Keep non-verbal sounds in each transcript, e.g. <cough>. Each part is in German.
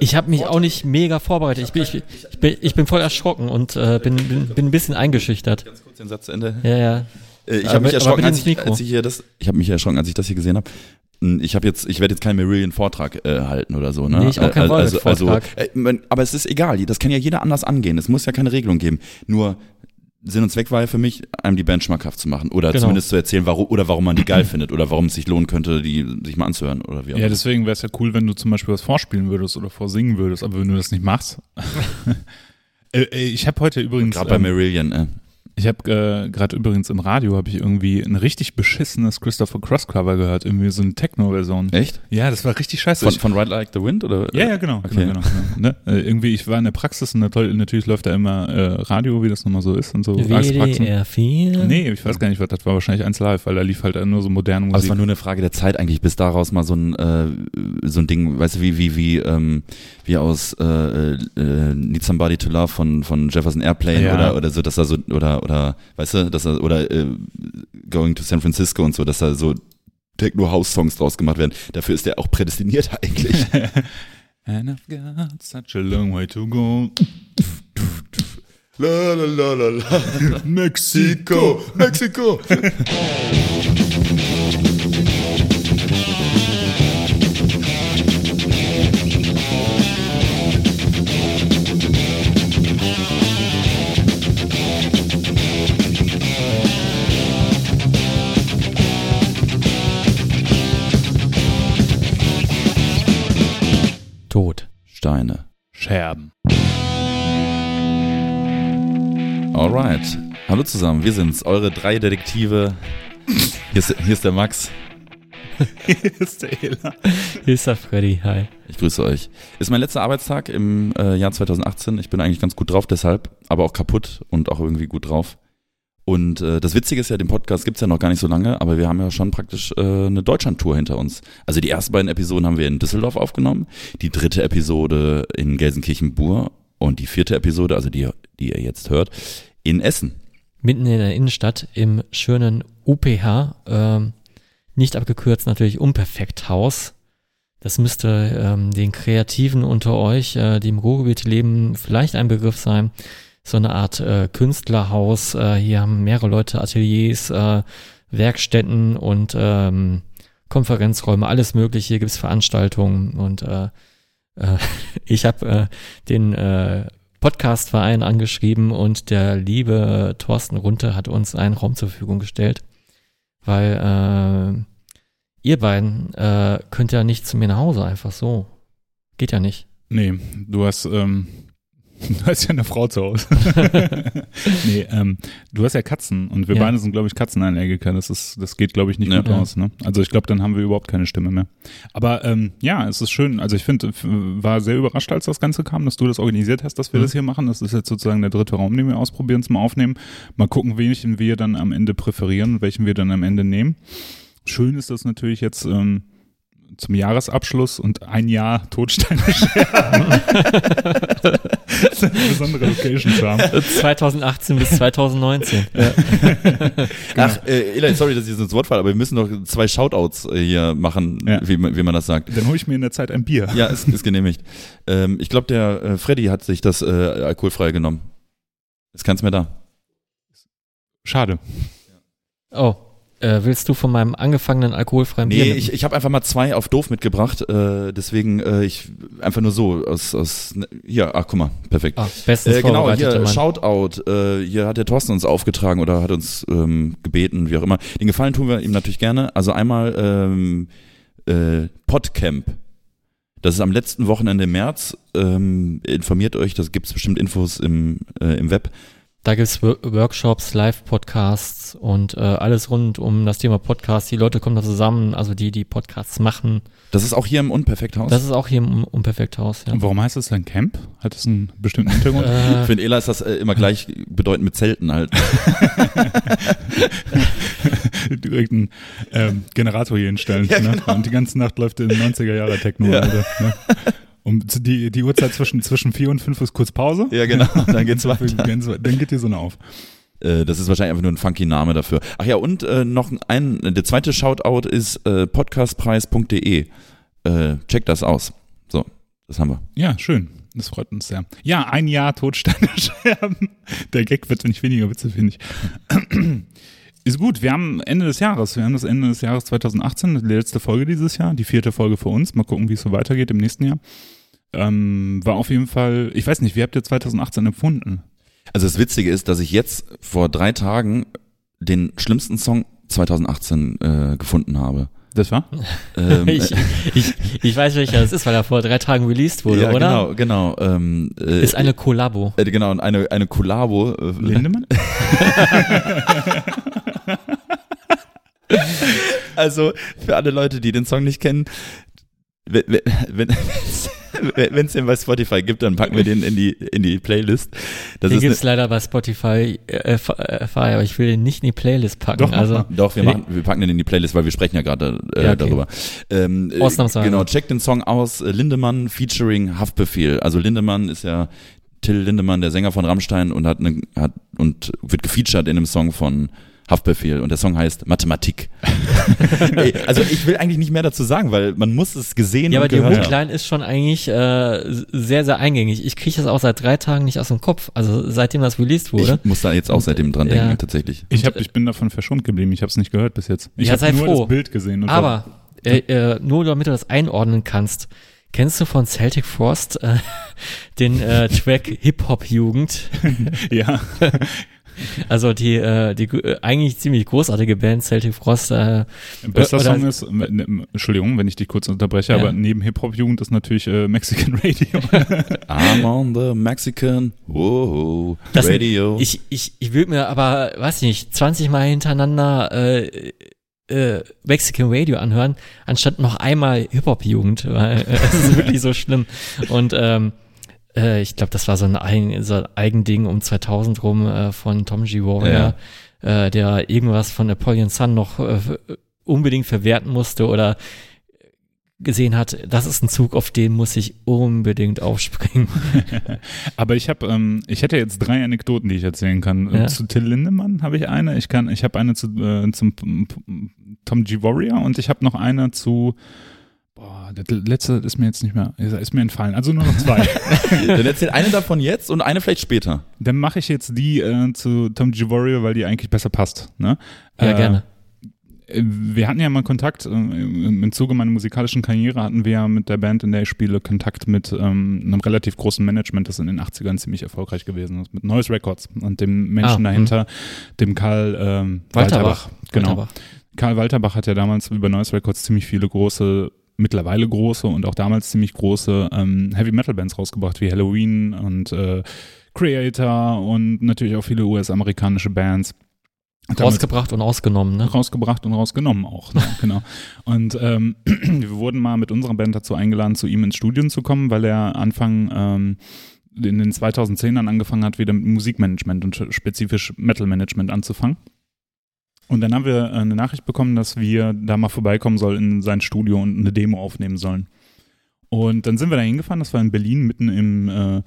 Ich habe mich auch nicht mega vorbereitet. Ich bin, ich, ich bin, ich bin voll erschrocken und äh, bin, bin, bin ein bisschen eingeschüchtert. Ganz kurz den Satz zu Ende. Ja, ja. Äh, ich habe mich erschrocken, als ich, als ich hier das, ich habe mich erschrocken, als ich das hier gesehen habe. Hm, Ich habe jetzt, ich werde jetzt keinen Marillion-Vortrag äh, halten oder so, ne? Nee, ich auch keinen also, also, Volvic-Vortrag. äh, aber es ist egal, das kann ja jeder anders angehen. Es muss ja keine Regelung geben. Nur Sinn und Zweck war ja für mich, einem die Band schmackhaft zu machen oder Genau. zumindest zu erzählen, warum oder warum man die geil findet oder warum es sich lohnen könnte, die sich mal anzuhören oder wie auch Ja, deswegen wäre es ja cool, wenn du zum Beispiel was vorspielen würdest oder vorsingen würdest, aber wenn du das nicht machst. <laughs> äh, äh, ich habe heute übrigens, Gerade bei ähm, Marillion. Äh. Ich habe äh, gerade übrigens im Radio habe ich irgendwie ein richtig beschissenes Christopher Cross Cover gehört, irgendwie so eine Techno-Version. Echt? Ja, das war richtig scheiße. Von, von Ride Like the Wind oder? ja, ja, genau, Okay. genau, genau, genau. <laughs> Ne? Äh, irgendwie, ich war in der Praxis und natürlich, natürlich läuft da immer äh, Radio, wie das nochmal so ist und so. WDR 4. Nee, ich weiß gar nicht, was das war. Wahrscheinlich eins live, weil da lief halt nur so moderne Aber es Musik. war nur eine Frage der Zeit eigentlich, bis daraus mal so ein äh, so ein Ding, weißt du, wie wie wie ähm, wie aus äh, äh, Need Somebody to Love von von Jefferson Airplane Ja. oder oder so, dass er so oder oder weißt du, dass er oder äh, Going to San Francisco und so, dass da so Techno House Songs draus gemacht werden. Dafür ist er auch prädestiniert <laughs> eigentlich. And I've got such a long way to go. la la la la la. <laughs> Mexico, Mexiko. <laughs> Tot. Steine. Scherben. Alright. Hallo zusammen, wir sind's, eure drei Detektive. Hier ist, hier ist der Max. ist der Ela. Hier ist der Freddy. Hi. Ich grüße euch. Ist mein letzter Arbeitstag im äh, Jahr 2018. Ich bin eigentlich ganz gut drauf deshalb, aber auch kaputt und auch irgendwie gut drauf. Und äh, das Witzige ist ja, den Podcast gibt's ja noch gar nicht so lange, aber wir haben ja schon praktisch äh, eine Deutschlandtour hinter uns. Also die ersten beiden Episoden haben wir in Düsseldorf aufgenommen, die dritte Episode in Gelsenkirchen-Bur und die vierte Episode, also die, die ihr jetzt hört, in Essen. Mitten in der Innenstadt im schönen UPH. Ähm, nicht abgekürzt natürlich Unperfekthaus. Das müsste ähm, den Kreativen unter euch, äh, die im Ruhrgebiet leben, vielleicht ein Begriff sein. So eine Art äh, Künstlerhaus. Äh, hier haben mehrere Leute Ateliers, äh, Werkstätten und ähm, Konferenzräume, alles mögliche. Hier gibt's Veranstaltungen und äh, äh, <laughs> ich habe äh, den äh, Podcastverein angeschrieben und der liebe Thorsten Runte hat uns einen Raum zur Verfügung gestellt, weil äh, ihr beiden äh, könnt ja nicht zu mir nach Hause einfach so. Geht ja nicht. Nee, du hast, ähm, <laughs> du hast ja eine Frau zu Hause. <laughs> nee, ähm, du hast ja Katzen und wir Ja. beide sind, glaube ich, Katzenallergiker. Das ist, das geht, glaube ich, nicht Ja. gut aus. Ne? Also ich glaube, dann haben wir überhaupt keine Stimme mehr. Aber ähm, ja, es ist schön. Also ich finde, war sehr überrascht, als das Ganze kam, dass du das organisiert hast, dass wir Mhm. das hier machen. Das ist jetzt sozusagen der dritte Raum, den wir ausprobieren zum Aufnehmen. Mal gucken, welchen wir dann am Ende präferieren und welchen wir dann am Ende nehmen. Schön ist das natürlich jetzt ähm, zum Jahresabschluss und ein Jahr Todsteine <laughs> das ist eine besondere Location haben. 2018 bis 2019. <laughs> Ach, äh, Eli, sorry, dass ich so ins Wort falle, aber wir müssen noch zwei Shoutouts äh, hier machen, Ja. wie, man- wie man das sagt. Dann hole ich mir in der Zeit ein Bier. Ja, ist, ist genehmigt. ähm, ich glaube, der äh, Freddy hat sich das äh, alkoholfrei genommen. Ist keins mehr da. Schade. Oh, äh, willst du von meinem angefangenen alkoholfreien Bier? Nee, ich, ich habe einfach mal zwei auf doof mitgebracht. Äh, deswegen, äh, ich einfach nur so aus, aus hier, ach guck mal, perfekt. ah, bestens Äh, genau, hier. Shoutout. Äh, hier hat der Thorsten uns aufgetragen oder hat uns ähm, gebeten, wie auch immer. Den Gefallen tun wir ihm natürlich gerne. Also einmal ähm, äh, Podcamp. Das ist am letzten Wochenende im März. Ähm, informiert euch, da gibt's bestimmt Infos im, äh, im Web. Da gibt's Wo- Workshops, Live-Podcasts und äh, alles rund um das Thema Podcast. Die Leute kommen da zusammen, also die, die Podcasts machen. Das ist auch hier im Unperfekthaus. Das ist auch hier im Unperfekthaus, ja. Warum heißt es dann Camp? Hat das einen bestimmten Hintergrund? Äh, Für den Ela ist das äh, immer gleich bedeutend mit Zelten halt. <laughs> Direkt einen ähm, Generator hier hinstellen. Ja, ne? genau. Und die ganze Nacht läuft in 90er Jahre Techno. Ja. Alter, ne? Um die, die Uhrzeit zwischen, zwischen vier und fünf ist kurz Pause. Ja, genau. <laughs> Dann geht's weiter. Dann geht die Sonne auf. Äh, das ist wahrscheinlich einfach nur ein funky Name dafür. Ach ja, und äh, noch ein, der zweite Shoutout ist äh, podcastpreis.de. Äh, checkt das aus. So, Das haben wir. Ja, schön. Das freut uns sehr. Ja, ein Jahr Todsteine scherben. <laughs> Der Gag wird nicht weniger Witze, finde ich. <clears throat> Ist gut, wir haben Ende des Jahres. Wir haben das Ende des Jahres 2018, die letzte Folge dieses Jahr, die vierte Folge für uns. Mal gucken, wie es so weitergeht im nächsten Jahr. Ähm, war auf jeden Fall, ich weiß nicht, wie habt ihr 2018 empfunden? Also das Witzige ist, dass ich jetzt vor drei Tagen den schlimmsten Song 2018 äh, gefunden habe. Das war? Ähm, <laughs> ich, ich, ich weiß welcher das ist, weil er vor drei Tagen released wurde, ja, oder? genau, genau. Ähm, äh, Ist eine Kollabo. äh, genau, und eine, eine Kollabo. Äh, Lindemann? <laughs> Also für alle Leute, die den Song nicht kennen, wenn wenn wenn es den bei Spotify gibt, dann packen wir den in die in die Playlist. Das Den ist gibt's leider bei Spotify, äh, äh, aber ich will den nicht in die Playlist packen. Doch, also doch wir machen wir packen den in die Playlist, weil wir sprechen ja gerade äh, Ja, okay. darüber. Ähm, äh, Ausnahmsweise. Genau, check den Song aus. äh, Lindemann featuring Haftbefehl. Also Lindemann ist ja Till Lindemann, der Sänger von Rammstein und hat, eine, hat und wird gefeatured in einem Song von Haftbefehl und der Song heißt Mathematik. <laughs> Ey, also ich will eigentlich nicht mehr dazu sagen, weil man muss es gesehen Ja, aber die haben. Hookline ist schon eigentlich äh, sehr, sehr eingängig. Ich kriege das auch seit drei Tagen nicht aus dem Kopf. Also seitdem das released wurde. Ich muss da jetzt auch seitdem dran denken, Ja. tatsächlich. Ich, hab, ich bin davon verschont geblieben. Ich habe es nicht gehört bis jetzt. Ich Ja, habe nur froh. das Bild gesehen. Und Aber äh, äh, nur damit du das einordnen kannst. Kennst du von Celtic Frost äh, <laughs> den äh, Track Hip Hop Jugend? <laughs> ja, <laughs> Also die äh, die äh, eigentlich ziemlich großartige Band Celtic Frost. Äh, bester Oder- Song ist, äh, ne, Entschuldigung, wenn ich dich kurz unterbreche, Ja. aber neben Hip-Hop-Jugend ist natürlich äh, Mexican <laughs> Radio. I'm on the Mexican whoa, Das- Radio. ich ich ich will mir aber weiß nicht 20 Mal hintereinander äh, äh, Mexican Radio anhören, anstatt noch einmal Hip Hop Jugend, weil äh, es ist wirklich so schlimm. Und ähm, äh, ich glaube, das war so ein, Eigen, so ein Eigending um 2000 rum äh, von Tom G. Warrior, äh, der irgendwas von Napoleon Sun noch äh, unbedingt verwerten musste oder gesehen hat, das ist ein Zug, auf den muss ich unbedingt aufspringen. <laughs> aber ich habe, ähm, ich hätte jetzt drei Anekdoten, die ich erzählen kann. Ja. Zu Till Lindemann habe ich eine. Ich kann, ich habe eine zu äh, zum Tom G. Warrior und ich habe noch eine zu Boah, der letzte ist mir jetzt nicht mehr, ist mir entfallen. Also nur noch zwei. <laughs> Dann erzähl eine davon jetzt und eine vielleicht später. Dann mache ich jetzt die äh, zu Tom G. Warrior, weil die eigentlich besser passt. Ne? Ja, Äh, gerne. äh, Wir hatten ja mal Kontakt, äh, im im Zuge meiner musikalischen Karriere hatten wir ja mit der Band, in der ich spiele, Kontakt mit ähm, einem relativ großen Management, das in den 80ern ziemlich erfolgreich gewesen ist, mit Noise Records und dem Menschen Ah, dahinter, dem Karl ähm, Walterbach. Walterbach. Genau. Walterbach. Karl Walterbach hat ja damals über Noise Records ziemlich viele große, mittlerweile große und auch damals ziemlich große ähm, Heavy Metal Bands rausgebracht, wie Halloween und äh, Creator und natürlich auch viele US-amerikanische Bands. Rausgebracht und ausgenommen, ne? rausgebracht und rausgenommen auch. Ne? <laughs> genau. Und ähm, <clears throat> wir wurden mal mit unserer Band dazu eingeladen, zu ihm ins Studium zu kommen, weil er Anfang ähm, in den 2010ern angefangen hat, wieder mit Musikmanagement und spezifisch Metal-Management anzufangen. Und dann haben wir äh, eine Nachricht bekommen, dass wir da mal vorbeikommen sollen in sein Studio und eine Demo aufnehmen sollen. Und dann sind wir da hingefahren, das war in Berlin, mitten im äh,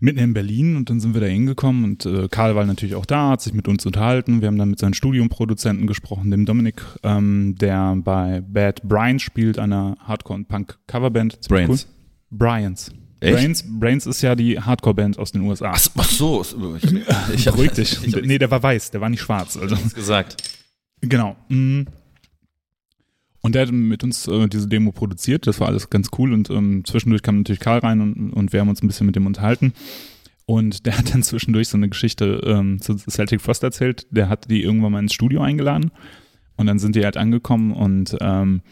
mitten in Berlin und dann sind wir da hingekommen und äh, Karl war natürlich auch da, hat sich mit uns unterhalten. Wir haben dann mit seinen Studiumproduzenten gesprochen, dem Dominik, ähm, der bei Bad Brains spielt, einer Hardcore- und Punk-Coverband. Brains. Cool. Bryans. Echt? Brains, Brains ist ja die Hardcore-Band aus den USA. Ach, ach so, <laughs> ich, ich Beruhig dich. Ich hab nee, der war weiß, der war nicht schwarz. Also. gesagt. Genau. Mm. Und der hat mit uns äh, diese Demo produziert. Das war alles ganz cool. Und ähm, zwischendurch kam natürlich Karl rein und, und wir haben uns ein bisschen mit dem unterhalten. Und der hat dann zwischendurch so eine Geschichte ähm, zu Celtic Frost erzählt. Der hat die irgendwann mal ins Studio eingeladen. Und dann sind die halt angekommen und ähm,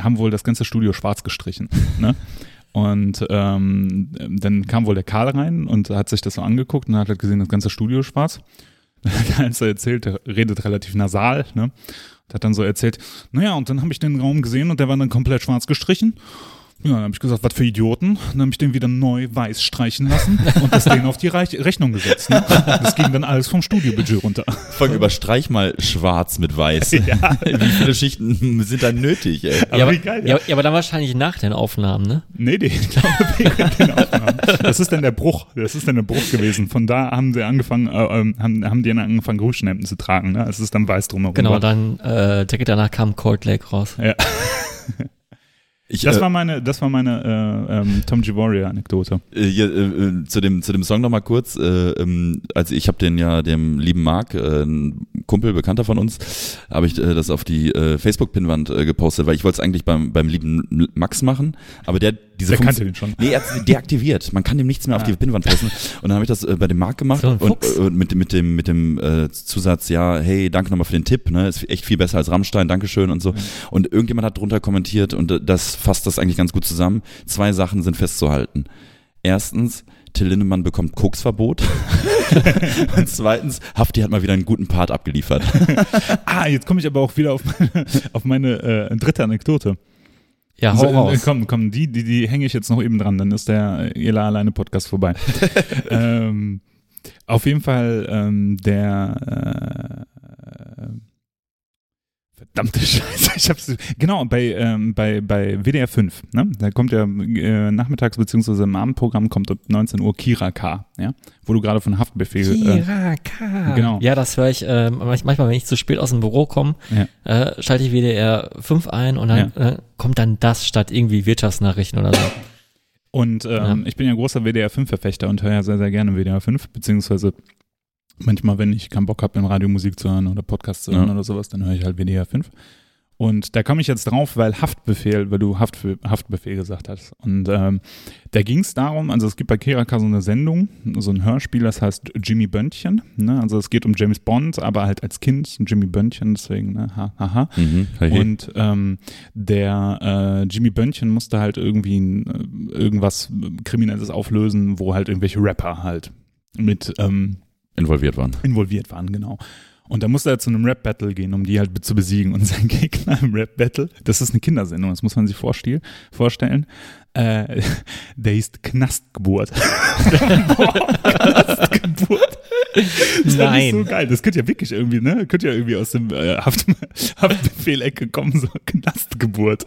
haben wohl das ganze Studio schwarz gestrichen. <laughs> Ne? Und ähm, dann kam wohl der Karl rein und hat sich das so angeguckt und hat halt gesehen, das ganze Studio ist schwarz. <laughs> Hat er halt erzählt, der redet relativ nasal, ne? Und hat dann so erzählt, naja, und dann habe ich den Raum gesehen und der war dann komplett schwarz gestrichen. Ja, dann habe ich gesagt, was für Idioten. Dann habe ich den wieder neu weiß streichen lassen und das denen auf die Reich Rechnung gesetzt. Ne? Das ging dann alles vom Studiobudget runter. Folge überstreich mal schwarz mit weiß. <laughs> Wie viele Schichten sind da nötig, ey? Aber ja, aber, wie geil, ja. ja. ja, aber dann wahrscheinlich nach den Aufnahmen, ne? Nee, nee, <laughs> ich glaube, während den Aufnahmen. Das ist dann der Bruch. Das ist dann der Bruch gewesen. Von da haben sie angefangen, äh, ähm, haben, haben die dann angefangen, Hutschnäpfen zu tragen. Ne? Es ist dann weiß drumherum. Genau, dann äh, direkt danach kam Cold Lake raus. Ja. Ich, Das äh, war meine, das war meine äh, ähm, Tom Givoria-Anekdote. Äh, hier, äh, äh, zu dem zu dem Song noch mal kurz. Äh, ähm, also ich habe den ja dem lieben Marc, äh, Kumpel, Bekannter von uns, habe ich äh, das auf die äh, Facebook-Pinwand äh, gepostet, weil ich wollte es eigentlich beim beim lieben Max machen, aber der diese Funktion- kannte den schon? Nee, er hat sie deaktiviert. Man kann dem nichts mehr auf Ah. die Pinnwand posten. Und dann habe ich das äh, bei dem Marc gemacht So und, Fuchs. und mit, mit dem mit dem äh, Zusatz, ja, hey, danke nochmal für den Tipp, ne, ist echt viel besser als Rammstein, Dankeschön und so. Und irgendjemand hat drunter kommentiert und äh, das fasst das eigentlich ganz gut zusammen. Zwei Sachen sind festzuhalten. Erstens, Till Lindemann bekommt Koksverbot. <laughs> und zweitens, Hafti hat mal wieder einen guten Part abgeliefert. <laughs> Ah, jetzt komme ich aber auch wieder auf meine, auf meine äh, dritte Anekdote. Ja, hau So, äh, raus. Komm, komm, die, die, die hänge ich jetzt noch eben dran, dann ist der Ela alleine Podcast vorbei. <laughs> ähm, auf jeden Fall ähm, der äh, verdammte Scheiße, ich hab's genau bei ähm, bei bei WDR 5, ne? Da kommt ja äh, nachmittags beziehungsweise im Abendprogramm kommt um 19 Uhr Kira K, ja, wo du gerade von Haftbefehl äh, Kiraka. genau. Ja, das höre ich äh, manch- manchmal, wenn ich zu spät aus dem Büro komme, Ja. äh, schalte ich WDR 5 ein und dann äh, kommt dann das statt irgendwie Wirtschaftsnachrichten oder so. Und ähm, ich bin ja großer WDR 5 Verfechter und höre ja sehr, sehr gerne WDR 5, beziehungsweise manchmal, wenn ich keinen Bock habe, im Radio Musik zu hören oder Podcast zu hören Ja. oder sowas, dann höre ich halt WDR 5. Und da komme ich jetzt drauf, weil Haftbefehl, weil du Haftbefehl, Haftbefehl gesagt hast. Und ähm, da ging es darum, also es gibt bei Keraka so eine Sendung, so ein Hörspiel, das heißt Jimmy Böntchen. Ne? Also es geht um James Bond, aber halt als Kind Jimmy Böntchen, deswegen, ne, ha, haha. Mhm. Hey. Und ähm, der äh, Jimmy Böntchen musste halt irgendwie äh, irgendwas Kriminelles auflösen, wo halt irgendwelche Rapper halt mit ähm, Involviert waren. involviert waren, genau. Und da musste er zu einem Rap-Battle gehen, um die halt zu besiegen. Und <laughs> sein Gegner im Rap-Battle, das ist eine Kindersendung, das muss man sich vorstell vorstellen, äh, <laughs> der ist Knastgeburt. <laughs> Knastgeburt. Das ich so Nein. geil. Das könnte ja wirklich irgendwie, ne? Könnte ja irgendwie aus dem äh, Haft Haftbefehl-Ecke kommen, so Knastgeburt.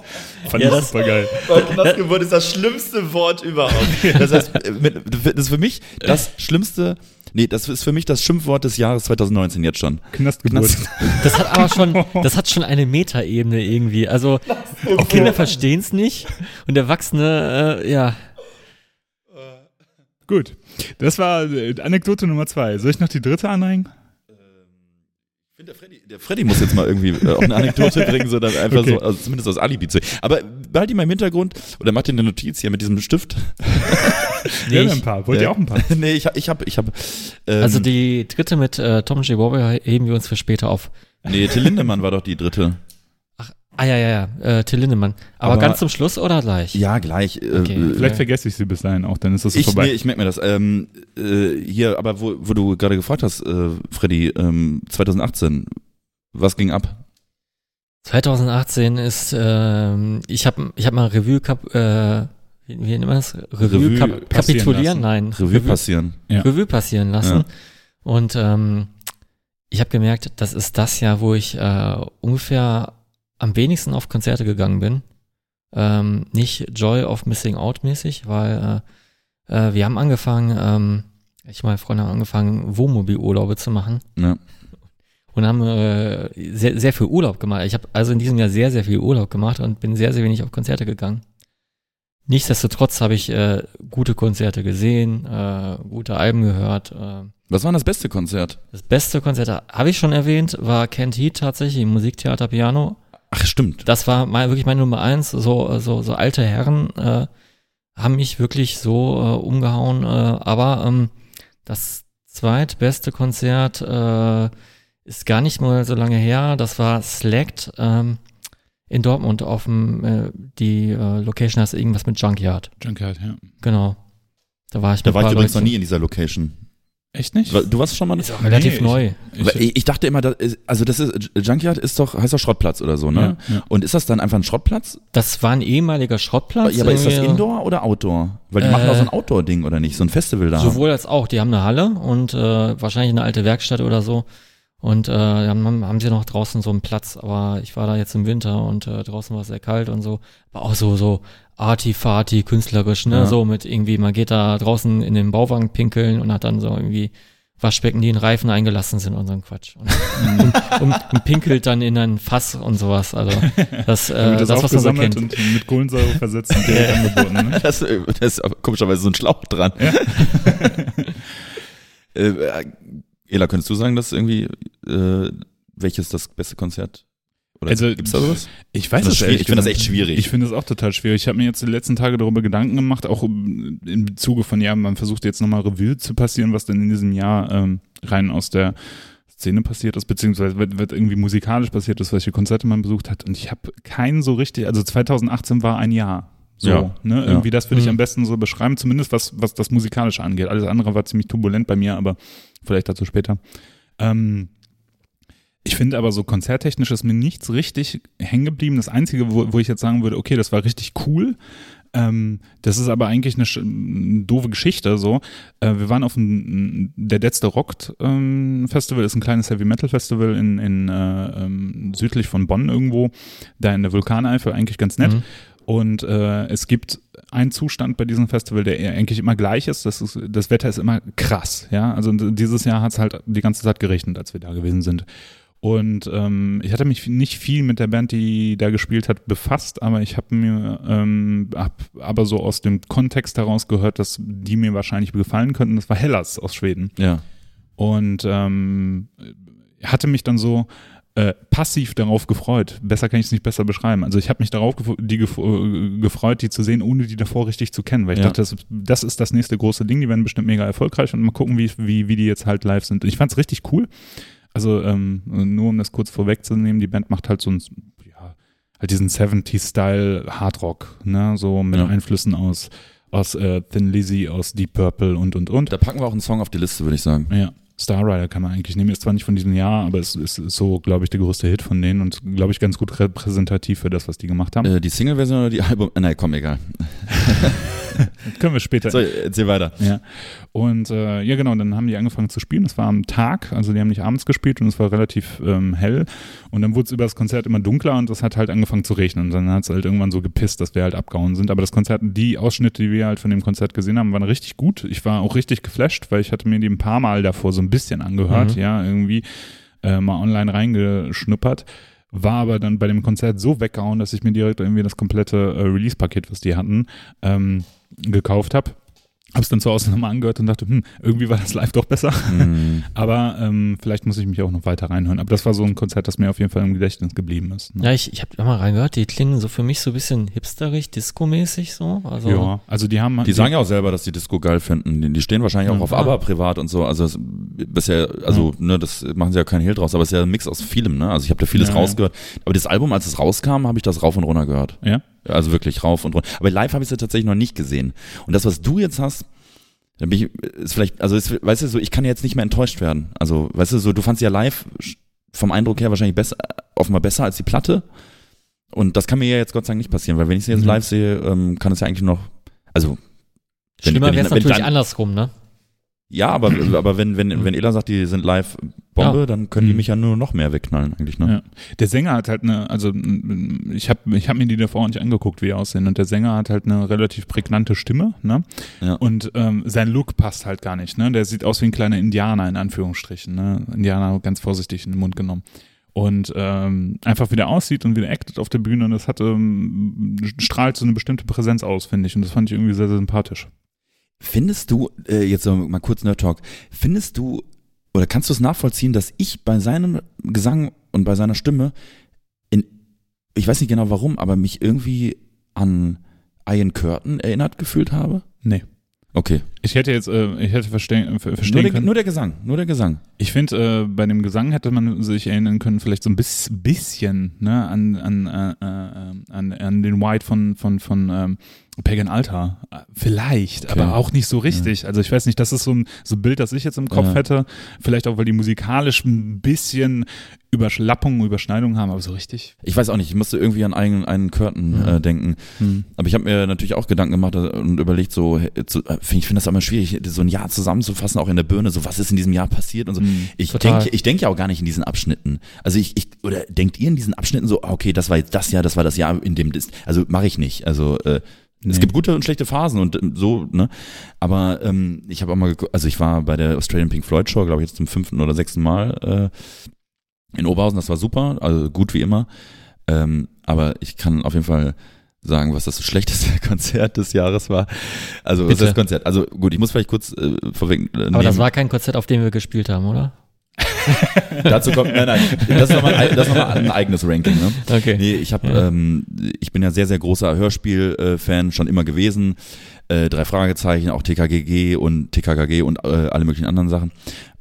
Fand Ja, ich das- super geil. Knastgeburt ist das schlimmste Wort überhaupt. Das heißt, äh, mit- das ist für mich das schlimmste, nee, das ist für mich das Schimpfwort des Jahres 2019 jetzt schon. Knastgeburt. Knast- <laughs> Das hat aber schon, das hat schon eine Metaebene irgendwie. Also die Kinder verstehen es nicht und Erwachsene, äh, ja. Gut. Das war äh, Anekdote Nummer zwei. Soll ich noch die dritte anhängen? Finde, der Freddy, der Freddy muss jetzt mal irgendwie äh, auch eine Anekdote <laughs> bringen, so dann einfach Okay. so, also zumindest aus Alibi zu. Aber behalt ihn mal im Hintergrund oder macht dir eine Notiz hier mit diesem Stift. <laughs> Nee, ja, ich- ein paar. Wollt ihr Ja. auch ein paar? <laughs> nee, ich hab, ich hab, ich hab, ähm, Also die dritte mit äh, Tom J. Warrior heben wir uns für später auf. nee, Till Lindemann war doch die dritte. Ah ja, ja, ja, äh, Till Lindemann. Aber, Aber- ganz zum Schluss oder gleich? Ja, gleich. Äh, Okay. äh, Vielleicht vergesse ich sie bis dahin auch, dann ist das so Ich, vorbei. nee, ich merke mir das. Ähm, äh, hier, aber wo, wo du gerade gefragt hast, äh, Freddy, ähm, 2018, was ging ab? 2018 ist, ähm, ich habe ich hab mal Revue, kap, äh, wie, wie nennt man das? Revue, Revue kap, passieren kapitulieren? lassen. Nein. Revue passieren. Ja. Revue passieren lassen. Ja. Und ähm, ich habe gemerkt, das ist das Jahr, wo ich äh, ungefähr am wenigsten auf Konzerte gegangen bin. Ähm, nicht Joy of Missing Out mäßig, weil äh, äh, wir haben angefangen, ähm, ich und meine Freunde haben angefangen, Wohnmobilurlaube zu machen Ja. und haben äh, sehr, sehr viel Urlaub gemacht. Ich habe also in diesem Jahr sehr, sehr viel Urlaub gemacht und bin sehr, sehr wenig auf Konzerte gegangen. Nichtsdestotrotz habe ich äh, gute Konzerte gesehen, äh, gute Alben gehört. Äh, Was war denn das beste Konzert? das beste Konzert, habe ich schon erwähnt, war Kent Heat tatsächlich im Musiktheater Piano. Ach, stimmt. Das war mal wirklich meine Nummer eins. So, so, so alte Herren äh, haben mich wirklich so äh, umgehauen. Äh, aber ähm, das zweitbeste Konzert äh, ist gar nicht mal so lange her. Das war Slacked ähm, in Dortmund auf dem, äh, die äh, Location heißt irgendwas mit Junkyard. Junkyard, ja. Genau. Da war ich Da war ich übrigens noch Leuten. nie in dieser Location. Echt nicht? Du warst schon mal? Ist auch relativ Nee, ich- neu. Ich, ich dachte immer, das ist, also das ist Junkyard ist doch heißt doch Schrottplatz oder so, ne? ja, ja. Und ist das dann einfach ein Schrottplatz? Das war ein ehemaliger Schrottplatz. ja, aber ist das. Indoor oder Outdoor? Weil die Äh, machen auch so ein Outdoor-Ding oder nicht, so ein Festival da. Sowohl als auch. Die haben eine Halle und äh, wahrscheinlich eine alte Werkstatt oder so. Und äh, haben, haben sie noch draußen so einen Platz, aber ich war da jetzt im Winter und äh, draußen war es sehr kalt und so. War auch so, so arty-farty, künstlerisch, ne? Ja. So mit irgendwie, man geht da draußen in den Bauwagen pinkeln und hat dann so irgendwie Waschbecken, die in Reifen eingelassen sind und so ein Quatsch. Und, und, und, und pinkelt dann in ein Fass und sowas. Also das, <laughs> äh, Wird das, was man so kennt. und mit Kohlensäure versetzt und direkt <laughs> angeboten. Ne? Das, äh, das ist komischerweise so ein Schlauch dran. <laughs> äh, äh, Ela, könntest du sagen, dass irgendwie äh, welches das beste Konzert? Oder Also, gibt's da sowas? Ich weiß Das es ehrlich Ich finde das echt schwierig. Ich finde es auch total schwierig. Ich habe mir jetzt die letzten Tage darüber Gedanken gemacht, auch im Zuge von, ja, man versucht jetzt nochmal Revue zu passieren, was denn in diesem Jahr ähm, rein aus der Szene passiert ist, beziehungsweise wird, wird irgendwie musikalisch passiert ist, welche Konzerte man besucht hat. Und ich habe keinen so richtig, also 2018 war ein Jahr. So, Ja, ne? ja. Irgendwie das würde ich Mhm. am besten so beschreiben, zumindest was, was das Musikalische angeht. Alles andere war ziemlich turbulent bei mir, aber vielleicht dazu später. Ähm, ich finde aber so konzerttechnisch ist mir nichts richtig hängen geblieben. Das Einzige, wo, wo ich jetzt sagen würde, okay, das war richtig cool. Ähm, das ist aber eigentlich eine, eine doofe Geschichte. So, äh, wir waren auf dem der letzte Rockt ähm, Festival, ist ein kleines Heavy Metal Festival in, in äh, ähm, südlich von Bonn irgendwo, da in der Vulkaneifel, eigentlich ganz nett. Mhm. Und äh, es gibt einen Zustand bei diesem Festival, der eigentlich immer gleich ist. Das, ist. das Wetter ist immer krass. Ja, also dieses Jahr hat es halt die ganze Zeit geregnet, als wir da gewesen sind. Und ähm, ich hatte mich nicht viel mit der Band, die da gespielt hat, befasst, aber ich habe mir ähm, hab aber so aus dem Kontext heraus gehört, dass die mir wahrscheinlich gefallen könnten. Das war Hellas aus Schweden ja. und ähm, hatte mich dann so äh, passiv darauf gefreut. Besser kann ich es nicht besser beschreiben. Also ich habe mich darauf gef die gef äh, gefreut, die zu sehen, ohne die davor richtig zu kennen, weil ich Ja. dachte, das, das ist das nächste große Ding. Die werden bestimmt mega erfolgreich und mal gucken, wie, wie, wie die jetzt halt live sind. Und ich fand es richtig cool. Also ähm, nur um das kurz vorwegzunehmen, die Band macht halt so ein, ja, halt diesen 70s-Style Hardrock, ne, so mit Ja. Einflüssen aus aus äh, Thin Lizzy, aus Deep Purple und und und. Da packen wir auch einen Song auf die Liste, würde ich sagen. Ja, Star Rider kann man eigentlich nehmen. Ist zwar nicht von diesem Jahr, aber es ist so, glaube ich, der größte Hit von denen und, glaube ich, ganz gut repräsentativ für das, was die gemacht haben. Äh, die Single-Version oder die Album? Äh, nein, komm, egal. <laughs> <laughs> Können wir später. So, erzähl weiter. Ja. Und äh, ja, genau, dann haben die angefangen zu spielen. Das war am Tag, also die haben nicht abends gespielt und es war relativ ähm, hell. Und dann wurde es über das Konzert immer dunkler und es hat halt angefangen zu regnen. Und dann hat es halt irgendwann so gepisst, dass wir halt abgehauen sind. Aber das Konzert, die Ausschnitte, die wir halt von dem Konzert gesehen haben, waren richtig gut. Ich war auch richtig geflasht, weil ich hatte mir die ein paar Mal davor so ein bisschen angehört, Mhm. ja, irgendwie äh, mal online reingeschnuppert. War aber dann bei dem Konzert so weggehauen, dass ich mir direkt irgendwie das komplette äh, Release-Paket, was die hatten, ähm, gekauft habe. Hab's dann zu Hause nochmal angehört und dachte, hm, irgendwie war das live doch besser. Hm. <laughs> Aber ähm, vielleicht muss ich mich auch noch weiter reinhören. Aber das war so ein Konzert, das mir auf jeden Fall im Gedächtnis geblieben ist. Ne? Ja, ich, ich habe mal reingehört, die klingen so für mich so ein bisschen hipsterig, disco-mäßig so. Also, Ja, also die haben Die sagen ja auch selber, dass die Disco geil finden. Die, die stehen wahrscheinlich auch Ja. auf ABBA privat und so. Also es- bisher, also ne, das machen sie ja keinen Hehl draus, aber es ist ja ein Mix aus vielem. Ne? Also ich habe da vieles Ja, ja. rausgehört. Aber das Album, als es rauskam, habe ich das rauf und runter gehört. Ja? Also wirklich rauf und runter. Aber live habe ich es ja tatsächlich noch nicht gesehen. Und das, was du jetzt hast, dann bin ich, ist vielleicht, also ist, weißt du, so, ich kann jetzt nicht mehr enttäuscht werden. Also, weißt du, so, du fandst ja live vom Eindruck her wahrscheinlich besser, offenbar besser als die Platte. Und das kann mir ja jetzt Gott sei Dank nicht passieren, weil wenn ich sie jetzt Mhm. live sehe, ähm, kann es ja eigentlich noch, also Schlimmer wäre es natürlich dann- andersrum, ne? Ja, aber, <clears throat> aber wenn, wenn, wenn Ela sagt, die sind live Bombe, Ja. dann können die Mhm. mich ja nur noch mehr wegknallen, eigentlich, ne? Ja. Der Sänger hat halt eine, also mm, ich habe ich hab mir die davor nicht angeguckt, wie die aussehen. Und der Sänger hat halt eine relativ prägnante Stimme, ne? Ja. Und ähm, sein Look passt halt gar nicht, ne? Der sieht aus wie ein kleiner Indianer, in Anführungsstrichen, ne? Indianer ganz vorsichtig in den Mund genommen. Und ähm, einfach wie der aussieht und wie der actet auf der Bühne, und das hat, ähm, strahlt so eine bestimmte Präsenz aus, finde ich. Und das fand ich irgendwie sehr, sehr sympathisch. Findest du, äh, jetzt mal kurz Nerd Talk, findest du oder kannst du es nachvollziehen, dass ich bei seinem Gesang und bei seiner Stimme in, ich weiß nicht genau warum, aber mich irgendwie an Ian Curtin erinnert gefühlt habe? Nee. Okay. Ich hätte jetzt, äh, ich hätte verstehen, ver- Nur verstehen der, können. nur der Gesang, nur der Gesang. Ich finde, äh, bei dem Gesang hätte man sich erinnern können, vielleicht so ein bis, bisschen ne, an, an, äh, äh, an, an den White von, von, von ähm, Pagan Altar. Vielleicht, Okay. aber auch nicht so richtig. Also ich weiß nicht, das ist so ein, so ein Bild, das ich jetzt im Kopf Ja. hätte. Vielleicht auch, weil die musikalisch ein bisschen Überschlappungen, Überschneidungen haben, aber so richtig. Ich weiß auch nicht, ich musste irgendwie an einen, einen Curtin Ja. äh, denken. Hm. Aber ich habe mir natürlich auch Gedanken gemacht äh, und überlegt, so, zu- äh, ich finde das immer schwierig, so ein Jahr zusammenzufassen, auch in der Birne, so was ist in diesem Jahr passiert und so. Hm. Ich denke, ich denke ja auch gar nicht in diesen Abschnitten. Also ich, ich oder denkt ihr in diesen Abschnitten so, ah, okay, das war jetzt das Jahr, das war das Jahr, in dem das, also mache ich nicht. Also äh, Es Nee. gibt gute und schlechte Phasen und ähm, so, ne? Aber ähm, ich habe auch mal, geguckt, also ich war bei der Australian Pink Floyd Show, glaube ich, jetzt zum fünften oder sechsten Mal äh, in Oberhausen. Das war super, also gut wie immer. Ähm, aber ich kann auf jeden Fall sagen, was das <laughs> schlechteste Konzert des Jahres war. Also was Bitte. das Konzert. Also gut, ich muss vielleicht kurz äh, vorweg äh, Aber das war kein Konzert, auf dem wir gespielt haben, oder? <laughs> Dazu kommt, nein, nein, das ist nochmal ein, das ist noch mal ein eigenes Ranking. Ne? Okay. Nee, ich habe, Ja. ähm, ich bin ja sehr, sehr großer Hörspiel-Fan, schon immer gewesen. Äh, drei Fragezeichen, auch TKGG und TKKG und äh, alle möglichen anderen Sachen.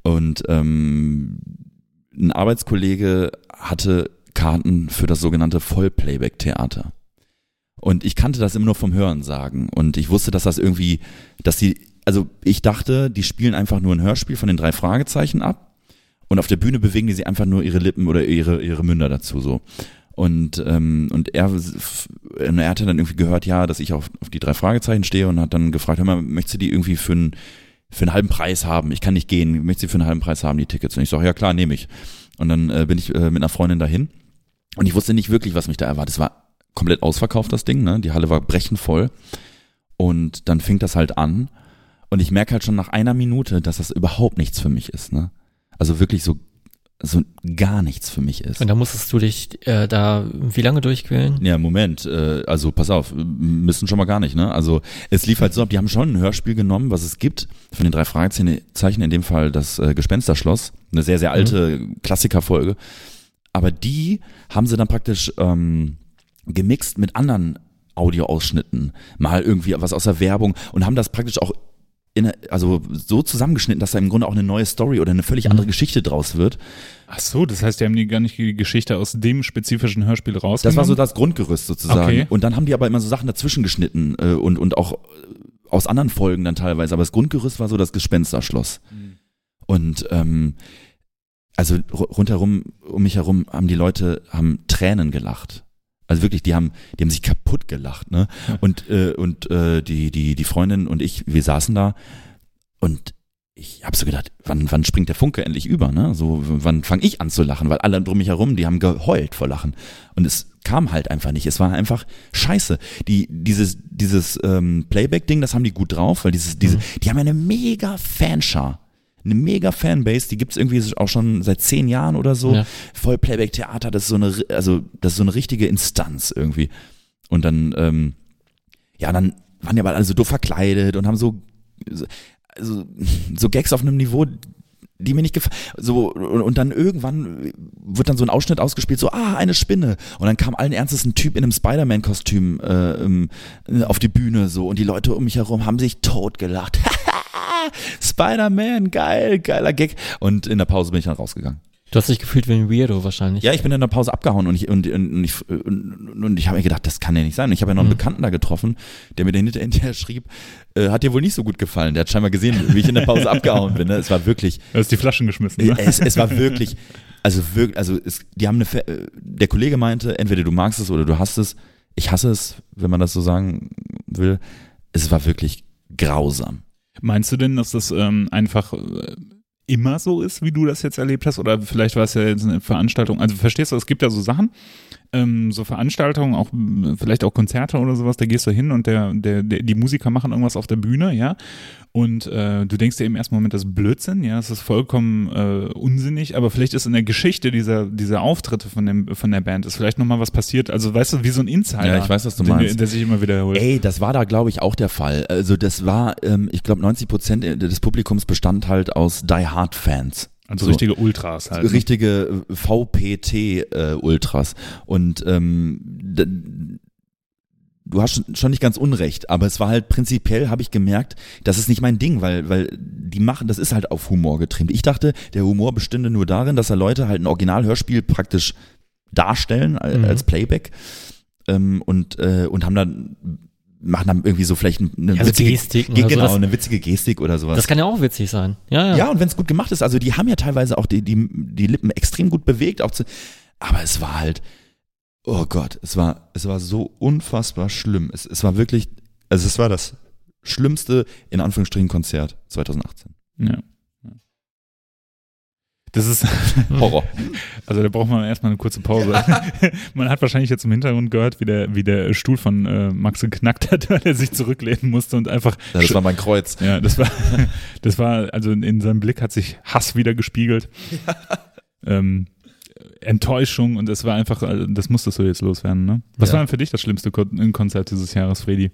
Und ähm, ein Arbeitskollege hatte Karten für das sogenannte Vollplayback-Theater. Und ich kannte das immer nur vom Hören sagen. Und ich wusste, dass das irgendwie, dass die, also ich dachte, die spielen einfach nur ein Hörspiel von den drei Fragezeichen ab. Und auf der Bühne bewegen die sie einfach nur ihre Lippen oder ihre, ihre Münder dazu so. Und, ähm, und er, er hatte dann irgendwie gehört, ja, dass ich auf, auf die drei Fragezeichen stehe und hat dann gefragt, hör mal, möchtest du die irgendwie für einen, für einen halben Preis haben? Ich kann nicht gehen, möchtest du die für einen halben Preis haben, die Tickets? Und ich sage, ja klar, nehme ich. Und dann äh, bin ich äh, mit einer Freundin dahin und ich wusste nicht wirklich, was mich da erwartet. Es war komplett ausverkauft, das Ding, ne? Die Halle war brechend voll. Und dann fing das halt an. Und ich merke halt schon nach einer Minute, dass das überhaupt nichts für mich ist, ne? Also wirklich so, so gar nichts für mich ist. Und da musstest du dich äh, da wie lange durchquälen? Ja, Moment, äh, also pass auf, müssen schon mal gar nicht, ne? Also es lief halt so ab, die haben schon ein Hörspiel genommen, was es gibt, von den drei Fragezeichen, in dem Fall das äh, Gespensterschloss, eine sehr, sehr alte Klassikerfolge. Aber die haben sie dann praktisch ähm, gemixt mit anderen Audioausschnitten, mal irgendwie was aus der Werbung und haben das praktisch auch in, also so zusammengeschnitten, dass da im Grunde auch eine neue Story oder eine völlig andere Geschichte draus wird. Ach so, das heißt, die haben die gar nicht die Geschichte aus dem spezifischen Hörspiel rausgenommen? Das war so das Grundgerüst sozusagen. Okay. Und dann haben die aber immer so Sachen dazwischen geschnitten äh, und, und auch äh, aus anderen Folgen dann teilweise. Aber das Grundgerüst war so das Gespensterschloss. Und ähm, also ru- rundherum, um mich herum haben die Leute, haben Tränen gelacht. Also wirklich, die haben, die haben sich kaputt gelacht, ne? Und, äh, und äh, die, die, die Freundin und ich, wir saßen da und ich habe so gedacht, wann, wann springt der Funke endlich über, ne? So, wann fange ich an zu lachen? Weil alle drum mich herum, die haben geheult vor Lachen. Und es kam halt einfach nicht. Es war einfach scheiße. Die, dieses, dieses ähm, Playback-Ding, das haben die gut drauf, weil dieses, diese, die haben ja eine mega Fanschar. Eine mega Fanbase, die gibt's irgendwie auch schon seit zehn Jahren oder so. Ja. Voll Playback-Theater, das ist so eine, also das ist so eine richtige Instanz irgendwie. Und dann, ähm, ja, dann waren die aber alle so doof verkleidet und haben so, so, also, so Gags auf einem Niveau, die mir nicht gefallen. So, und, und dann irgendwann wird dann so ein Ausschnitt ausgespielt, so, ah, eine Spinne. Und dann kam allen Ernstes ein Typ in einem Spider-Man-Kostüm äh, ähm, äh, auf die Bühne so und die Leute um mich herum haben sich totgelacht. <laughs> Spider-Man, geil, geiler Gag. Und in der Pause bin ich dann rausgegangen. Du hast dich gefühlt wie ein Weirdo wahrscheinlich. Ja, ich bin in der Pause abgehauen und ich, und, und ich, und, und ich habe mir gedacht, das kann ja nicht sein. Und ich habe ja noch einen Mhm. Bekannten da getroffen, der mir dann hinterher- schrieb, äh, hat dir wohl nicht so gut gefallen. Der hat scheinbar gesehen, wie ich in der Pause abgehauen bin. Ne? Es war wirklich, Du hast die Flaschen geschmissen. äh, Ne? es, es war wirklich, also wirklich, also es, die haben eine, äh, der Kollege meinte, entweder du magst es oder du hast es. Ich hasse es, wenn man das so sagen will. Es war wirklich grausam. Meinst du denn, dass das ähm, einfach äh, immer so ist, wie du das jetzt erlebt hast? Oder vielleicht war es ja jetzt eine Veranstaltung. Also verstehst du, es gibt ja so Sachen, ähm, so Veranstaltungen, auch äh, vielleicht auch Konzerte oder sowas, da gehst du hin und der, der, der, die Musiker machen irgendwas auf der Bühne, ja. Und äh, du denkst dir im ersten Moment, das ist Blödsinn, ja, das ist vollkommen äh, unsinnig, aber vielleicht ist in der Geschichte dieser, dieser Auftritte von, dem, von der Band ist vielleicht nochmal was passiert. Also weißt du, wie so ein Insider. Ja, ich weiß, was du den- meinst. Der sich immer wiederholt. Ey, das war da, glaube ich, auch der Fall. Also das war, ähm, ich glaube, 90 Prozent des Publikums bestand halt aus Die Hard Fans. Also so. richtige Ultras halt. ne? richtige VPT-Ultras. Und ähm, du hast schon- schon nicht ganz unrecht, aber es war halt prinzipiell, habe ich gemerkt, das ist nicht mein Ding, weil, weil die machen, das ist halt auf Humor getrimmt. Ich dachte, der Humor bestünde nur darin, dass da Leute halt ein Originalhörspiel praktisch darstellen äh, Mhm. als Playback ähm, und, äh, und haben dann machen dann irgendwie so vielleicht eine Also witzige Gestiken Ge- oder so, genau, das- eine witzige Gestik oder sowas. Das kann ja auch witzig sein. Ja, ja. Ja, und wenn es gut gemacht ist, also die haben ja teilweise auch die, die, die Lippen extrem gut bewegt, auch zu, aber es war halt, oh Gott, es war, es war so unfassbar schlimm. Es, es war wirklich, also es war das schlimmste, in Anführungsstrichen, Konzert 2018. Ja. Das ist <laughs> Horror. Also da braucht man erstmal eine kurze Pause. <laughs> man hat wahrscheinlich jetzt im Hintergrund gehört, wie der, wie der Stuhl von äh, Max geknackt hat, <laughs> weil er sich zurücklehnen musste und einfach. Ja, das war mein Kreuz. Ja, das war, das war, also in seinem Blick hat sich Hass wieder gespiegelt. Ähm, Enttäuschung und es war einfach, also das musstest du jetzt loswerden, ne? Was war denn für dich das schlimmste Kon Konzert dieses Jahres, Fredi?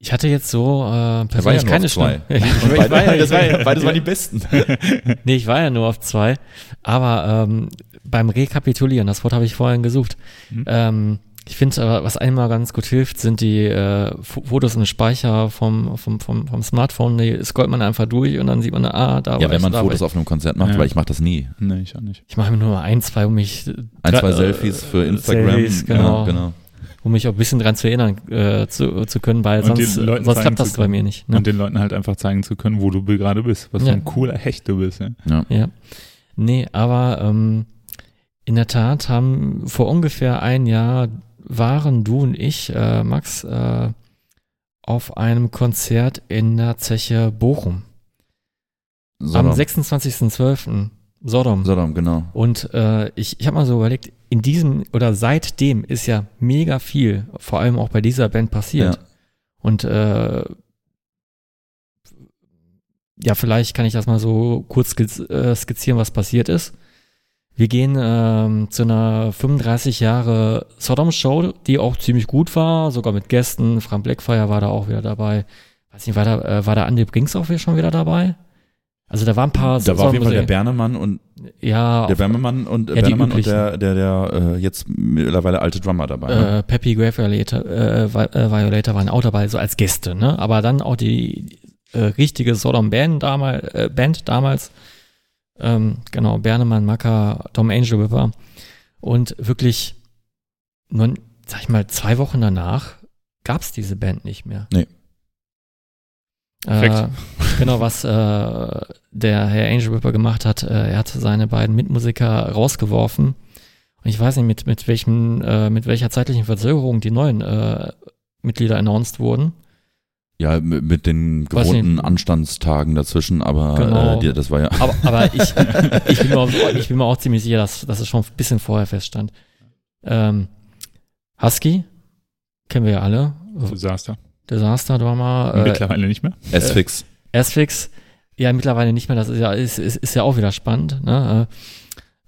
Ich hatte jetzt so äh, Er war <laughs> ja persönlich nur keine zwei. schlimm- ich, beide, war ja, das war, <laughs> ja- ich, beides waren die besten. <laughs> nee, ich war ja nur auf zwei. Aber ähm, beim Rekapitulieren, das Wort habe ich vorhin gesucht. Mhm. Ähm, ich finde, äh, was einmal ganz gut hilft, sind die äh, Fotos im Speicher vom, vom, vom, vom Smartphone. Die scrollt man einfach durch und dann sieht man, ah, da Ja, war wenn ich, man Fotos ich. auf einem Konzert macht, Ja. weil ich mache das nie. Nee, ich auch nicht. Ich mache mir nur mal ein, zwei, um mich Ein, zwei äh, Selfies für Instagram. Selfies, genau. Ja, genau. Um mich auch ein bisschen dran zu erinnern äh, zu, zu können, weil Und sonst, Leuten sonst klappt das bei mir nicht. Ne? Und den Leuten halt einfach zeigen zu können, wo du gerade bist. Was für Ja. ein cooler Hecht du bist, ja. Ja. Ja. Nee, aber ähm, in der Tat haben vor ungefähr ein Jahr waren du und ich, äh, Max, äh, auf einem Konzert in der Zeche Bochum. Am Sodom. 26.12. Sodom. Sodom, genau. Und äh, ich, ich habe mal so überlegt, in diesem oder seitdem ist ja mega viel, vor allem auch bei dieser Band passiert. Ja. Und äh, ja, vielleicht kann ich das mal so kurz äh, skizzieren, was passiert ist. Wir gehen ähm, zu einer 35 Jahre Sodom-Show, die auch ziemlich gut war, sogar mit Gästen. Frank Blackfire war da auch wieder dabei. Weiß nicht, war da, äh, war da Andy Brinks auch wieder schon wieder dabei? Also da waren ein paar Da war auf jeden Fall der Bernemann und ja, der Bernemann und Ja, die Bernemann und der, der, der äh, jetzt mittlerweile alte Drummer dabei. ne? äh, Peppy Grave Violator, äh, äh, Violator waren auch dabei, so als Gäste, ne? Aber dann auch die äh, richtige Sodom Band damals, äh, Band damals, ähm, genau, Bernemann, Macker, Tom Angel Whipper und wirklich nur, sag ich mal, zwei Wochen danach gab's diese Band nicht mehr. Nee. Äh, Perfekt. genau, was äh, der Herr Angel Whipper gemacht hat, äh, er hat seine beiden Mitmusiker rausgeworfen. Und ich weiß nicht, mit, mit welchem, äh, mit welcher zeitlichen Verzögerung die neuen äh, Mitglieder announced wurden. Ja, mit, mit den gewohnten. Anstandstagen dazwischen, aber Genau. äh, die, das war ja. Aber, aber <laughs> ich, ich, bin mir auch, ich bin mir auch ziemlich sicher, dass, dass es schon ein bisschen vorher feststand. Ähm, Husky, kennen wir ja alle. Desaster. Desaster Drummer. Äh, Mittlerweile nicht mehr. S-Fix. S-Fix, ja, mittlerweile nicht mehr, das ist ja, ist, ist, ist ja auch wieder spannend, ne? Äh,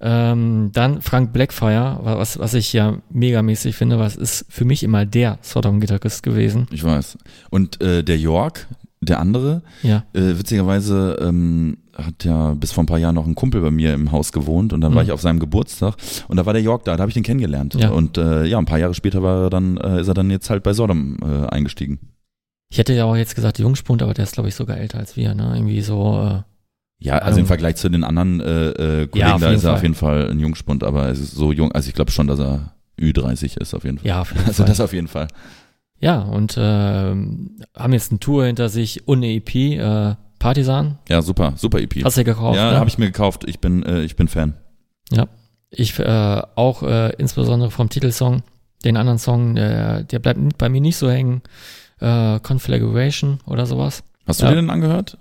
ähm, dann Frank Blackfire, wa- was, was ich ja megamäßig finde, was ist für mich immer der Sodom-Gitarrist gewesen. Ich weiß. Und äh, der York, der andere, Ja. äh, witzigerweise ähm, hat ja bis vor ein paar Jahren noch ein Kumpel bei mir im Haus gewohnt und dann war Mhm. ich auf seinem Geburtstag und da war der York da, da habe ich den kennengelernt. Ja. Und äh, ja, ein paar Jahre später war er dann, äh, ist er dann jetzt halt bei Sodom äh, eingestiegen. Ich hätte ja auch jetzt gesagt Jungspund, aber der ist, glaube ich, sogar älter als wir, ne? Irgendwie so, äh, Ja, also im Vergleich zu den anderen äh, äh, Kollegen, Ja, da ist er auf Fall. jeden Fall ein Jungspund, aber er ist so jung, also ich glaube schon, dass er Ü30 ist auf jeden Fall. ja, auf jeden <laughs> Also Fall. das auf jeden Fall. Ja, und ähm, haben jetzt eine Tour hinter sich eine EP, äh, Partisan. Ja, super, super EP. Hast du gekauft? ja, ne? habe ich mir gekauft. Ich bin, äh, ich bin Fan. Ich äh, auch äh, insbesondere vom Titelsong, den anderen Song, der, der bleibt bei mir nicht so hängen. Äh, Conflagration oder sowas. Hast du Ja. dir den angehört?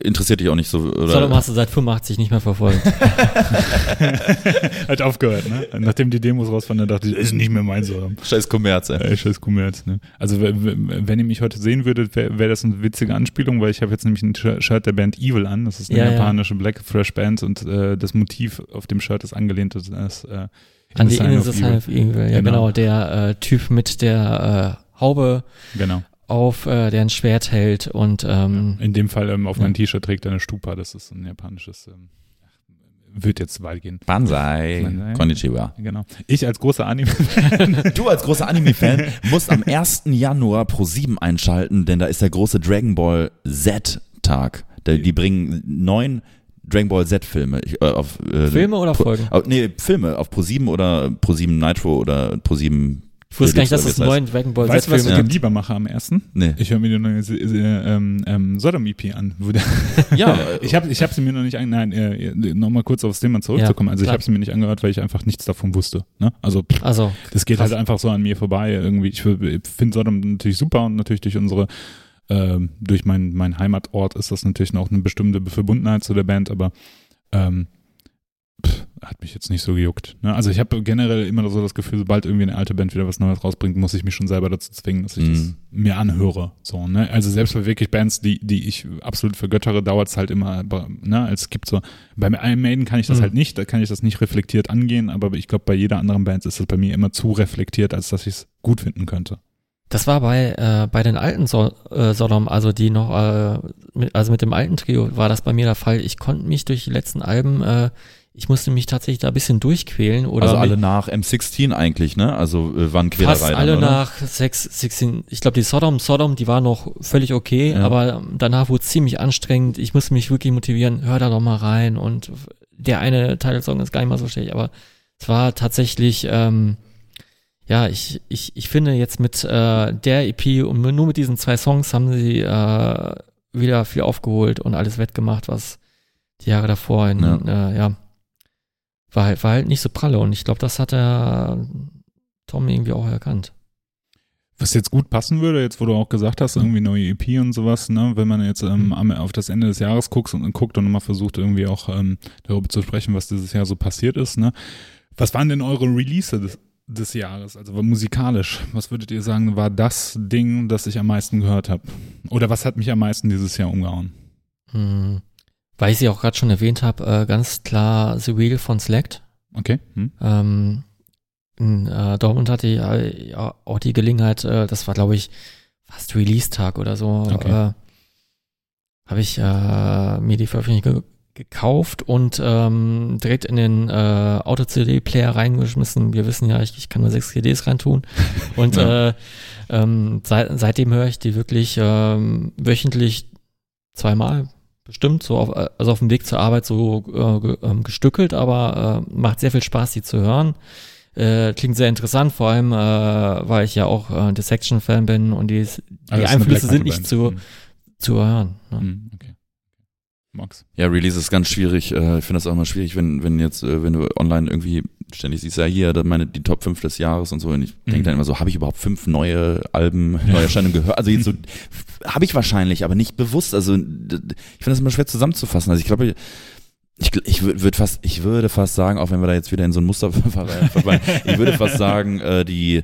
Interessiert dich auch nicht so, oder? Sodom hast du seit 85 nicht mehr verfolgt. <laughs> Hat aufgehört, ne? Nachdem die Demos raus waren, dann dachte ich, ist nicht mehr mein Sodom. Scheiß Kommerz, ey. Ey, scheiß Kommerz, ne? Also, wenn ihr mich heute sehen würdet, wäre wär das eine witzige Anspielung, weil ich habe jetzt nämlich ein Sh- Shirt der Band Evil an. Das ist eine Ja, ja. japanische Black Thrash Band und äh, das Motiv auf dem Shirt ist angelehnt das ist, äh, An die Sign In of of Evil. Ja, Genau. genau. Der äh, Typ mit der äh, Haube Genau. Auf, äh, der ein Schwert hält und ähm, In dem Fall ähm, auf meinem Ja. T-Shirt trägt er eine Stupa. Das ist ein japanisches, ähm, wird jetzt weit gehen. Banzai. Banzai. Konnichiwa. Genau. Ich als großer Anime <laughs> Du als großer Anime-Fan musst am 1. Januar pro 7 einschalten, denn da ist der große Dragon Ball Z-Tag. Die bringen neun Dragon Ball Z-Filme äh, auf äh, Filme oder Pro- Folgen? Auf, nee, Filme auf Pro7 oder Pro7 Nitro oder Pro7. Ich wusste gar nicht, dass es heißt. neuen Dragon Ball Weißt du, was ich Ja. lieber mache am ersten? Nee. Ich höre mir die neue äh, ähm, ähm, Sodom-EP an. <laughs> Ja, <laughs> Ich habe ich hab sie mir noch nicht an, nein, äh, nochmal kurz aufs Thema zurückzukommen. also ich habe sie mir nicht angehört, weil ich einfach nichts davon wusste. Ne? Also pff, Also, das geht Krass. halt einfach so an mir vorbei. Irgendwie, ich finde Sodom natürlich super und natürlich durch unsere ähm, durch mein, mein Heimatort ist das natürlich auch eine bestimmte Verbundenheit zu der Band, aber ähm, hat mich jetzt nicht so gejuckt. Ne? Also ich habe generell immer so das Gefühl, sobald irgendwie eine alte Band wieder was Neues rausbringt, muss ich mich schon selber dazu zwingen, dass ich Mhm. das mir anhöre. So, ne? Also selbst bei wirklich Bands, die, die ich absolut vergöttere, dauert es halt immer, ne? Es gibt so, bei Iron Maiden kann ich das Mhm. halt nicht, da kann ich das nicht reflektiert angehen, aber ich glaube, bei jeder anderen Band ist das bei mir immer zu reflektiert, als dass ich es gut finden könnte. Das war bei, äh, bei den alten so äh, Sodom, also die noch, äh, mit, also mit dem alten Trio war das bei mir der Fall. Ich konnte mich durch die letzten Alben, äh, ich musste mich tatsächlich da ein bisschen durchquälen oder also alle nach M16 eigentlich, ne? Also äh, waren Quälerei fast alle oder? nach 6, 16, ich glaube die Sodom, Sodom, die war noch völlig okay, Ja. aber danach wurde es ziemlich anstrengend. Ich musste mich wirklich motivieren, hör da doch mal rein und der eine Titelsong ist gar nicht mal so schlecht, aber es war tatsächlich, ähm, ja, ich, ich, ich finde jetzt mit äh, der EP und nur mit diesen zwei Songs haben sie äh, wieder viel aufgeholt und alles wettgemacht, was die Jahre davor in, ja, äh, ja war, halt, war halt nicht so pralle und ich glaube, das hat der Tom irgendwie auch erkannt. Was jetzt gut passen würde, jetzt wo du auch gesagt hast, irgendwie neue EP und sowas, ne, wenn man jetzt ähm, Mhm. am- auf das Ende des Jahres guckt und, guckt und mal versucht irgendwie auch ähm, darüber zu sprechen, was dieses Jahr so passiert ist, ne. Was waren denn eure Release des, des Jahres, also musikalisch? Was würdet ihr sagen, war das Ding, das ich am meisten gehört habe? Oder was hat mich am meisten dieses Jahr umgehauen? Hm. Weil ich sie auch gerade schon erwähnt habe, äh, ganz klar The Wheel von Select. Okay. Hm? Ähm, in äh, Dortmund hatte ich äh, ja auch die Gelegenheit, äh, das war glaube ich fast Release-Tag oder so, Okay. äh, habe ich äh, mir die Veröffentlichung ge gekauft und ähm, direkt in den äh, Auto-CD-Player reingeschmissen. Wir wissen ja, ich, ich kann nur sechs CDs reintun. <laughs> Und Ja. äh, ähm, seit, seitdem höre ich die wirklich ähm, wöchentlich zweimal bestimmt, so auf, also auf dem Weg zur Arbeit so äh, ähm, gestückelt, aber äh, macht sehr viel Spaß, die zu hören. Äh, klingt sehr interessant, vor allem, äh, weil ich ja auch äh, Dissection-Fan bin und die, die eine Einflüsse sind nicht zu, Metal-Band. zu hören. Ne? Hm, Okay. Max. Ja, Release ist ganz schwierig. Äh, Ich finde das auch immer schwierig, wenn, wenn jetzt, äh, wenn du online irgendwie ständig siehst, ja hier, meine, die Top 5 des Jahres und so. Und ich denke Mhm. dann immer so, habe ich überhaupt fünf neue Alben, <laughs> neue Erscheinungen gehört? Also jetzt so, habe ich wahrscheinlich, aber nicht bewusst. Also ich finde das immer schwer zusammenzufassen. Also ich glaube, ich, ich würde würd fast, ich würde fast sagen, auch wenn wir da jetzt wieder in so ein Muster <laughs> verfallen, ich würde fast sagen, äh, die,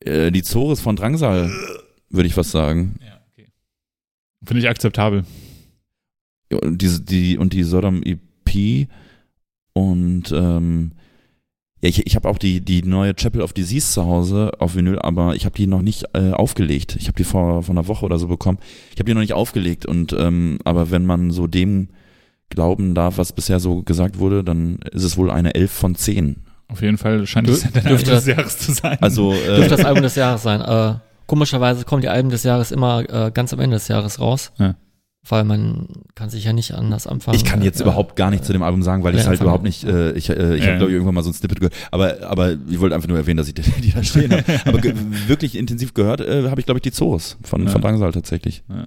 äh, die Zores von Drangsal, würde ich fast sagen. Ja, okay. Finde ich akzeptabel. Und diese, die, und die Sodom EP und ähm, ja, ich, ich habe auch die, die neue Chapel of Disease zu Hause auf Vinyl, aber ich habe die noch nicht äh, aufgelegt. Ich habe die vor, vor einer Woche oder so bekommen. Ich habe die noch nicht aufgelegt und ähm, aber wenn man so dem glauben darf, was bisher so gesagt wurde, dann ist es wohl eine 11 von 10. Auf jeden Fall scheint es dürfte Album des Jahres zu sein. Also Dürfte äh, das Album des Jahres sein. Äh, komischerweise kommen die Alben des Jahres immer äh, ganz am Ende des Jahres raus. Ja. Weil man kann sich ja nicht anders anfangen. ich kann jetzt äh, überhaupt gar nichts zu dem Album sagen, weil ich es halt überhaupt nicht, äh, ich, äh, ich Ja. habe glaube ich irgendwann mal so ein Snippet gehört, aber, aber ich wollte einfach nur erwähnen, dass ich <laughs> die, die da stehen habe. Aber ge wirklich intensiv gehört äh, habe ich glaube ich die Zores von, Ja. von Drangsal tatsächlich. Ja.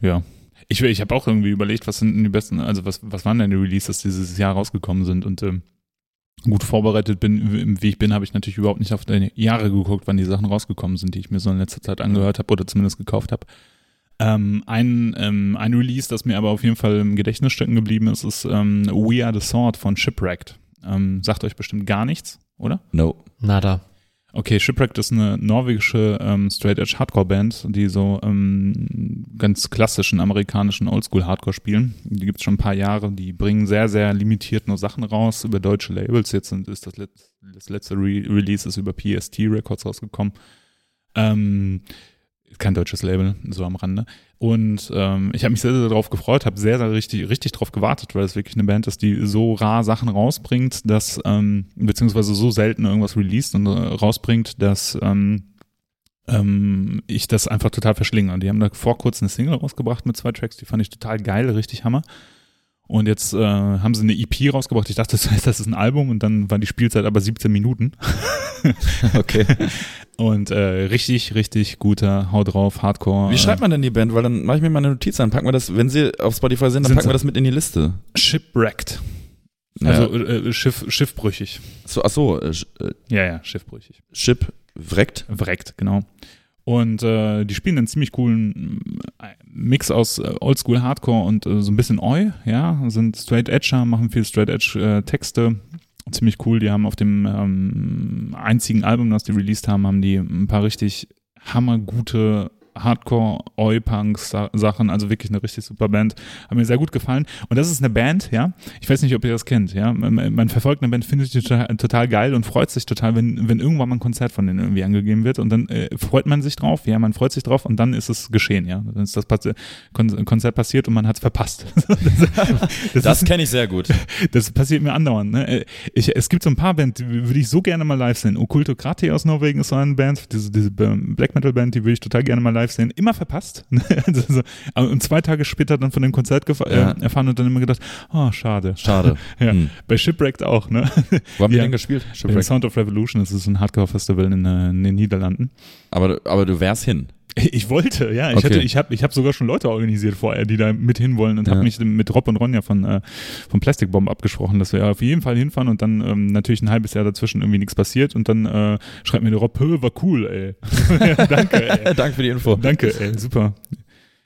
ja. Ich, ich habe auch irgendwie überlegt, was sind denn die besten, also was, was waren denn die Releases, die dieses Jahr rausgekommen sind und ähm, gut vorbereitet bin, wie ich bin, habe ich natürlich überhaupt nicht auf die Jahre geguckt, wann die Sachen rausgekommen sind, die ich mir so in letzter Zeit angehört habe oder zumindest gekauft habe. Ähm, ein, ähm, ein Release, das mir aber auf jeden Fall im Gedächtnis stecken geblieben ist, ist ähm, We Are the Sword von Shipwrecked. Ähm, sagt euch bestimmt gar nichts, oder? No. Nada. Okay, Shipwrecked ist eine norwegische ähm, Straight Edge Hardcore Band, die so ähm, ganz klassischen amerikanischen Oldschool Hardcore spielen. Die gibt's schon ein paar Jahre. Die bringen sehr, sehr limitiert nur Sachen raus über deutsche Labels. Jetzt sind, ist das, Let das letzte Re Release ist über PST Records rausgekommen. Ähm, kein deutsches Label, so am Rande. Und ähm, ich habe mich sehr, sehr darauf gefreut, habe sehr, sehr richtig, richtig drauf gewartet, weil es wirklich eine Band ist, die so rar Sachen rausbringt, dass, ähm, beziehungsweise so selten irgendwas released und äh, rausbringt, dass ähm, ähm, ich das einfach total verschlinge. Und die haben da vor kurzem eine Single rausgebracht mit zwei Tracks, die fand ich total geil, richtig Hammer. Und jetzt äh, haben sie eine EP rausgebracht. Ich dachte, <laughs> das heißt, das ist ein Album und dann war die Spielzeit aber 17 Minuten. <laughs> Okay. <laughs> Und äh, richtig, richtig guter Hau drauf, Hardcore. Wie schreibt man denn die Band? Weil dann mache ich mir mal eine Notiz an, packen wir das, wenn sie auf Spotify sind, dann Sind packen wir das mit in die Liste. äh, Shipwrecked. Ja. Also äh, Schiff, schiffbrüchig. so, ach so, äh, äh, Ja, ja, schiffbrüchig. Chip wreckt. Wreckt, genau. Und äh, die spielen einen ziemlich coolen äh, Mix aus äh, Oldschool Hardcore und äh, so ein bisschen Oi, ja, sind Straight Edger, machen viel Straight Edge äh, Texte. Ziemlich cool. Die haben auf dem ähm, einzigen Album, das die released haben, haben die ein paar richtig hammergute Hardcore, Oi-Punks, Sachen, also wirklich eine richtig super Band. Hat mir sehr gut gefallen. Und das ist eine Band, ja. Ich weiß nicht, ob ihr das kennt, ja. Man verfolgt eine Band, findet die total, geil und freut sich total, wenn, wenn irgendwann mal ein Konzert von denen irgendwie angegeben wird und dann äh, freut man sich drauf, ja, man freut sich drauf und dann ist es geschehen, ja. Dann ist das Konzert passiert und man hat es verpasst. <laughs> das, das kenne ich sehr gut. <laughs> Das passiert mir andauernd, ne. Äh, ich, es gibt so ein paar Bands, die würde ich so gerne mal live sehen. Okkultokrati aus Norwegen ist so eine Band, diese, diese Black Metal Band, die würde ich total gerne mal live sehen. Immer verpasst. <laughs> also, und zwei Tage später dann von dem Konzert äh, ja. erfahren und dann immer gedacht, oh, schade. Schade. <laughs> ja. Hm. Bei Shipwrecked auch, ne? Wo haben ja. die denn gespielt? Shipwrecked. Sound of Revolution, das ist ein Hardcore-Festival in, äh, in, den Niederlanden. Aber, aber du wärst hin. <laughs> Ich wollte, ja. Ich, okay. ich habe ich hab sogar schon Leute organisiert vorher, die da mit hinwollen und ja. habe mich mit Rob und Ronja von, äh, von Plastic Bomb abgesprochen, dass wir auf jeden Fall hinfahren und dann ähm, natürlich ein halbes Jahr dazwischen irgendwie nichts passiert und dann äh, schreibt mir der Rob, war cool, ey. <laughs> Danke, ey. <laughs> Danke für die Info. Danke, ey, super.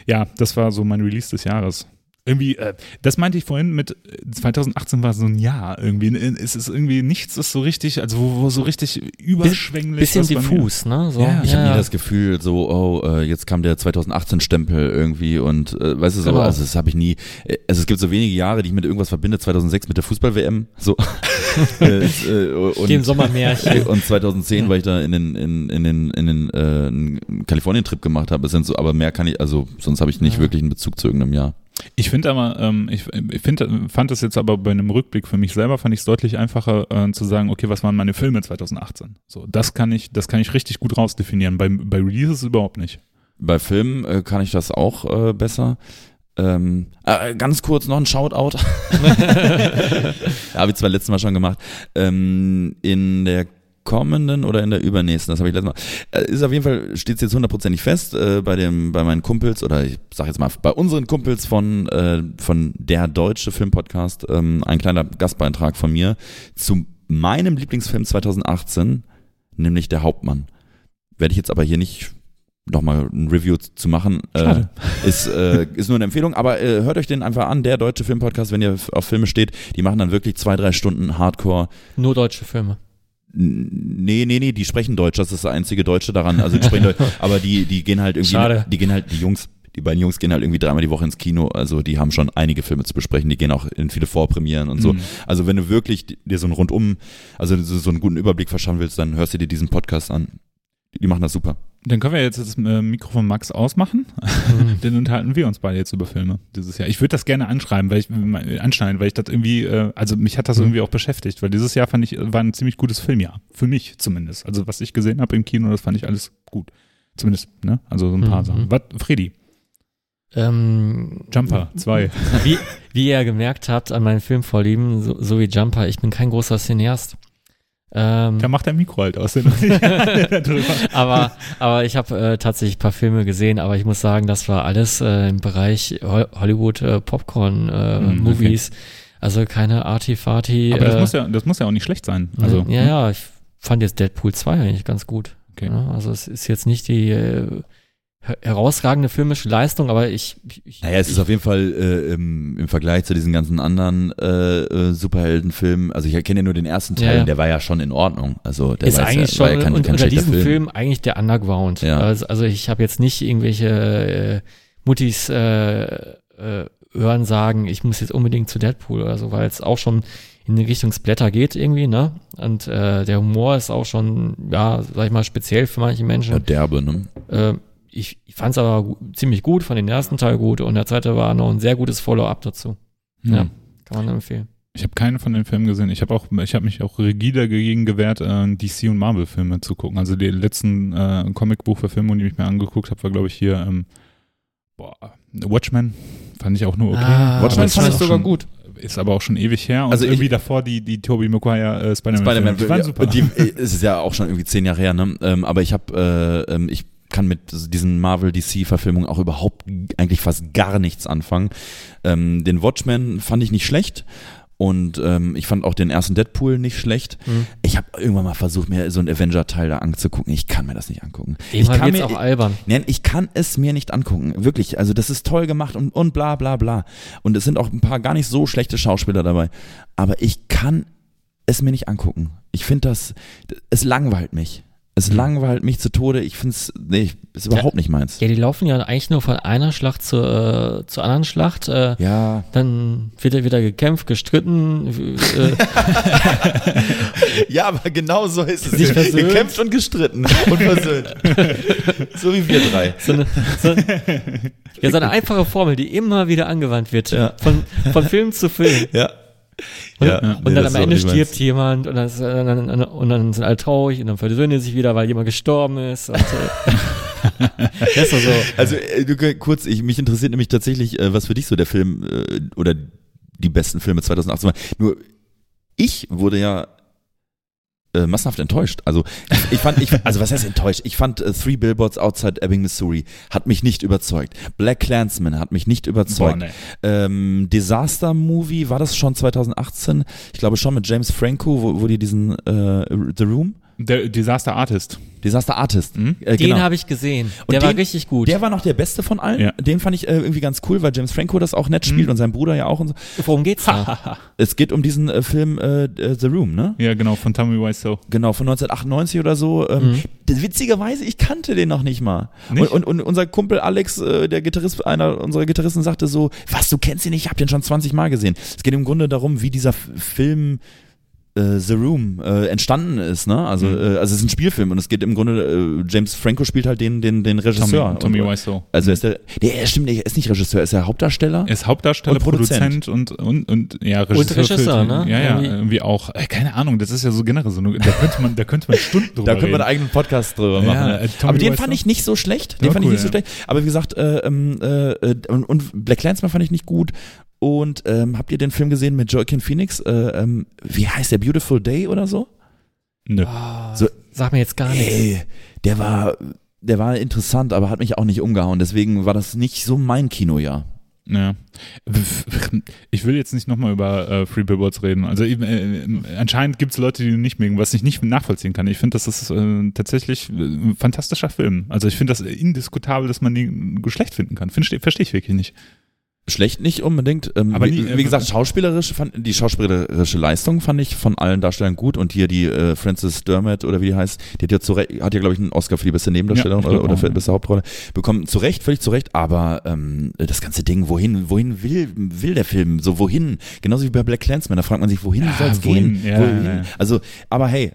Ja, das war so mein Release des Jahres. Irgendwie, äh, das meinte ich vorhin mit 2018 äh, war so ein Jahr irgendwie. Es ist irgendwie nichts ist so richtig, also wo, wo so richtig überschwänglich. Bisschen diffus, ne? So. Ja. Ich ja. habe nie das Gefühl, so, oh, äh, jetzt kam der 2018-Stempel irgendwie und äh, weißt du so, genau. also das habe ich nie. Äh, also es gibt so wenige Jahre, die ich mit irgendwas verbinde. 2006 mit der Fußball-WM, so. <laughs> <laughs> äh, äh, und, Dem Sommermärchen. <laughs> Und 2010, weil ich da in den in, in den in den äh, Kalifornien-Trip gemacht habe. Es sind so, aber mehr kann ich, also sonst habe ich nicht ja. wirklich einen Bezug zu irgendeinem Jahr. Ich finde aber, ähm, ich, ich find, fand das jetzt aber bei einem Rückblick für mich selber, fand ich es deutlich einfacher äh, zu sagen, okay, was waren meine Filme 2018? So, das kann ich, das kann ich richtig gut rausdefinieren. Bei, bei Releases überhaupt nicht. Bei Filmen äh, kann ich das auch äh, besser. Ähm, äh, ganz kurz noch ein Shoutout. <laughs> <laughs> Habe ich zwar letztes Mal schon gemacht. Ähm, in der kommenden oder in der übernächsten, das habe ich letztes Mal. Äh, ist auf jeden Fall, steht jetzt hundertprozentig fest, äh, bei dem, bei meinen Kumpels, oder ich sage jetzt mal, bei unseren Kumpels von, äh, von der deutsche Filmpodcast, ähm, ein kleiner Gastbeitrag von mir zu meinem Lieblingsfilm 2018, nämlich Der Hauptmann. Werde ich jetzt aber hier nicht nochmal ein Review zu machen, äh, ist, äh, ist nur eine Empfehlung, aber äh, hört euch den einfach an, der deutsche Filmpodcast, wenn ihr auf Filme steht, die machen dann wirklich zwei, drei Stunden Hardcore. Nur deutsche Filme. Nee, nee, nee, die sprechen Deutsch, das ist das einzige Deutsche daran. Also die sprechen Deutsch, <laughs> aber die, die gehen halt irgendwie, Schade. die gehen halt, die Jungs, die beiden Jungs gehen halt irgendwie dreimal die Woche ins Kino, also die haben schon einige Filme zu besprechen, die gehen auch in viele Vorpremieren und so. Mhm. Also wenn du wirklich dir so einen rundum, also so einen guten Überblick verschaffen willst, dann hörst du dir diesen Podcast an. Die machen das super. Dann können wir jetzt das äh, Mikro von Max ausmachen. Mhm. <laughs> Dann unterhalten wir uns beide jetzt über Filme dieses Jahr. Ich würde das gerne anschreiben, weil ich anschneiden, weil ich das irgendwie, äh, also mich hat das mhm. irgendwie auch beschäftigt, weil dieses Jahr fand ich, war ein ziemlich gutes Filmjahr. Für mich zumindest. Also was ich gesehen habe im Kino, das fand ich alles gut. Zumindest, ne? Also so ein paar mhm. Sachen. Was, Freddy? Ähm, Jumper 2. <laughs> Wie, wie ihr gemerkt habt an meinen Filmvorlieben, so, so wie Jumper, ich bin kein großer Cineast. Ähm, da macht der Mikro halt aus. <laughs> <laughs> aber, aber ich habe äh, tatsächlich ein paar Filme gesehen, aber ich muss sagen, das war alles äh, im Bereich Hollywood äh, Popcorn äh, mm, Movies. Okay. Also keine Artifati. Aber das, äh, muss ja, das muss ja auch nicht schlecht sein. Also, ja, hm? ja, ich fand jetzt Deadpool 2 eigentlich ganz gut. Okay. Ja, also es ist jetzt nicht die äh, herausragende filmische Leistung, aber ich. ich naja, es ist auf jeden Fall äh, im, im Vergleich zu diesen ganzen anderen äh, äh, Superheldenfilmen. Also ich erkenne ja nur den ersten Teil, ja. der war ja schon in Ordnung. Also der ist eigentlich ja, schon ja kein, kein unter diesem Film. Film. eigentlich der Underground. Ja. Also, also ich habe jetzt nicht irgendwelche äh, Muttis äh, äh, hören sagen, ich muss jetzt unbedingt zu Deadpool oder so, weil es auch schon in die Richtung Splatter geht irgendwie, ne? Und äh, der Humor ist auch schon, ja, sag ich mal, speziell für manche Menschen. Ja, derbe, ne? Äh, ich, fand es aber ziemlich gut, von den ersten Teil gut und der zweite war noch ein sehr gutes Follow-up dazu. Hm. Ja, kann man empfehlen. Ich habe keinen von den Filmen gesehen. Ich habe auch, ich habe mich auch rigide dagegen gewehrt, äh, DC und Marvel Filme zu gucken. Also die letzten äh, Comicbuchverfilmungen, die ich mir angeguckt habe, war glaube ich hier ähm, boah, Watchmen. Fand ich auch nur okay. Ah, Watchmen, fand ich sogar schon, gut. Ist aber auch schon ewig her. Und also irgendwie ich, davor die die Tobey Maguire äh, Spider-Man. Spider-Man, ja, super. Die, es ist ja auch schon irgendwie zehn Jahre her. Ne? Ähm, aber ich habe, äh, ähm, ich kann mit diesen Marvel-DC-Verfilmungen auch überhaupt eigentlich fast gar nichts anfangen. Ähm, den Watchmen fand ich nicht schlecht. Und ähm, ich fand auch den ersten Deadpool nicht schlecht. Mhm. Ich habe irgendwann mal versucht, mir so einen Avenger-Teil da anzugucken. Ich kann mir das nicht angucken. ich kann mir, auch albern. Nein, ich kann es mir nicht angucken. Wirklich. Also das ist toll gemacht und, und bla bla bla. Und es sind auch ein paar gar nicht so schlechte Schauspieler dabei. Aber ich kann es mir nicht angucken. Ich finde das, es langweilt mich. Es Mhm. langweilt mich zu Tode. Ich finde es, nee, ist überhaupt nicht meins. Ja, die laufen ja eigentlich nur von einer Schlacht zur, äh, zur anderen Schlacht. Äh, Ja, Dann wird er wieder gekämpft, gestritten. Äh, <laughs> ja, aber genau so ist es. Sich versöhnt. Gekämpft und gestritten und versöhnt. <laughs> so wie wir drei. so eine, so, ja, so eine einfache Formel, die immer wieder angewandt wird. Ja. Von, von Film zu Film. Ja. Und, Ja, und nee, dann am Ende stirbt jemand und dann, äh, dann, und dann sind alle traurig und dann versöhnen die sich wieder, weil jemand gestorben ist. Und, äh, <laughs> das ist so. Also äh, du, kurz, ich, mich interessiert nämlich tatsächlich, äh, was für dich so der Film äh, oder die besten Filme 2018 war. Nur ich wurde ja äh, massenhaft enttäuscht. Also ich, ich fand, ich, also was heißt enttäuscht? Ich fand äh, Three Billboards Outside Ebbing, Missouri hat mich nicht überzeugt. Black Clansman hat mich nicht überzeugt. Boah, nee. ähm, Disaster Movie war das schon 2018? Ich glaube schon mit James Franco, wo, wo die diesen äh, The Room, Der Disaster Artist. Disaster Artist. Mhm. Äh, Den genau. habe ich gesehen. Und Der war den- richtig gut. Der war noch der beste von allen. Ja. Den fand ich äh, irgendwie ganz cool, weil James Franco das auch nett spielt Mhm. und sein Bruder ja auch und so. Worum geht's da? <laughs> Es geht um diesen äh, Film äh, äh, The Room, ne? Ja, genau, von Tommy Wiseau. Genau, von 1998 oder so. Ähm, Mhm. das- Witzigerweise, ich kannte den noch nicht mal. Nicht? Und, und, und unser Kumpel Alex, äh, der Gitarrist, einer unserer Gitarristen, sagte so, was, du kennst ihn nicht? Ich hab den schon 20 Mal gesehen. Es geht im Grunde darum, wie dieser F- Film äh, The Room äh, entstanden ist, ne? Also, Mhm. äh, also es ist ein Spielfilm und es geht im Grunde, äh, James Franco spielt halt den, den, den Regisseur. Tommy, Tommy und, Wiseau. Also er ist der, der, er stimmt, er ist nicht Regisseur, er ist der Hauptdarsteller. Er ist Hauptdarsteller, Und Produzent. Produzent, und, und, und ja, Regisseur. Regisseur, für, ne? Ja, ja, Irgendwie- irgendwie auch. Äh, keine Ahnung, das ist ja so generell so. Da könnte man, da könnte man Stunden <laughs> drüber Da können wir einen eigenen Podcast drüber Ja, machen. äh, Tommy Aber den Wiseau? fand ich nicht so schlecht. Den Ja, fand cool, ich nicht so ja. schlecht. Aber wie gesagt, äh, ähm, äh, äh, und, und Black Clansman fand ich nicht gut. Und ähm, habt ihr den Film gesehen mit Joaquin Phoenix? Äh, ähm, wie heißt der? Beautiful Day oder so? Nö. Oh, So- sag mir jetzt gar nichts. Ey, der war, der war interessant, aber hat mich auch nicht umgehauen. Deswegen war das nicht so mein Kinojahr. Ja. Ich will jetzt nicht nochmal über äh, Free Billboards reden. Also eben, äh, anscheinend gibt es Leute, die ihn nicht mögen, was ich nicht nachvollziehen kann. Ich finde, das ist äh, tatsächlich äh, ein fantastischer Film. Also ich finde das indiskutabel, dass man den schlecht finden kann. Verstehe versteh ich wirklich nicht. Schlecht nicht unbedingt. Ähm, Aber wie, nie- wie gesagt, schauspielerisch fand, die schauspielerische Leistung fand ich von allen Darstellern gut und hier die äh, Frances Dermott oder wie die heißt, die hat ja zu Recht, hat ja glaube ich einen Oscar für die beste Nebendarstellerin Ja, oder, oder für die beste Hauptrolle bekommen. Zu Recht, völlig zu Recht, aber ähm, das ganze Ding, wohin, wohin will, will der Film? So wohin? Genauso wie bei Black Clansman, da fragt man sich, wohin Ja, soll es gehen? Ja, wohin? ja. Also, aber hey,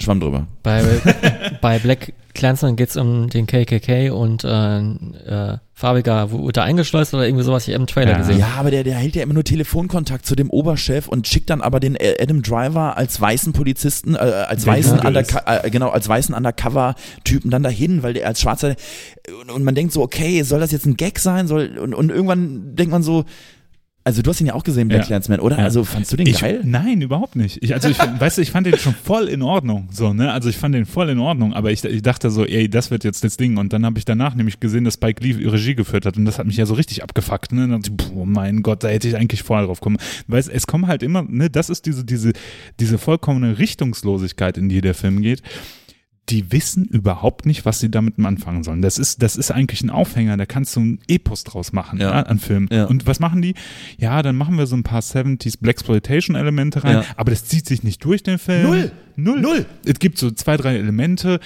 Schwamm drüber. Bei, <laughs> bei Black Clansman geht's um den KKK und äh, äh, farbiger wurde eingeschleust oder irgendwie sowas, ich habe im Trailer Ja. gesehen. Ja, aber der, der hält ja immer nur Telefonkontakt zu dem Oberchef und schickt dann aber den äh, Adam Driver als weißen Polizisten, äh, als Der weißen äh, genau, als weißen Undercover-Typen dann dahin, weil der als Schwarzer und, und man denkt so, okay, soll das jetzt ein Gag sein? Soll und, und irgendwann denkt man so, also du hast ihn ja auch gesehen, Black Ja. Oder? Ja. Also fandst du den Ich, geil? nein, überhaupt nicht. Ich, also ich, <laughs> weißt du, ich fand den schon voll in Ordnung. So, ne? Also ich fand den voll in Ordnung, aber ich, ich dachte so, ey, das wird jetzt das Ding. Und dann habe ich danach nämlich gesehen, dass Spike Lee Regie geführt hat und das hat mich ja so richtig abgefuckt. Ne? Und dann dachte ich, boah, mein Gott, da hätte ich eigentlich vorher drauf kommen. Weißt, es kommen halt immer, ne, das ist diese, diese, diese vollkommene Richtungslosigkeit, in die der Film geht. Die wissen überhaupt nicht, was sie damit anfangen sollen. Das ist, das ist eigentlich ein Aufhänger, da kannst du ein Epos draus machen, Ja. ja. an Film. Ja. Und was machen die? Ja, dann machen wir so ein paar 70s Blaxploitation-Elemente rein, Ja. aber das zieht sich nicht durch den Film. Null. Null. Null. Es gibt so zwei, drei Elemente.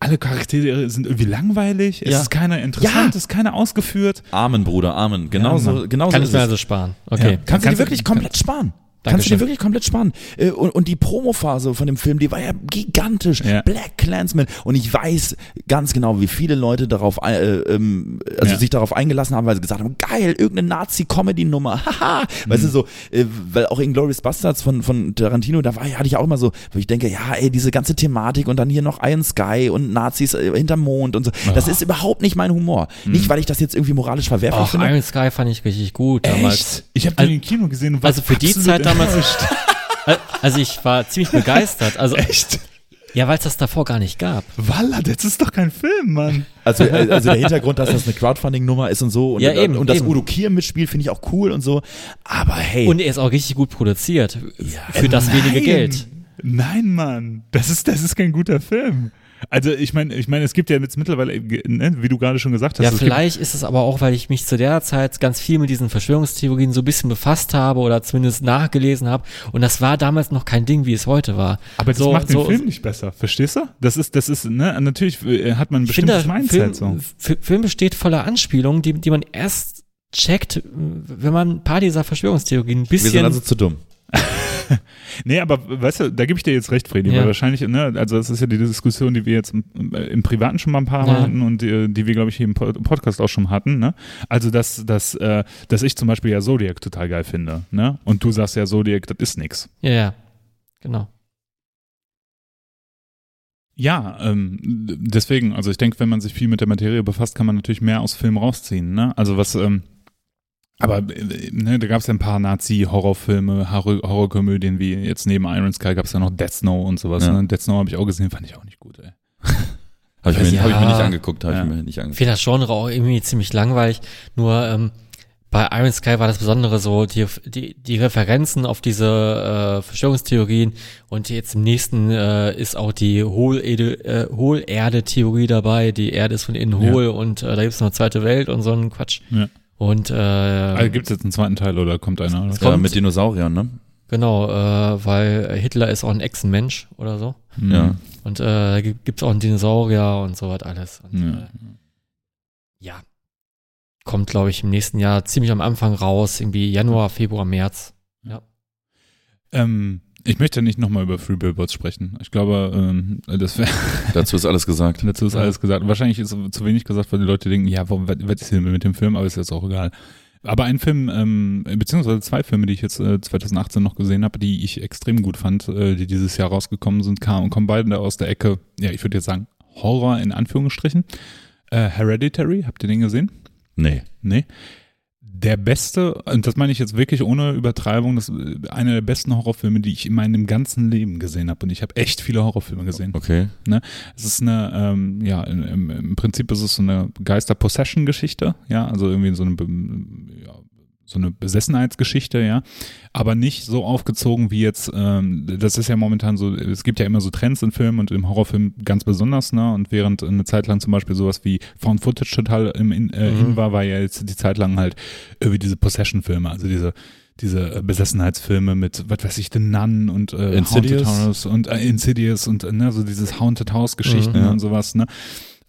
Alle Charaktere sind irgendwie langweilig. Es Ja. ist keiner interessant, Ja. es ist keiner ausgeführt. Amen, Bruder, Amen. Genauso, Mann. genauso Kann ist ich mir es. also sparen. Okay. Ja. Kannst du dir Kannst du- wirklich komplett sparen. Kannst du dir wirklich komplett sparen. Äh, Und, und die Promophase von dem Film, die war ja gigantisch. Ja. Black Clansman. Und ich weiß ganz genau, wie viele Leute darauf, äh, ähm, also Ja. sich darauf eingelassen haben, weil sie gesagt haben, geil, irgendeine Nazi-Comedy-Nummer, <laughs> haha. Weißt du, so, äh, weil auch Inglourious Bastards von, von Tarantino, da war, hatte ich auch immer so, wo ich denke, ja, ey, diese ganze Thematik und dann hier noch Iron Sky und Nazis äh, hinterm Mond und so. Das ist überhaupt nicht mein Humor. Nicht, weil ich das jetzt irgendwie moralisch verwerflich Auch finde. Iron Sky fand ich richtig gut damals. Echt? Ich habe den Also- im Kino gesehen und war Also für die Zeit damals, enttäuscht. <laughs> also ich war ziemlich begeistert. Also Echt? Ja, weil es das davor gar nicht gab. Walla, das ist doch kein Film, Mann. Also, äh, also der Hintergrund, dass das eine Crowdfunding-Nummer ist und so. Und, Ja, eben, und dass eben. Udo Kier mitspielt, finde ich auch cool und so. Aber hey. Und er ist auch richtig gut produziert. für das wenige Nein. Geld. Nein, Mann. Das ist, das ist kein guter Film. Also ich meine, ich meine, es gibt ja jetzt mittlerweile, ne, wie du gerade schon gesagt hast, Ja, vielleicht ist es aber auch, weil ich mich zu der Zeit ganz viel mit diesen Verschwörungstheorien so ein bisschen befasst habe oder zumindest nachgelesen habe. Und das war damals noch kein Ding, wie es heute war. Aber das so, macht den so, Film nicht besser, verstehst du? Das ist, das ist, ne, natürlich äh, hat man ein Ich finde, bestimmtes Film, Mindset so. Film besteht voller Anspielungen, die, die man erst checkt, wenn man ein paar dieser Verschwörungstheorien ein wir sind bisschen. also zu dumm. <laughs> Nee, aber weißt du, da gebe ich dir jetzt recht, Fredi, Ja. weil wahrscheinlich, ne, also das ist ja die Diskussion, die wir jetzt im, im Privaten schon mal ein paar Mal Ja. hatten und die, die wir, glaube ich, hier im Pod- Podcast auch schon hatten, ne? Also, dass, dass, äh, dass ich zum Beispiel ja Zodiac total geil finde, ne? Und du sagst ja, Zodiac, das ist nix. ja, ja, genau. Ja, ähm, deswegen, also ich denke, wenn man sich viel mit der Materie befasst, kann man natürlich mehr aus Filmen rausziehen, ne? Also was, ähm, aber äh, ne, da gab es ja ein paar Nazi-Horrorfilme, Horror Horrorkomödien, wie jetzt neben Iron Sky gab es ja noch Death Snow und sowas. Ja. Ne? Death Snow habe ich auch gesehen, fand ich auch nicht gut, ey. <laughs> Habe ich, mir- Ja. hab ich mir nicht angeguckt, habe Ja. ich mir nicht Ich angeguckt. finde das Genre auch irgendwie ziemlich langweilig. Nur ähm, bei Iron Sky war das Besondere so, die, die, die Referenzen auf diese äh, Verschwörungstheorien und jetzt im nächsten äh, ist auch die Hohlerde, äh, Hohlerde-Theorie dabei. Die Erde ist von innen Ja. hohl und äh, da gibt es noch zweite Welt und so einen Quatsch. Ja. Und äh, Also gibt es jetzt einen zweiten Teil oder kommt einer? Oder? Es Ja, mit Dinosauriern, ne? genau, äh, weil Hitler ist auch ein Echsenmensch oder so. Hm. Ja. Und äh, da gibt- gibt's auch einen Dinosaurier und so was alles. Und, Ja. Äh, ja. Kommt, glaube ich, im nächsten Jahr ziemlich am Anfang raus, irgendwie Januar, Februar, März. Ähm, ich möchte nicht nochmal über Free Billboards sprechen. Ich glaube, ähm, das wäre <laughs> Dazu ist alles gesagt. Dazu ist Ja. alles gesagt. Wahrscheinlich ist zu wenig gesagt, weil die Leute denken, ja, warum, was, was ist denn mit dem Film? Aber ist jetzt auch egal. Aber ein Film, ähm, beziehungsweise zwei Filme, die ich jetzt äh, 2018 noch gesehen habe, die ich extrem gut fand, äh, die dieses Jahr rausgekommen sind, kamen, kommen beide aus der Ecke, ja, ich würde jetzt sagen, Horror in Anführungsstrichen. Äh, Hereditary, habt ihr den gesehen? Nee. Nee. Der beste, und das meine ich jetzt wirklich ohne Übertreibung, das ist einer der besten Horrorfilme, die ich in meinem ganzen Leben gesehen habe. Und ich habe echt viele Horrorfilme gesehen. Okay. Es ist eine, ähm, ja, im, im Prinzip ist es so eine Geister-Possession-Geschichte, ja, also irgendwie so eine, ja, so eine Besessenheitsgeschichte, ja, aber nicht so aufgezogen wie jetzt, ähm, das ist ja momentan so, es gibt ja immer so Trends in Filmen und im Horrorfilm ganz besonders, ne, und während eine Zeit lang zum Beispiel sowas wie Found Footage total im, in, äh, Mhm. in war, war ja jetzt die Zeit lang halt irgendwie diese Possession-Filme, also diese diese Besessenheitsfilme mit, was weiß ich, The Nun und äh, Insidious? Haunted House und äh, Insidious und äh, ne, so dieses Haunted House Geschichten Mhm. und sowas, ne.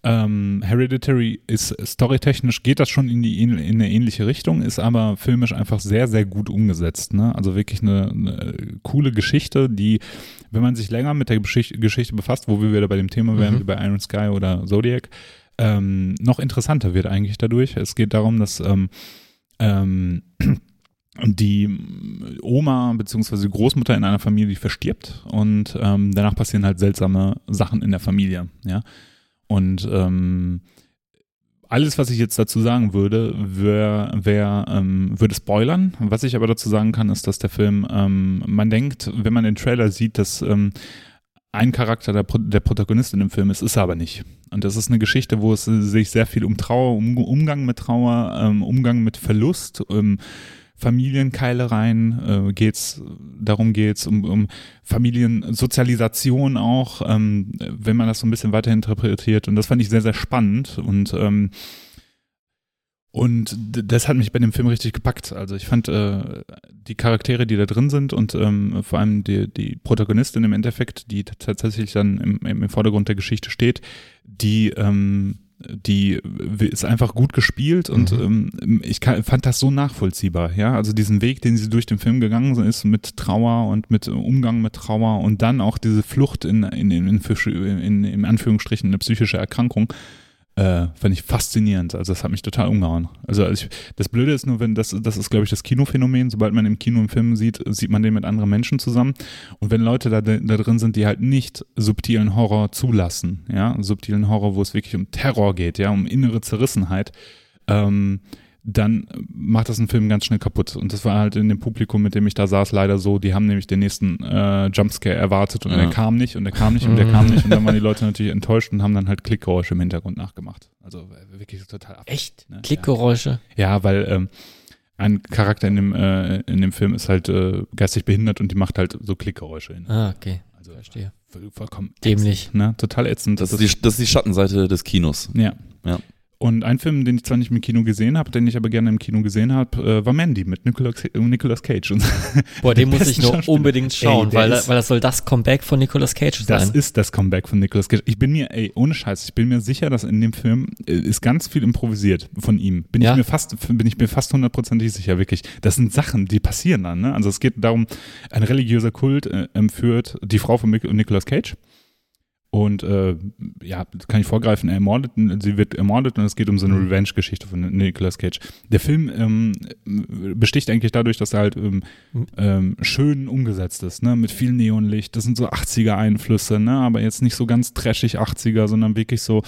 Ähm, Hereditary ist storytechnisch geht das schon in die in eine ähnliche Richtung, ist aber filmisch einfach sehr sehr gut umgesetzt, ne? Also wirklich eine, eine coole Geschichte, die wenn man sich länger mit der Geschichte, Geschichte befasst, wo wir wieder bei dem Thema wären Mhm. wie bei Iron Sky oder Zodiac, ähm, noch interessanter wird eigentlich dadurch. Es geht darum, dass ähm, ähm, die Oma bzw. die Großmutter in einer Familie verstirbt und ähm, danach passieren halt seltsame Sachen in der Familie, ja. Und ähm, alles, was ich jetzt dazu sagen würde, wäre, wär, ähm, würde spoilern. Was ich aber dazu sagen kann, ist, dass der Film, ähm, man denkt, wenn man den Trailer sieht, dass ähm, ein Charakter der, der Protagonist in dem Film ist, ist er aber nicht. Und das ist eine Geschichte, wo es sich sehr viel um Trauer, um Umgang mit Trauer, ähm, Umgang mit Verlust, um Familienkeilereien äh, geht's, darum geht's, um, um Familiensozialisation auch, ähm, wenn man das so ein bisschen weiter interpretiert. Und das fand ich sehr, sehr spannend und ähm, und das hat mich bei dem Film richtig gepackt. Also ich fand äh, die Charaktere, die da drin sind und ähm, vor allem die, die Protagonistin im Endeffekt, die tatsächlich dann im, im Vordergrund der Geschichte steht, die ähm, die ist einfach gut gespielt und Mhm. ähm, ich kann, fand das so nachvollziehbar, ja, also diesen Weg, den sie durch den Film gegangen ist mit Trauer und mit Umgang mit Trauer und dann auch diese Flucht in, in, in, in, in, in Anführungsstrichen eine psychische Erkrankung, äh, fand ich faszinierend. Also das hat mich total umgehauen. Also, als ich, das Blöde ist nur, wenn das, das ist, glaube ich, das Kinophänomen. Sobald man im Kino einen Film sieht, sieht man den mit anderen Menschen zusammen. Und wenn Leute da, da drin sind, die halt nicht subtilen Horror zulassen, ja, subtilen Horror, wo es wirklich um Terror geht, ja, um innere Zerrissenheit, ähm, dann macht das einen Film ganz schnell kaputt. Und das war halt in dem Publikum, mit dem ich da saß, leider so. Die haben nämlich den nächsten äh, Jumpscare erwartet und Ja. der kam nicht und der kam nicht und der <laughs> kam nicht. Und dann waren die Leute natürlich enttäuscht und haben dann halt Klickgeräusche im Hintergrund nachgemacht. Also äh, wirklich total ab. Echt? Ne? Klickgeräusche. Ja, weil ähm, ein Charakter in dem, äh, in dem Film ist halt äh, geistig behindert und die macht halt so Klickgeräusche. hin. Ah, okay. Also Verstehe. voll, vollkommen Dämlich. ätzend, ne? Total ätzend. Das ist, die, das ist die Schattenseite des Kinos. ja. Ja. Und ein Film, den ich zwar nicht im Kino gesehen habe, den ich aber gerne im Kino gesehen habe, äh, war Mandy mit Nicolas, Nicolas Cage. Und <laughs> Boah, den muss ich Schauspieler. unbedingt schauen, Ey, weil, ist- weil das soll das Comeback von Nicolas Cage das sein. ist das Comeback von Nicolas Cage. Ich bin mir, ey, ohne Scheiß, ich bin mir sicher, dass in dem Film äh, ist ganz viel improvisiert von ihm. Bin Ja. ich mir fast, bin ich mir fast hundertprozentig sicher, wirklich. Das sind Sachen, die passieren dann, ne? Also es geht darum, ein religiöser Kult äh, entführt die Frau von Nic- Nicolas Cage. Und äh, ja, kann ich vorgreifen, er ermordet, sie wird ermordet und es geht um so eine Mhm. Revenge-Geschichte von Nicolas Cage. Der Film ähm, besticht eigentlich dadurch, dass er halt ähm, Mhm. ähm, schön umgesetzt ist, ne, mit viel Neonlicht. Das sind so 80er-Einflüsse, ne, aber jetzt nicht so ganz trashig 80er, sondern wirklich so,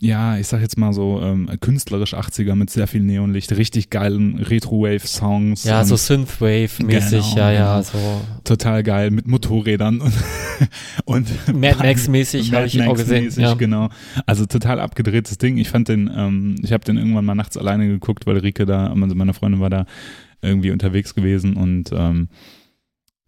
ja, ich sag jetzt mal so ähm, künstlerisch 80er mit sehr viel Neonlicht, richtig geilen Retro-Wave-Songs. ja, so Synthwave-mäßig, Genau, ja, ja, genau. so total geil mit Motorrädern und, <laughs> und Mad Max-mäßig habe ich auch gesehen. Max-mäßig, Ja. genau. Also total abgedrehtes Ding. Ich fand den, ähm, ich habe den irgendwann mal nachts alleine geguckt, weil Rike da, also meine Freundin war da irgendwie unterwegs gewesen und ähm,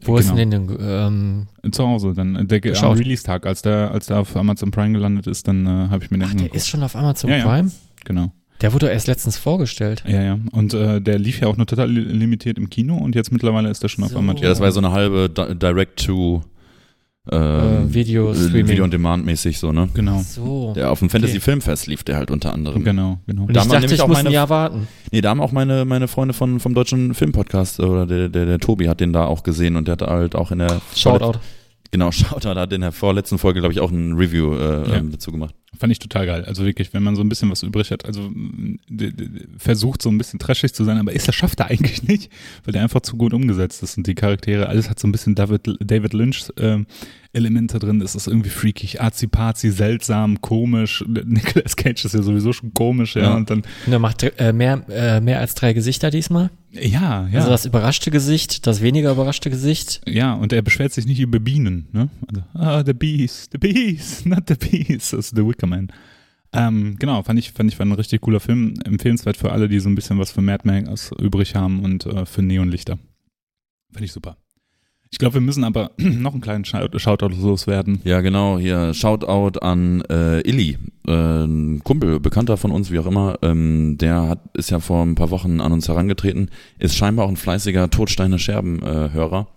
Wo ist genau. denn denn, ähm, zu Hause dann der am. Release-Tag, als der, als der auf Amazon Prime gelandet ist, dann äh, habe ich mir den ach, der ist schon auf Amazon Ja, ja. Prime? genau. Der wurde erst letztens vorgestellt. Ja, ja. Und äh, der lief ja auch nur total li- limitiert im Kino und jetzt mittlerweile ist er schon auf So. Amazon. Ja, das war ja so eine halbe Di- Direct-to Äh, ähm, Video-Streaming. Video-on-Demand-mäßig so, ne? Genau. So. Der auf dem Fantasy Filmfest lief der halt unter anderem. Genau, genau. Und Da ich dachte, ich auch muss meine- ein Jahr warten. Nee, da haben auch meine, meine Freunde von, vom deutschen Filmpodcast oder der, der, der Tobi hat den da auch gesehen und der hat halt auch in der Shoutout. Genau, <laughs> Shoutout hat in der vorletzten Folge, glaube ich, auch ein Review äh, Ja. ähm, dazu gemacht. Fand ich total geil. Also wirklich, wenn man so ein bisschen was übrig hat, also versucht so ein bisschen trashig zu sein, aber ist das schafft er eigentlich <laughs> nicht, weil der einfach zu gut umgesetzt ist und die Charaktere, alles hat so ein bisschen David, David Lynch ähm, Elemente drin. Das ist irgendwie freakig, arzi seltsam, komisch. <laughs> Nicolas Cage ist ja sowieso schon komisch, ja. Ja. Und dann, Und er macht äh, mehr, äh, mehr als drei Gesichter diesmal. ja, ja. Also das überraschte Gesicht, das weniger überraschte Gesicht. ja, und er beschwert sich nicht über Bienen, ne? Also, ah, the bees, the bees, not the bees, das ist The Wicker Man. Ähm, genau, fand ich, fand ich war ein richtig cooler Film. Empfehlenswert für alle, die so ein bisschen was für Mad Max übrig haben und äh, für Neonlichter. Fand ich super. Ich glaube, wir müssen aber <clears throat> noch einen kleinen Shout- Shoutout loswerden. Ja, genau, hier Shoutout an äh, Illy, äh, Kumpel, Bekannter von uns, wie auch immer, ähm, der hat, ist ja vor ein paar Wochen an uns herangetreten, ist scheinbar auch ein fleißiger Todsteine Scherben-Hörer.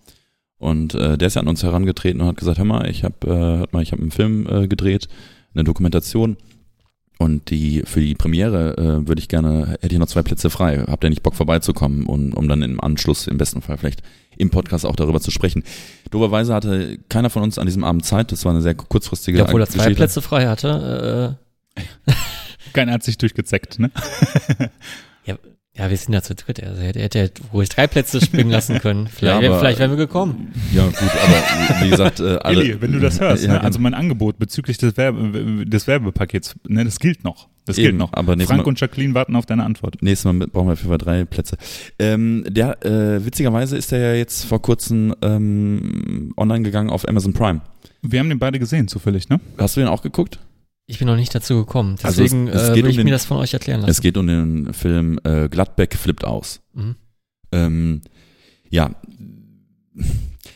und äh, der ist ja an uns herangetreten und hat gesagt, hör mal, ich habe äh, hört mal, ich habe einen Film äh, gedreht, eine Dokumentation und die für die Premiere äh, würde ich gerne, hätte ich noch zwei Plätze frei. Habt ihr nicht Bock vorbeizukommen und um dann im Anschluss im besten Fall vielleicht im Podcast auch darüber zu sprechen. Doberweise hatte keiner von uns an diesem Abend Zeit. Das war eine sehr kurzfristige Ja, obwohl er zwei. Plätze frei hatte. Keiner hat sich durchgezeckt, ne? <laughs> Äh, ja, wir sind ja zu dritt. Also er hätte, hätte ruhig drei Plätze springen lassen können. <laughs> Vielleicht, Ja, aber- vielleicht wären wir gekommen. Ja, gut, aber wie gesagt, äh, alle. Eli, wenn du das hörst, Ja, ne? also mein Angebot bezüglich des, Werbe, des Werbepakets, ne, das gilt noch. Das gilt Eben, noch. aber Frank Mal- und Jacqueline warten auf deine Antwort. Nächstes Mal brauchen wir auf jeden Fall drei Plätze. Ähm, der, äh, witzigerweise ist der ja jetzt vor kurzem ähm, online gegangen auf Amazon Prime. Wir haben den beide gesehen, zufällig, ne? Hast du den auch geguckt? Ich bin noch nicht dazu gekommen. Also es- Deswegen es äh, geht will um ich den- mir das von euch erklären lassen. Es geht um den Film äh, Gladbeck flippt aus. Mhm. Ähm, ja,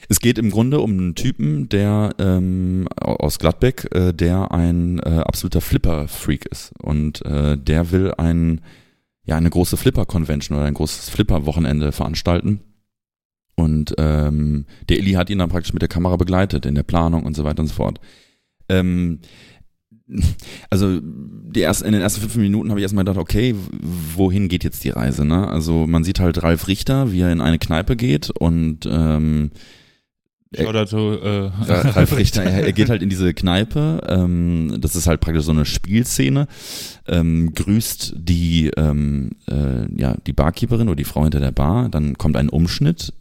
es geht im Grunde um einen Typen, der ähm, aus Gladbeck, äh, der ein äh, absoluter Flipper-Freak ist und äh, der will ein ja eine große Flipper-Convention oder ein großes Flipper-Wochenende veranstalten. Und ähm, der Illy hat ihn dann praktisch mit der Kamera begleitet in der Planung und so weiter und so fort. Ähm, also die ersten, in den ersten fünf Minuten habe ich erstmal gedacht, okay, wohin geht jetzt die Reise? Ne? Also man sieht halt Ralf Richter, wie er in eine Kneipe geht und ähm, Äh, Shoutout, äh, Ra- Ralf <laughs> Richter, er, er geht halt in diese Kneipe, ähm, das ist halt praktisch so eine Spielszene, ähm, grüßt die, ähm, äh, ja, die Barkeeperin oder die Frau hinter der Bar, dann kommt ein Umschnitt,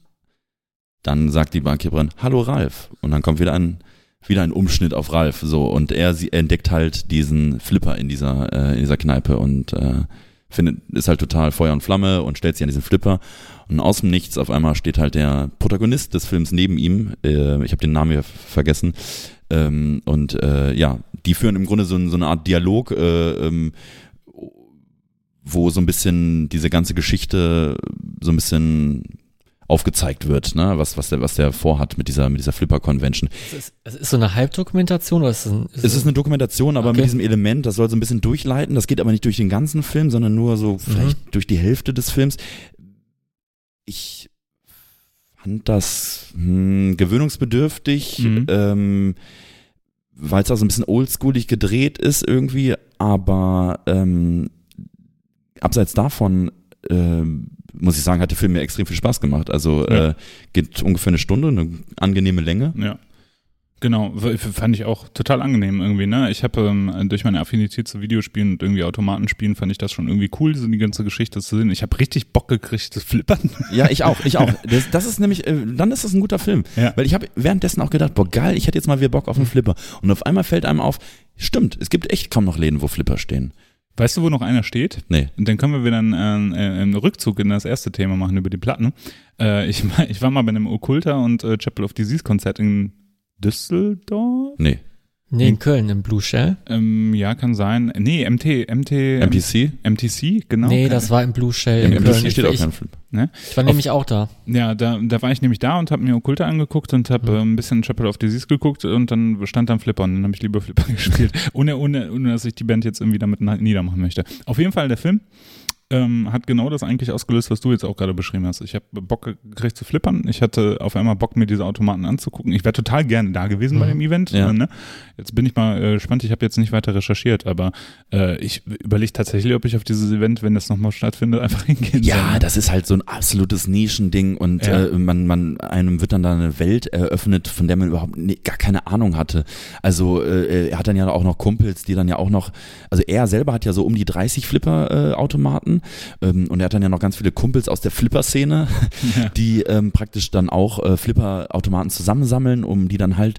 dann sagt die Barkeeperin, hallo Ralf, und dann kommt wieder ein, wieder ein Umschnitt auf Ralf, so, und er, sie entdeckt halt diesen Flipper in dieser, äh, in dieser Kneipe und, äh, findet, ist halt total Feuer und Flamme und stellt sich an diesen Flipper. Und aus dem Nichts auf einmal steht halt der Protagonist des Films neben ihm, äh, ich habe den Namen hier vergessen, ähm, und äh, ja, die führen im Grunde so, so eine Art Dialog, äh, ähm, wo so ein bisschen diese ganze Geschichte so ein bisschen aufgezeigt wird, ne, was, was der, was der vorhat mit dieser, mit dieser Flipper-Convention. Es ist, es ist so eine Halbdokumentation oder ist es, ein, ist Es ist eine Dokumentation, aber Okay. mit diesem Element, das soll so ein bisschen durchleiten. Das geht aber nicht durch den ganzen Film, sondern nur so vielleicht durch die Hälfte des Films. Ich fand das hm, gewöhnungsbedürftig, Mhm. ähm, weil es auch so ein bisschen oldschoolig gedreht ist irgendwie, aber ähm, abseits davon ähm, muss ich sagen, hat der Film mir extrem viel Spaß gemacht. Also Ja. äh, geht ungefähr eine Stunde, eine angenehme Länge. Ja. Genau, fand ich auch total angenehm irgendwie, ne? Ich habe ähm, durch meine Affinität zu Videospielen und irgendwie Automatenspielen fand ich das schon irgendwie cool, so die ganze Geschichte zu sehen. Ich habe richtig Bock gekriegt, das Flippern. Ja, ich auch, ich auch. <laughs> Das, das ist nämlich, äh, dann ist das ein guter Film. Ja. Weil ich habe währenddessen auch gedacht, boah geil, ich hätte jetzt mal wieder Bock auf einen Flipper. Und auf einmal fällt einem auf, stimmt, es gibt echt kaum noch Läden, wo Flipper stehen. Weißt du, wo noch einer steht? Nee. Und dann können wir wieder einen, äh, einen Rückzug in das erste Thema machen über die Platten. Äh, ich, war- <laughs> ich war mal bei einem Okkulter und äh, Chapel of Disease Konzert in Düsseldorf. Nee. Nee, in Köln, im Blue Shell. Ähm, ja, kann sein. Nee, MT, MT, MPC? MTC, genau. nee, das war im Blue Shell Im in Köln. MPC Ich, steht auch kein Flipper. ich war nämlich auch da. Ja, da, da war ich nämlich da und habe mir Okkulte angeguckt und habe äh, ein bisschen Chapel of Disease geguckt und dann stand dann Flipper und dann habe ich lieber Flipper <laughs> gespielt, ohne, ohne, ohne dass ich die Band jetzt irgendwie damit niedermachen möchte. Auf jeden Fall, der Film ähm, hat genau das eigentlich ausgelöst, was du jetzt auch gerade beschrieben hast. Ich habe Bock gekriegt zu flippern. Ich hatte auf einmal Bock, mir diese Automaten anzugucken. Ich wäre total gerne da gewesen bei Mhm. dem Event. Ja. Äh, ne? Jetzt bin ich mal äh, gespannt. Ich habe jetzt nicht weiter recherchiert, aber äh, ich überlege tatsächlich, ob ich auf dieses Event, wenn das nochmal stattfindet, einfach <laughs> hingehen soll. Ja, das ist halt so ein absolutes Nischending und Ja. äh, man, man, einem wird dann da eine Welt eröffnet, von der man überhaupt nie, gar keine Ahnung hatte. Also äh, er hat dann ja auch noch Kumpels, die dann ja auch noch, also er selber hat ja so um die 30 Flipper-Automaten ähm, und er hat dann ja noch ganz viele Kumpels aus der Flipper-Szene, Ja. <laughs> die ähm, praktisch dann auch äh, Flipper-Automaten zusammensammeln, um die dann halt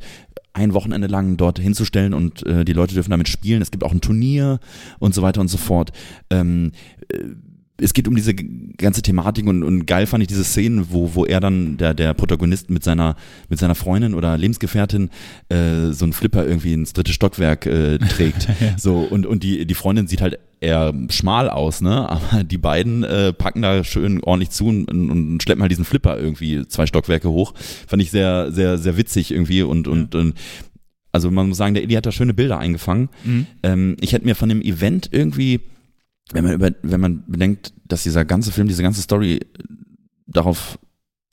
ein Wochenende lang dort hinzustellen und äh, die Leute dürfen damit spielen. Es gibt auch ein Turnier und so weiter und so fort. Ähm, äh, es geht um diese ganze Thematik und, und geil fand ich diese Szenen, wo, wo er dann, der, der Protagonist mit seiner, mit seiner Freundin oder Lebensgefährtin äh, so einen Flipper irgendwie ins dritte Stockwerk äh, trägt. <laughs> Ja. So, und, und die, die Freundin sieht halt eher schmal aus, ne? Aber die beiden äh, packen da schön ordentlich zu und, und, schleppen halt diesen Flipper irgendwie zwei Stockwerke hoch. Fand ich sehr, sehr, sehr witzig irgendwie und, und, und also man muss sagen, der Eddie hat da schöne Bilder eingefangen. Mhm. Ähm, ich hätte mir von dem Event irgendwie, wenn man über, wenn man bedenkt, dass dieser ganze Film, diese ganze Story darauf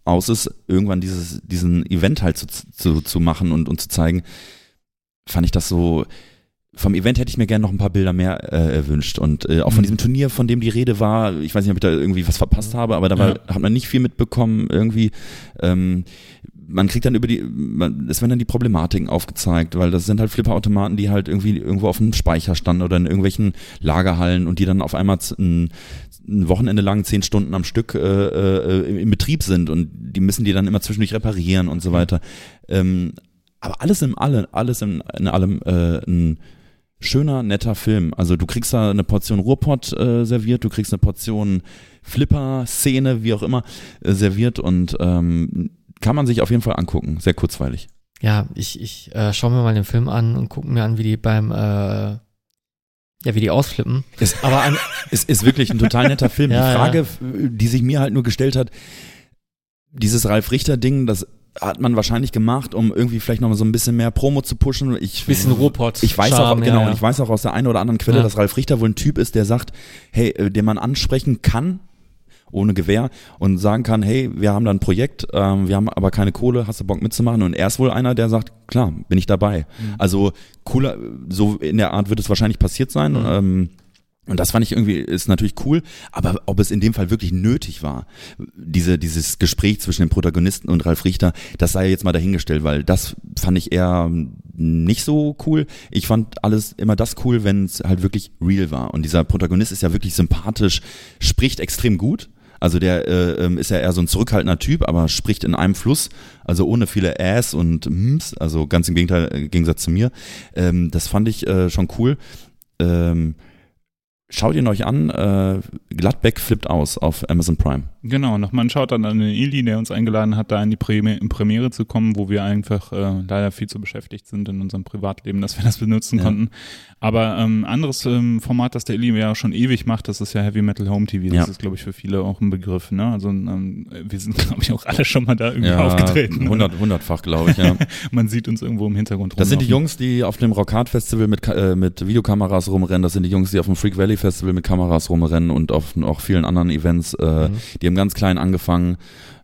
aus ist, irgendwann dieses, diesen Event halt zu, zu, zu machen und, und zu zeigen, fand ich das so, vom Event hätte ich mir gerne noch ein paar Bilder mehr äh, erwünscht und äh, auch von Mhm. diesem Turnier, von dem die Rede war, ich weiß nicht, ob ich da irgendwie was verpasst habe, aber da war, hat man nicht viel mitbekommen irgendwie. Ähm, man kriegt dann über die, man, es werden dann die Problematiken aufgezeigt, weil das sind halt Flipperautomaten, die halt irgendwie irgendwo auf dem Speicher standen oder in irgendwelchen Lagerhallen und die dann auf einmal ein, ein Wochenende lang zehn Stunden am Stück äh, äh, im- im Betrieb sind und die müssen die dann immer zwischendurch reparieren und so weiter. Ähm, aber alles in allem, alles in, in allem äh, ein schöner, netter Film. Also du kriegst da eine Portion Ruhrpott äh, serviert, du kriegst eine Portion Flipper-Szene, wie auch immer, äh, serviert und ähm, kann man sich auf jeden Fall angucken. Sehr kurzweilig. Ja, ich, ich äh, schaue mir mal den Film an und gucke mir an, wie die beim, äh, ja, wie die ausflippen. Ist, Aber an, <laughs> es ist wirklich ein total netter Film. Ja, die Frage, f- die sich mir halt nur gestellt hat, dieses Ralf Richter-Ding, das hat man wahrscheinlich gemacht, um irgendwie vielleicht noch so ein bisschen mehr Promo zu pushen. Ich, bisschen Ruhrpott. Ich weiß Charme, auch, genau, ja, ja. ich weiß auch aus der einen oder anderen Quelle, Ja. dass Ralf Richter wohl ein Typ ist, der sagt, hey, äh, den man ansprechen kann, ohne Gewehr und sagen kann, hey, wir haben da ein Projekt, ähm, wir haben aber keine Kohle, hast du Bock mitzumachen? Und er ist wohl einer, der sagt, klar, bin ich dabei. Mhm. Also cooler, so in der Art wird es wahrscheinlich passiert sein. Mhm. Ähm, und das fand ich irgendwie, ist natürlich cool, aber ob es in dem Fall wirklich nötig war, diese, dieses Gespräch zwischen dem Protagonisten und Ralf Richter, das sei jetzt mal dahingestellt, weil das fand ich eher nicht so cool. Ich fand alles immer das cool, wenn es halt wirklich real war. Und dieser Protagonist ist ja wirklich sympathisch, spricht extrem gut. Also der äh, ähm, ist ja eher so ein zurückhaltender Typ, aber spricht in einem Fluss, also ohne viele Äs und Ms, also ganz im Gegenteil, im Gegensatz zu mir. Ähm, das fand ich äh, schon cool. Ähm, Schaut ihn euch an, äh, Gladbeck flippt aus auf Amazon Prime. Genau, nochmal ein Shoutout an den Ili, der uns eingeladen hat, da in die Premi- in Premiere zu kommen, wo wir einfach äh, leider viel zu beschäftigt sind in unserem Privatleben, dass wir das benutzen Ja. konnten. Aber ähm, anderes ähm, Format, das der Ili ja schon ewig macht, das ist ja Heavy Metal Home TV. Das Ja. ist, glaube ich, für viele auch ein Begriff. Ne? Also ähm, wir sind, <laughs> glaube ich, auch alle schon mal da irgendwie aufgetreten. 100, hundertfach, glaube ich, ja. <laughs> Man sieht uns irgendwo im Hintergrund Das sind die. Jungs, die auf dem Rock Hard Festival mit, äh, mit Videokameras rumrennen. Das sind die Jungs, die auf dem Freak Valley Festival mit Kameras rumrennen und auf auch vielen anderen Events. Äh, Mhm. Die haben ganz klein angefangen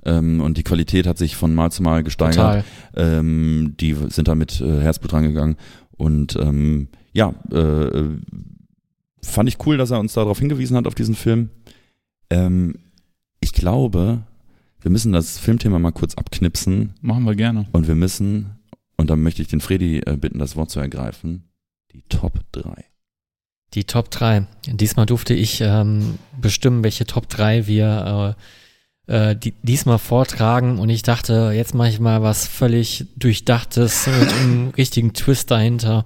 ähm, und die Qualität hat sich von Mal zu Mal gesteigert. Ähm, die sind da mit äh, Herzblut rangegangen. Und ähm, ja, äh, fand ich cool, dass er uns darauf hingewiesen hat, auf diesen Film. Ähm, ich glaube, wir müssen das Filmthema mal kurz abknipsen Machen wir gerne. und wir müssen, und da möchte ich den Freddy äh, bitten, das Wort zu ergreifen, die Top 3. Die Top 3. Diesmal durfte ich ähm, bestimmen, welche Top 3 wir äh, äh, die, diesmal vortragen und ich dachte, jetzt mache ich mal was völlig Durchdachtes <laughs> mit einem richtigen Twist dahinter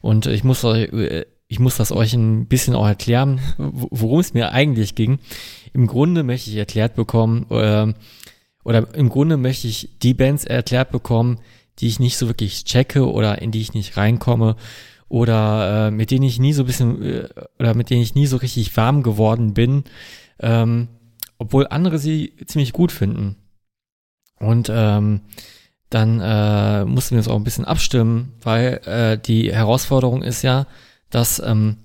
und ich muss euch, äh, ich muss das euch ein bisschen auch erklären, wo- worum es mir eigentlich ging. Im Grunde möchte ich erklärt bekommen, äh, oder im Grunde möchte ich die Bands erklärt bekommen, die ich nicht so wirklich checke oder in die ich nicht reinkomme oder äh, mit denen ich nie so ein bisschen äh, oder mit denen ich nie so richtig warm geworden bin, ähm, obwohl andere sie ziemlich gut finden. Und ähm, dann äh, mussten wir uns auch ein bisschen abstimmen, weil äh, die Herausforderung ist ja, dass ähm,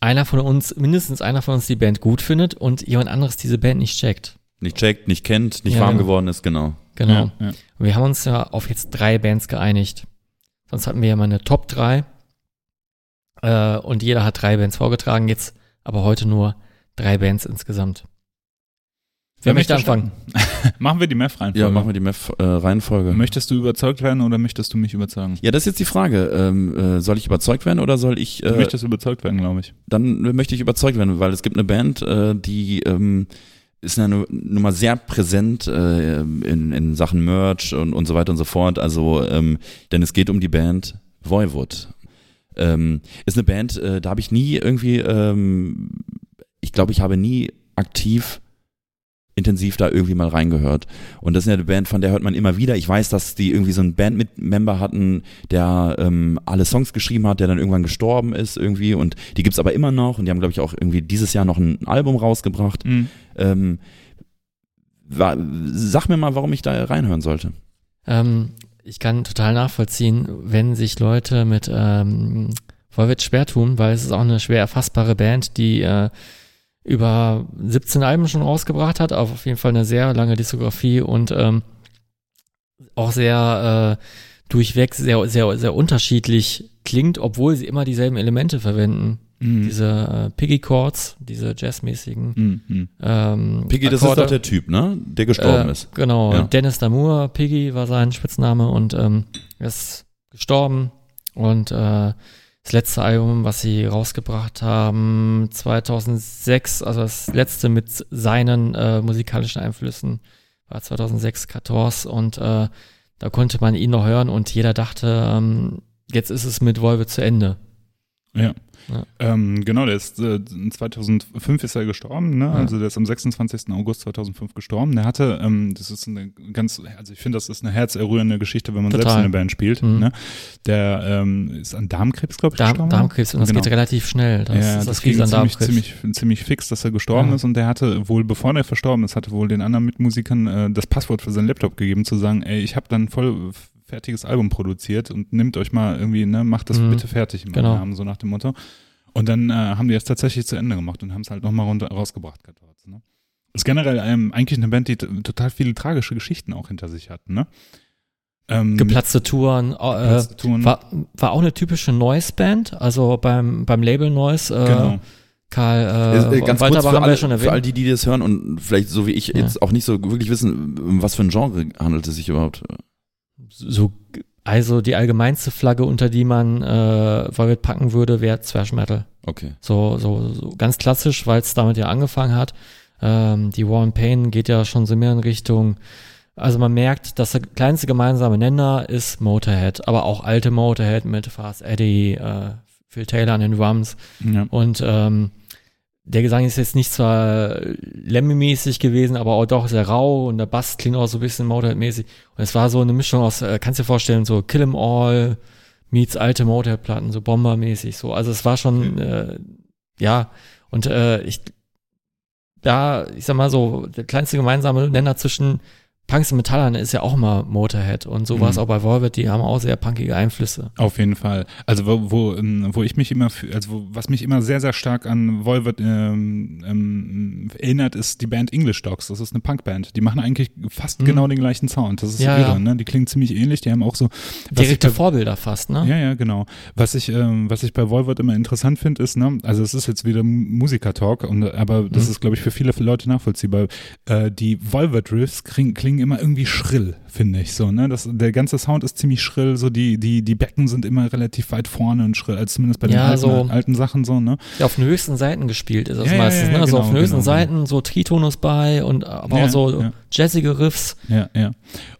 einer von uns, mindestens einer von uns die Band gut findet und jemand anderes diese Band nicht checkt. Nicht checkt, nicht kennt, nicht Ja, warm genau. geworden ist, genau. Genau. Ja, ja. Und wir haben uns ja auf jetzt drei Bands geeinigt. Sonst hatten wir ja mal eine Top 3. Äh, und jeder hat drei Bands vorgetragen, jetzt aber heute nur drei Bands insgesamt. Wer möchte anfangen? <laughs> machen wir die Meth-Reihenfolge. Ja, machen wir die Meth-Reihenfolge. Möchtest du überzeugt werden oder möchtest du mich überzeugen? ja, das ist jetzt die Frage. Ähm, äh, soll ich überzeugt werden oder soll ich, Du äh, möchtest überzeugt werden, glaube ich. dann möchte ich überzeugt werden, weil es gibt eine Band, äh, die ähm, ist ja nun nun mal sehr präsent äh, in, in Sachen Merch und, und so weiter und so fort. Also, ähm, denn es geht um die Band Voivod. Ähm, ist eine Band, äh, da habe ich nie irgendwie, ähm, ich glaube, ich habe nie aktiv intensiv da irgendwie mal reingehört. Und das ist ja eine Band, von der hört man immer wieder. Ich weiß, dass die irgendwie so einen Bandmember hatten, der ähm, alle Songs geschrieben hat, der dann irgendwann gestorben ist irgendwie. Und die gibt's aber immer noch. Und die haben, glaube ich, auch irgendwie dieses Jahr noch ein Album rausgebracht. Mhm. Ähm, wa- sag mir mal, warum ich da reinhören sollte. Ähm, ich kann total nachvollziehen, wenn sich Leute mit ähm, Volvet schwer tun, weil es ist auch eine schwer erfassbare Band, die äh, über 17 Alben schon rausgebracht hat, auf jeden Fall eine sehr lange Diskografie und ähm, auch sehr äh, durchweg sehr, sehr, sehr unterschiedlich klingt, obwohl sie immer dieselben Elemente verwenden. Mhm. Diese äh, Piggy Chords, diese jazzmäßigen Mhm. Ähm, Piggy, das Akkorde. ist doch der Typ, ne? Der gestorben Äh, ist. Genau, Ja. Dennis Damour, Piggy war sein Spitzname und ähm, er ist gestorben. Und äh, das letzte Album, was sie rausgebracht haben, 2006, also das letzte mit seinen äh, musikalischen Einflüssen, war 2006 14 und äh, da konnte man ihn noch hören und jeder dachte, ähm, jetzt ist es mit Volve zu Ende. Ja. Ja. Ähm, genau, der ist äh, 2005 ist er gestorben, ne? Ja. Also der ist am 26. August 2005 gestorben. Der hatte, ähm, das ist eine ganz, also ich finde, das ist eine herzerrührende Geschichte, wenn man Total. selbst in einer Band spielt. Mhm. Ne? Der ähm, ist an Darmkrebs, glaube ich, Darm, gestorben. Darmkrebs und das Genau. geht relativ schnell. Das ja, ist das, das ging an ziemlich, ziemlich, ziemlich fix, dass er gestorben ist und der hatte wohl, bevor er verstorben ist, hatte wohl den anderen Mitmusikern äh, das Passwort für seinen Laptop gegeben, zu sagen, ey, ich habe dann voll fertiges Album produziert und nimmt euch mal irgendwie, ne, macht das Mhm. bitte fertig meinem Genau. Namen, so nach dem Motto. Und dann äh, haben die es tatsächlich zu Ende gemacht und haben es halt nochmal runter rausgebracht, Katorz, ne? Ist generell ähm, eigentlich eine Band, die total viele tragische Geschichten auch hinter sich hat, ne? Ähm, Geplatzte Touren, äh, geplatzte Touren. War, war auch eine typische Noise-Band, also beim, beim Label Noise. Äh, genau. Karl Äh, äh, ganz Walterbach kurz für haben wir alle, ja schon für all erwähnt. die, die das hören und vielleicht so wie ich Ja. jetzt auch nicht so wirklich wissen, um was für ein Genre handelt es sich überhaupt. So, also die allgemeinste Flagge, unter die man äh, Volvet packen würde, wäre Thrash Metal. Okay. So, so, so ganz klassisch, weil es damit ja angefangen hat. Ähm, die War and Pain geht ja schon so mehr in Richtung, also man merkt, dass der kleinste gemeinsame Nenner ist Motorhead, aber auch alte Motorhead mit Fast Eddie, äh, Phil Taylor an den Drums. Ja. Und ähm, der Gesang ist jetzt nicht zwar Lemmy-mäßig gewesen, aber auch doch sehr rau und der Bass klingt auch so ein bisschen Motorhead-mäßig. Und es war so eine Mischung aus, äh, kannst du dir vorstellen, so Kill 'em All meets alte Motorhead-Platten, so Bomber-mäßig so. Also es war schon, äh, ja, und äh, ich, da, ich sag mal so, der kleinste gemeinsame Nenner zwischen Punks und Metallern ist ja auch immer Motorhead und so war es Mhm. auch bei Volvet, die haben auch sehr punkige Einflüsse. Auf jeden Fall. Also wo, wo, ähm, wo ich mich immer, also wo, was mich immer sehr, sehr stark an Volvet ähm, ähm, erinnert, ist die Band English Dogs. Das ist eine Punkband. Die machen eigentlich fast Mhm. genau den gleichen Sound. Das ist Ja, irre, ja. ne? Die klingen ziemlich ähnlich. Die haben auch so Direkte bei- Vorbilder fast, ne? Ja, ja, genau. Was ich, ähm, was ich bei Volvert immer interessant finde, ist, ne, also es ist jetzt wieder Musiker-Talk, und, aber das Mhm. ist, glaube ich, für viele Leute nachvollziehbar. Äh, die Volvert-Riffs klingen, klingen immer irgendwie schrill, finde ich so, ne? Das, der ganze Sound ist ziemlich schrill, so die, die, die Becken sind immer relativ weit vorne und schrill, als zumindest bei den Ja, alten, so- alten Sachen so, ne? Ja, auf den höchsten Seiten gespielt ist das Ja, meistens, ne? so genau, auf den höchsten genau, Seiten, so Tritonus bei und aber auch so ja. jazzige Riffs. Ja, ja.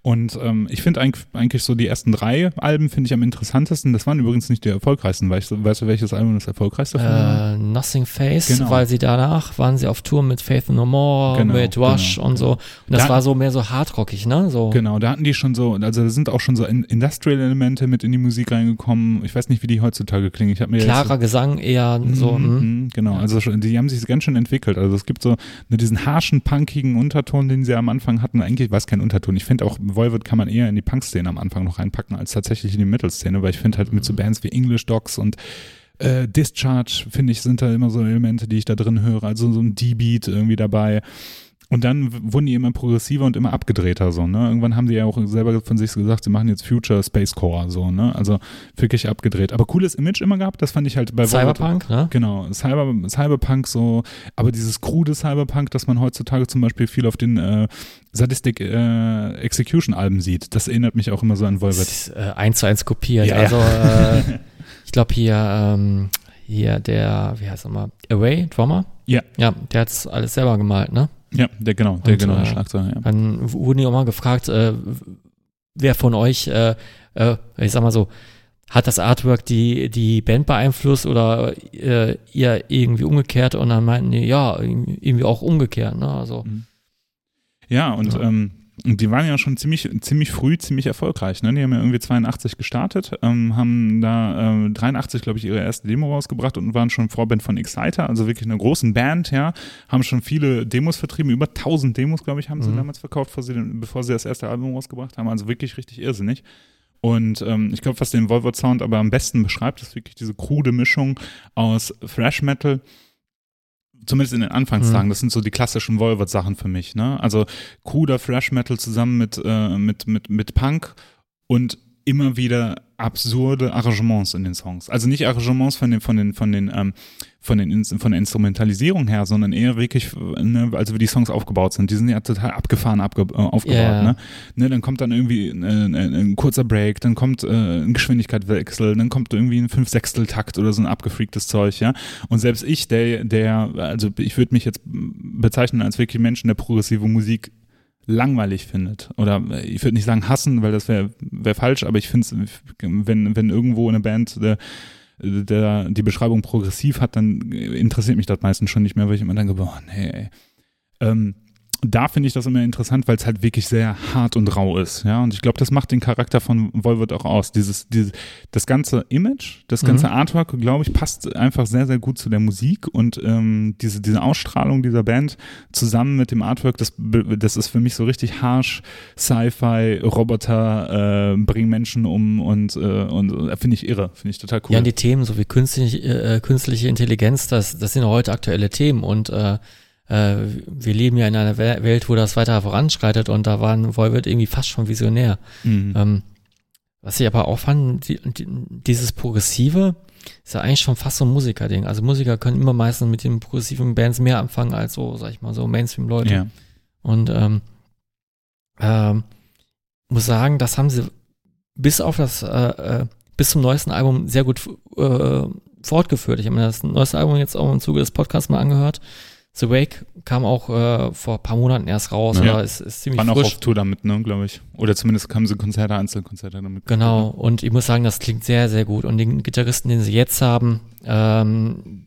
Und ähm, ich finde eigentlich, eigentlich so die ersten drei Alben finde ich am interessantesten. Das waren übrigens nicht die erfolgreichsten. Weißt du, weißt du welches Album das erfolgreichste war? Äh, Nothing Face, Genau. weil sie danach waren sie auf Tour mit Faith No More, Genau, mit Rush genau, und so. Und das Da- war so mehr so hardrockig, ne? So. Genau, da hatten die schon so, also da sind auch schon so In- Industrial-Elemente mit in die Musik reingekommen. Ich weiß nicht, wie die heutzutage klingen. Ich mir Klarer Gesang eher jetzt, so. Mhm, mm. mhm, genau, also schon, die haben sich ganz schön entwickelt. Also es gibt so ne, diesen harschen, punkigen Unterton, den sie am Anfang hatten. Eigentlich war es kein Unterton. Ich finde auch, Volvet kann man eher in die Punk-Szene am Anfang noch reinpacken, als tatsächlich in die Metal-Szene, weil ich finde halt mit so Bands wie English Dogs und äh, Discharge, finde ich, sind da immer so Elemente, die ich da drin höre. Also so ein D-Beat irgendwie dabei. Und dann wurden die immer progressiver und immer abgedrehter so, ne? Irgendwann haben die ja auch selber von sich gesagt, sie machen jetzt Future Spacecore so, ne? Also wirklich abgedreht. Aber cooles Image immer gehabt, das fand ich halt bei Cyberpunk, ne? Genau, Cyber, Cyberpunk so, aber dieses krude Cyberpunk, das man heutzutage zum Beispiel viel auf den äh, Sadistic äh, Execution Alben sieht, das erinnert mich auch immer so an Das Volvet. ist äh, eins zu eins kopiert. Ja, ja. also äh, <laughs> ich glaube hier, ähm, hier der, wie heißt er mal, Away, Drummer? Ja. Ja, der hat's alles selber gemalt, ne? Ja, der genau, der Und, genau, der äh, Schlagzeuger, ja. Dann wurden die auch mal gefragt, äh, wer von euch, äh, äh, ich sag mal so, hat das Artwork die, die Band beeinflusst oder äh, ihr irgendwie umgekehrt? Und dann meinten die, ja, irgendwie auch umgekehrt, ne? Also, Ja, und Ja. Ähm, und die waren ja schon ziemlich, ziemlich früh, ziemlich erfolgreich. Ne? Die haben ja irgendwie 82 gestartet, ähm, haben da äh, 83, glaube ich, ihre erste Demo rausgebracht und waren schon Vorband von Exciter, also wirklich einer großen Band, ja. Haben schon viele Demos vertrieben, über 1000 Demos, glaube ich, haben sie Mhm. damals verkauft, bevor sie, bevor sie das erste Album rausgebracht haben. Also wirklich richtig irrsinnig. Und ähm, ich glaube, was den Volvo Sound aber am besten beschreibt, ist wirklich diese krude Mischung aus Thrash Metal, zumindest in den Anfangstagen, Mhm. das sind so die klassischen Volvo-Sachen für mich. Ne? Also kruder Thrash Metal zusammen mit, äh, mit, mit, mit Punk und immer wieder absurde Arrangements in den Songs. Also nicht Arrangements von den, von den, von den, ähm, von den, von der Instrumentalisierung her, sondern eher wirklich, ne, also wie die Songs aufgebaut sind. Die sind ja total abgefahren abge äh, aufgebaut. Ja. Ne? Ne, dann kommt dann irgendwie äh, ein, ein kurzer Break, dann kommt äh, ein Geschwindigkeitswechsel, dann kommt irgendwie ein Fünf-Sechstel-Takt oder so ein abgefreaktes Zeug, ja. Und selbst ich, der, der, also ich würde mich jetzt bezeichnen als wirklich Menschen, der progressive Musik langweilig findet. Oder ich würde nicht sagen hassen, weil das wäre wär falsch, aber ich finde es, wenn, wenn irgendwo eine Band der, der die Beschreibung progressiv hat, dann interessiert mich das meistens schon nicht mehr, weil ich immer denke, boah, nee, ey. Ähm, da finde ich das immer interessant, weil es halt wirklich sehr hart und rau ist, ja. Und ich glaube, das macht den Charakter von Volvert auch aus. Dieses, dieses, das ganze Image, das ganze Mhm. Artwork, glaube ich, passt einfach sehr, sehr gut zu der Musik und ähm, diese, diese Ausstrahlung dieser Band zusammen mit dem Artwork, das, das ist für mich so richtig harsh, Sci-Fi, Roboter, äh, bringen Menschen um und, äh, und äh, finde ich irre, finde ich total cool. Ja, und die Themen, so wie künstliche, äh, künstliche Intelligenz, das, das sind heute aktuelle Themen und äh, äh, wir leben ja in einer Wel- Welt, wo das weiter voranschreitet und da waren Volvet irgendwie fast schon visionär. mhm. Ähm, was ich aber auch fand, die, die, dieses Progressive ist ja eigentlich schon fast so ein Musikerding. Also Musiker können immer meistens mit den progressiven Bands mehr anfangen als so, sag ich mal, so Mainstream-Leute. ja. Und ähm, ähm, muss sagen, das haben sie bis auf das, äh, äh, bis zum neuesten Album sehr gut äh, fortgeführt. Ich habe mir das neueste Album jetzt auch im Zuge des Podcasts mal angehört. The Wake kam auch äh, vor ein paar Monaten erst raus, Ja. oder ist, ist ziemlich Waren auch frisch. auf Tour damit, ne, glaube ich. Oder zumindest haben sie Konzerte, Einzelkonzerte damit. Genau, und ich muss sagen, das klingt sehr, sehr gut. Und den Gitarristen, den sie jetzt haben, ähm,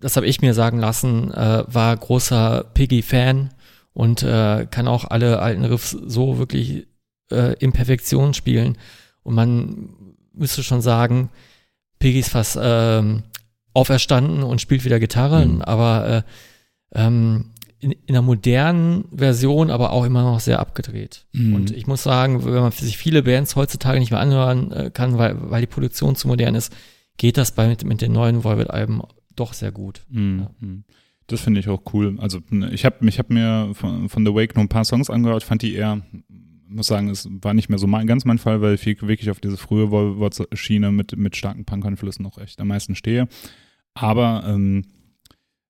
das habe ich mir sagen lassen, äh, war großer Piggy-Fan und äh, kann auch alle alten Riffs so wirklich äh, in Perfektion spielen. Und man müsste schon sagen, Piggy ist fast ähm, auferstanden und spielt wieder Gitarre, Mhm. aber äh, ähm, in, in einer modernen Version, aber auch immer noch sehr abgedreht. Mhm. Und ich muss sagen, wenn man sich viele Bands heutzutage nicht mehr anhören äh, kann, weil, weil die Produktion zu modern ist, geht das bei mit, mit den neuen Volvet-Alben doch sehr gut. Mhm. Das finde ich auch cool. Also ich habe ich hab mir von, von The Wake nur ein paar Songs angehört, fand die eher, muss sagen, es war nicht mehr so mein, ganz mein Fall, weil ich wirklich auf diese frühe Volvots-Schiene mit, mit starken Punk-Einflüssen noch echt am meisten stehe. Aber ähm,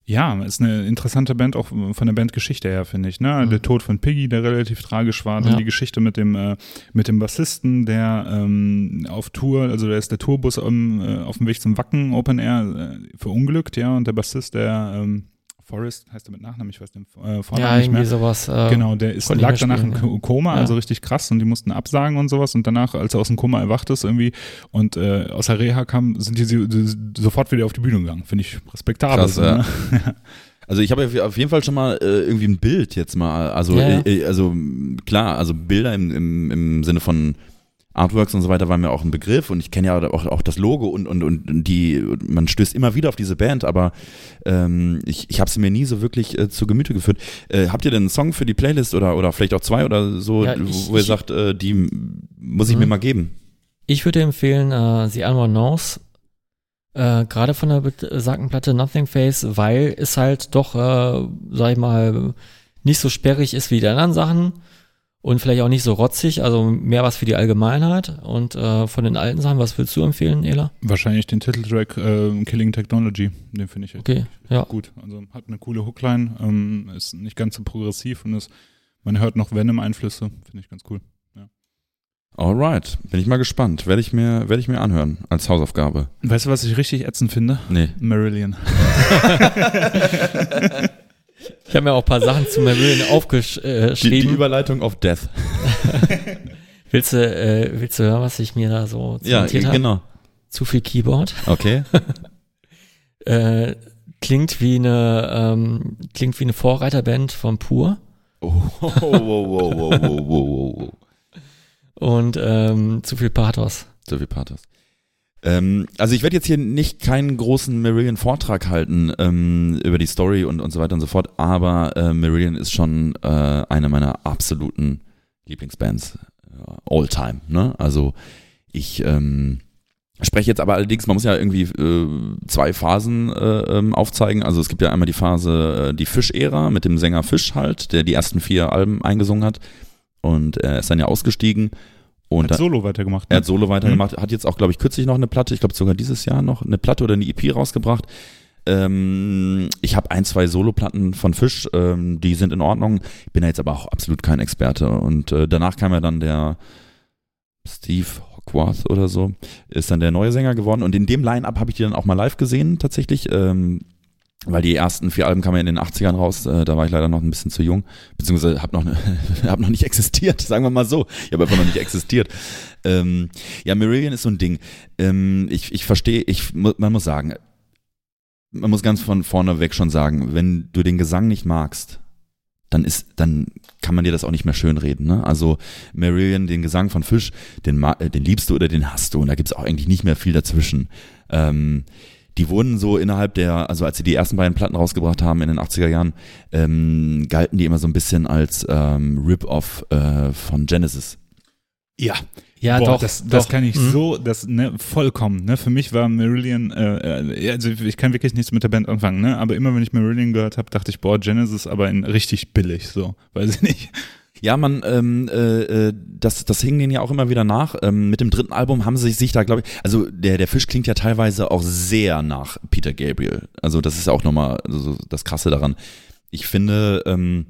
ja, ist eine interessante Band, auch von der Bandgeschichte her, finde ich. Ne? Mhm. Der Tod von Piggy, der relativ tragisch war. Dann Ja. die Geschichte mit dem, äh, mit dem Bassisten, der ähm, auf Tour, also da ist der Tourbus ähm, äh, auf dem Weg zum Wacken Open Air äh, verunglückt, ja, und der Bassist, der ähm, Forrest, heißt er mit Nachnamen, ich weiß den äh, Vornamen ja, nicht irgendwie mehr. sowas. Äh, Genau, der ist, lag danach im spielen, Ko- Koma, Ja. also richtig krass und die mussten absagen und sowas und danach, als er aus dem Koma erwacht ist irgendwie und äh, aus der Reha kam, sind die, so- die sofort wieder auf die Bühne gegangen. Finde ich respektabel. Krass, ja. ne? <laughs> Also ich habe auf jeden Fall schon mal äh, irgendwie ein Bild jetzt mal, also Ja, ja. Äh, also m, klar, also Bilder im, im, im Sinne von Artworks und so weiter waren mir auch ein Begriff und ich kenne ja auch, auch das Logo und, und, und die, man stößt immer wieder auf diese Band, aber ähm, ich, ich habe sie mir nie so wirklich äh, zu Gemüte geführt. Äh, habt ihr denn einen Song für die Playlist oder, oder vielleicht auch zwei oder so, Ja, wo- ich- wo ihr ich- sagt, äh, die muss ich Mhm. mir mal geben? Ich würde empfehlen, äh, The Knows, äh, gerade von der besagten Platte Nothing Face, weil es halt doch, äh, sag ich mal, nicht so sperrig ist wie die anderen Sachen und vielleicht auch nicht so rotzig, also mehr was für die Allgemeinheit. Und äh, von den alten Sachen, was würdest du empfehlen, Ela? Wahrscheinlich den Titeltrack äh, Killing Technology, den finde ich Okay, ja. gut. Also hat eine coole Hookline, ähm, ist nicht ganz so progressiv und ist, man hört noch Venom-Einflüsse, finde ich ganz cool. Alright, bin ich mal gespannt. Werde ich mir, werde ich mir anhören als Hausaufgabe. Weißt du, was ich richtig ätzend finde? Nee. Marillion. <laughs> Ich habe mir auch ein paar Sachen zu Marillion Die, die aufgeschrieben. Überleitung auf Death. <laughs> willst, du, äh, willst du hören, was ich mir da so Ja, notiert habe? genau. Zu viel Keyboard. Okay. <laughs> Äh, klingt wie eine ähm, klingt wie eine Vorreiterband von Pur Oh, <laughs> wow, wow, wow, wow, wow, wow, und ähm, zu viel Pathos. So viel Pathos. Ähm, also ich werde jetzt hier nicht keinen großen Marillion-Vortrag halten ähm, über die Story und, und so weiter und so fort, aber äh, Marillion ist schon äh, eine meiner absoluten Lieblingsbands äh, all time. Ne? Also ich ähm, spreche jetzt aber allerdings, man muss ja irgendwie äh, zwei Phasen äh, ähm, aufzeigen. Also es gibt ja einmal die Phase, äh, die Fisch-Ära mit dem Sänger Fisch halt, der die ersten vier Alben eingesungen hat und er ist dann ja ausgestiegen. Und Hat Solo weitergemacht. er Ne? hat Solo weitergemacht, hat jetzt auch, glaube ich, kürzlich noch eine Platte, ich glaube sogar dieses Jahr noch eine Platte oder eine EP rausgebracht. Ähm, ich habe ein, zwei Soloplatten von Fisch, ähm, die sind in Ordnung. Ich bin da jetzt aber auch absolut kein Experte. Und äh, danach kam ja dann der Steve Hockworth oder so, ist dann der neue Sänger geworden. Und in dem Line-Up habe ich die dann auch mal live gesehen, tatsächlich. Ähm, weil die ersten vier Alben kamen ja in den 80ern raus, äh, da war ich leider noch ein bisschen zu jung, beziehungsweise habe noch, <laughs> hab noch nicht existiert, <laughs> sagen wir mal so. Ich habe einfach noch nicht existiert. Ähm, ja, Marillion ist so ein Ding. Ähm, ich ich verstehe, ich, man muss sagen, man muss ganz von vorne weg schon sagen, wenn du den Gesang nicht magst, dann ist, dann kann man dir das auch nicht mehr schönreden. Ne? Also Marillion, den Gesang von Fisch, den, äh, den liebst du oder den hast du. Und da gibt's auch eigentlich nicht mehr viel dazwischen. Ähm, die wurden so innerhalb der, also als sie die ersten beiden Platten rausgebracht haben in den 80er Jahren, ähm, galten die immer so ein bisschen als ähm, Rip-Off äh, von Genesis. Ja, Ja, Boah, doch. das, das doch. kann ich Mhm. so, das ne, vollkommen. Ne, für mich war Marillion, äh, äh, also ich kann wirklich nichts mit der Band anfangen, ne, aber immer wenn ich Marillion gehört habe, dachte ich, boah, Genesis aber in richtig billig, so, weiß ich nicht. Ja, man, ähm, äh, äh, das, das hing denen ja auch immer wieder nach. Ähm, mit dem dritten Album haben sie sich da, glaube ich, also der, der Fisch klingt ja teilweise auch sehr nach Peter Gabriel. Also das ist auch nochmal so das Krasse daran. Ich finde, ähm,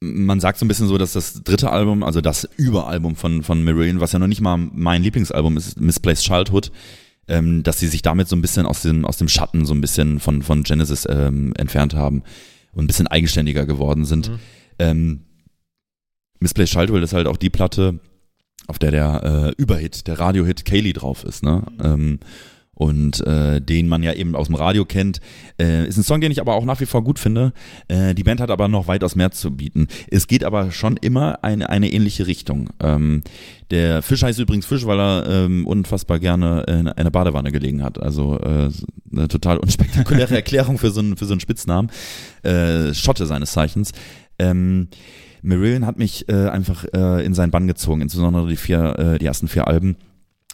man sagt so ein bisschen so, dass das dritte Album, also das Überalbum von, von Marillion, was ja noch nicht mal mein Lieblingsalbum ist, Misplaced Childhood, ähm, dass sie sich damit so ein bisschen aus dem, aus dem Schatten so ein bisschen von, von Genesis ähm, entfernt haben und ein bisschen eigenständiger geworden sind. Mhm. Ähm, Misplaced Childhood ist halt auch die Platte, auf der der äh, Überhit, der Radiohit Kaylee drauf ist, ne? Ähm, und äh, den man ja eben aus dem Radio kennt. Äh, ist ein Song, den ich aber auch nach wie vor gut finde. Äh, die Band hat aber noch weitaus mehr zu bieten. Es geht aber schon immer eine, eine ähnliche Richtung. Ähm, der Fisch heißt übrigens Fisch, weil er ähm, unfassbar gerne in einer Badewanne gelegen hat. Also äh, eine total unspektakuläre <laughs> Erklärung für so einen, für so einen Spitznamen. Äh, Schotte seines Zeichens. Ähm, Marillion hat mich äh, einfach äh, in seinen Bann gezogen, insbesondere die vier, äh, die ersten vier Alben.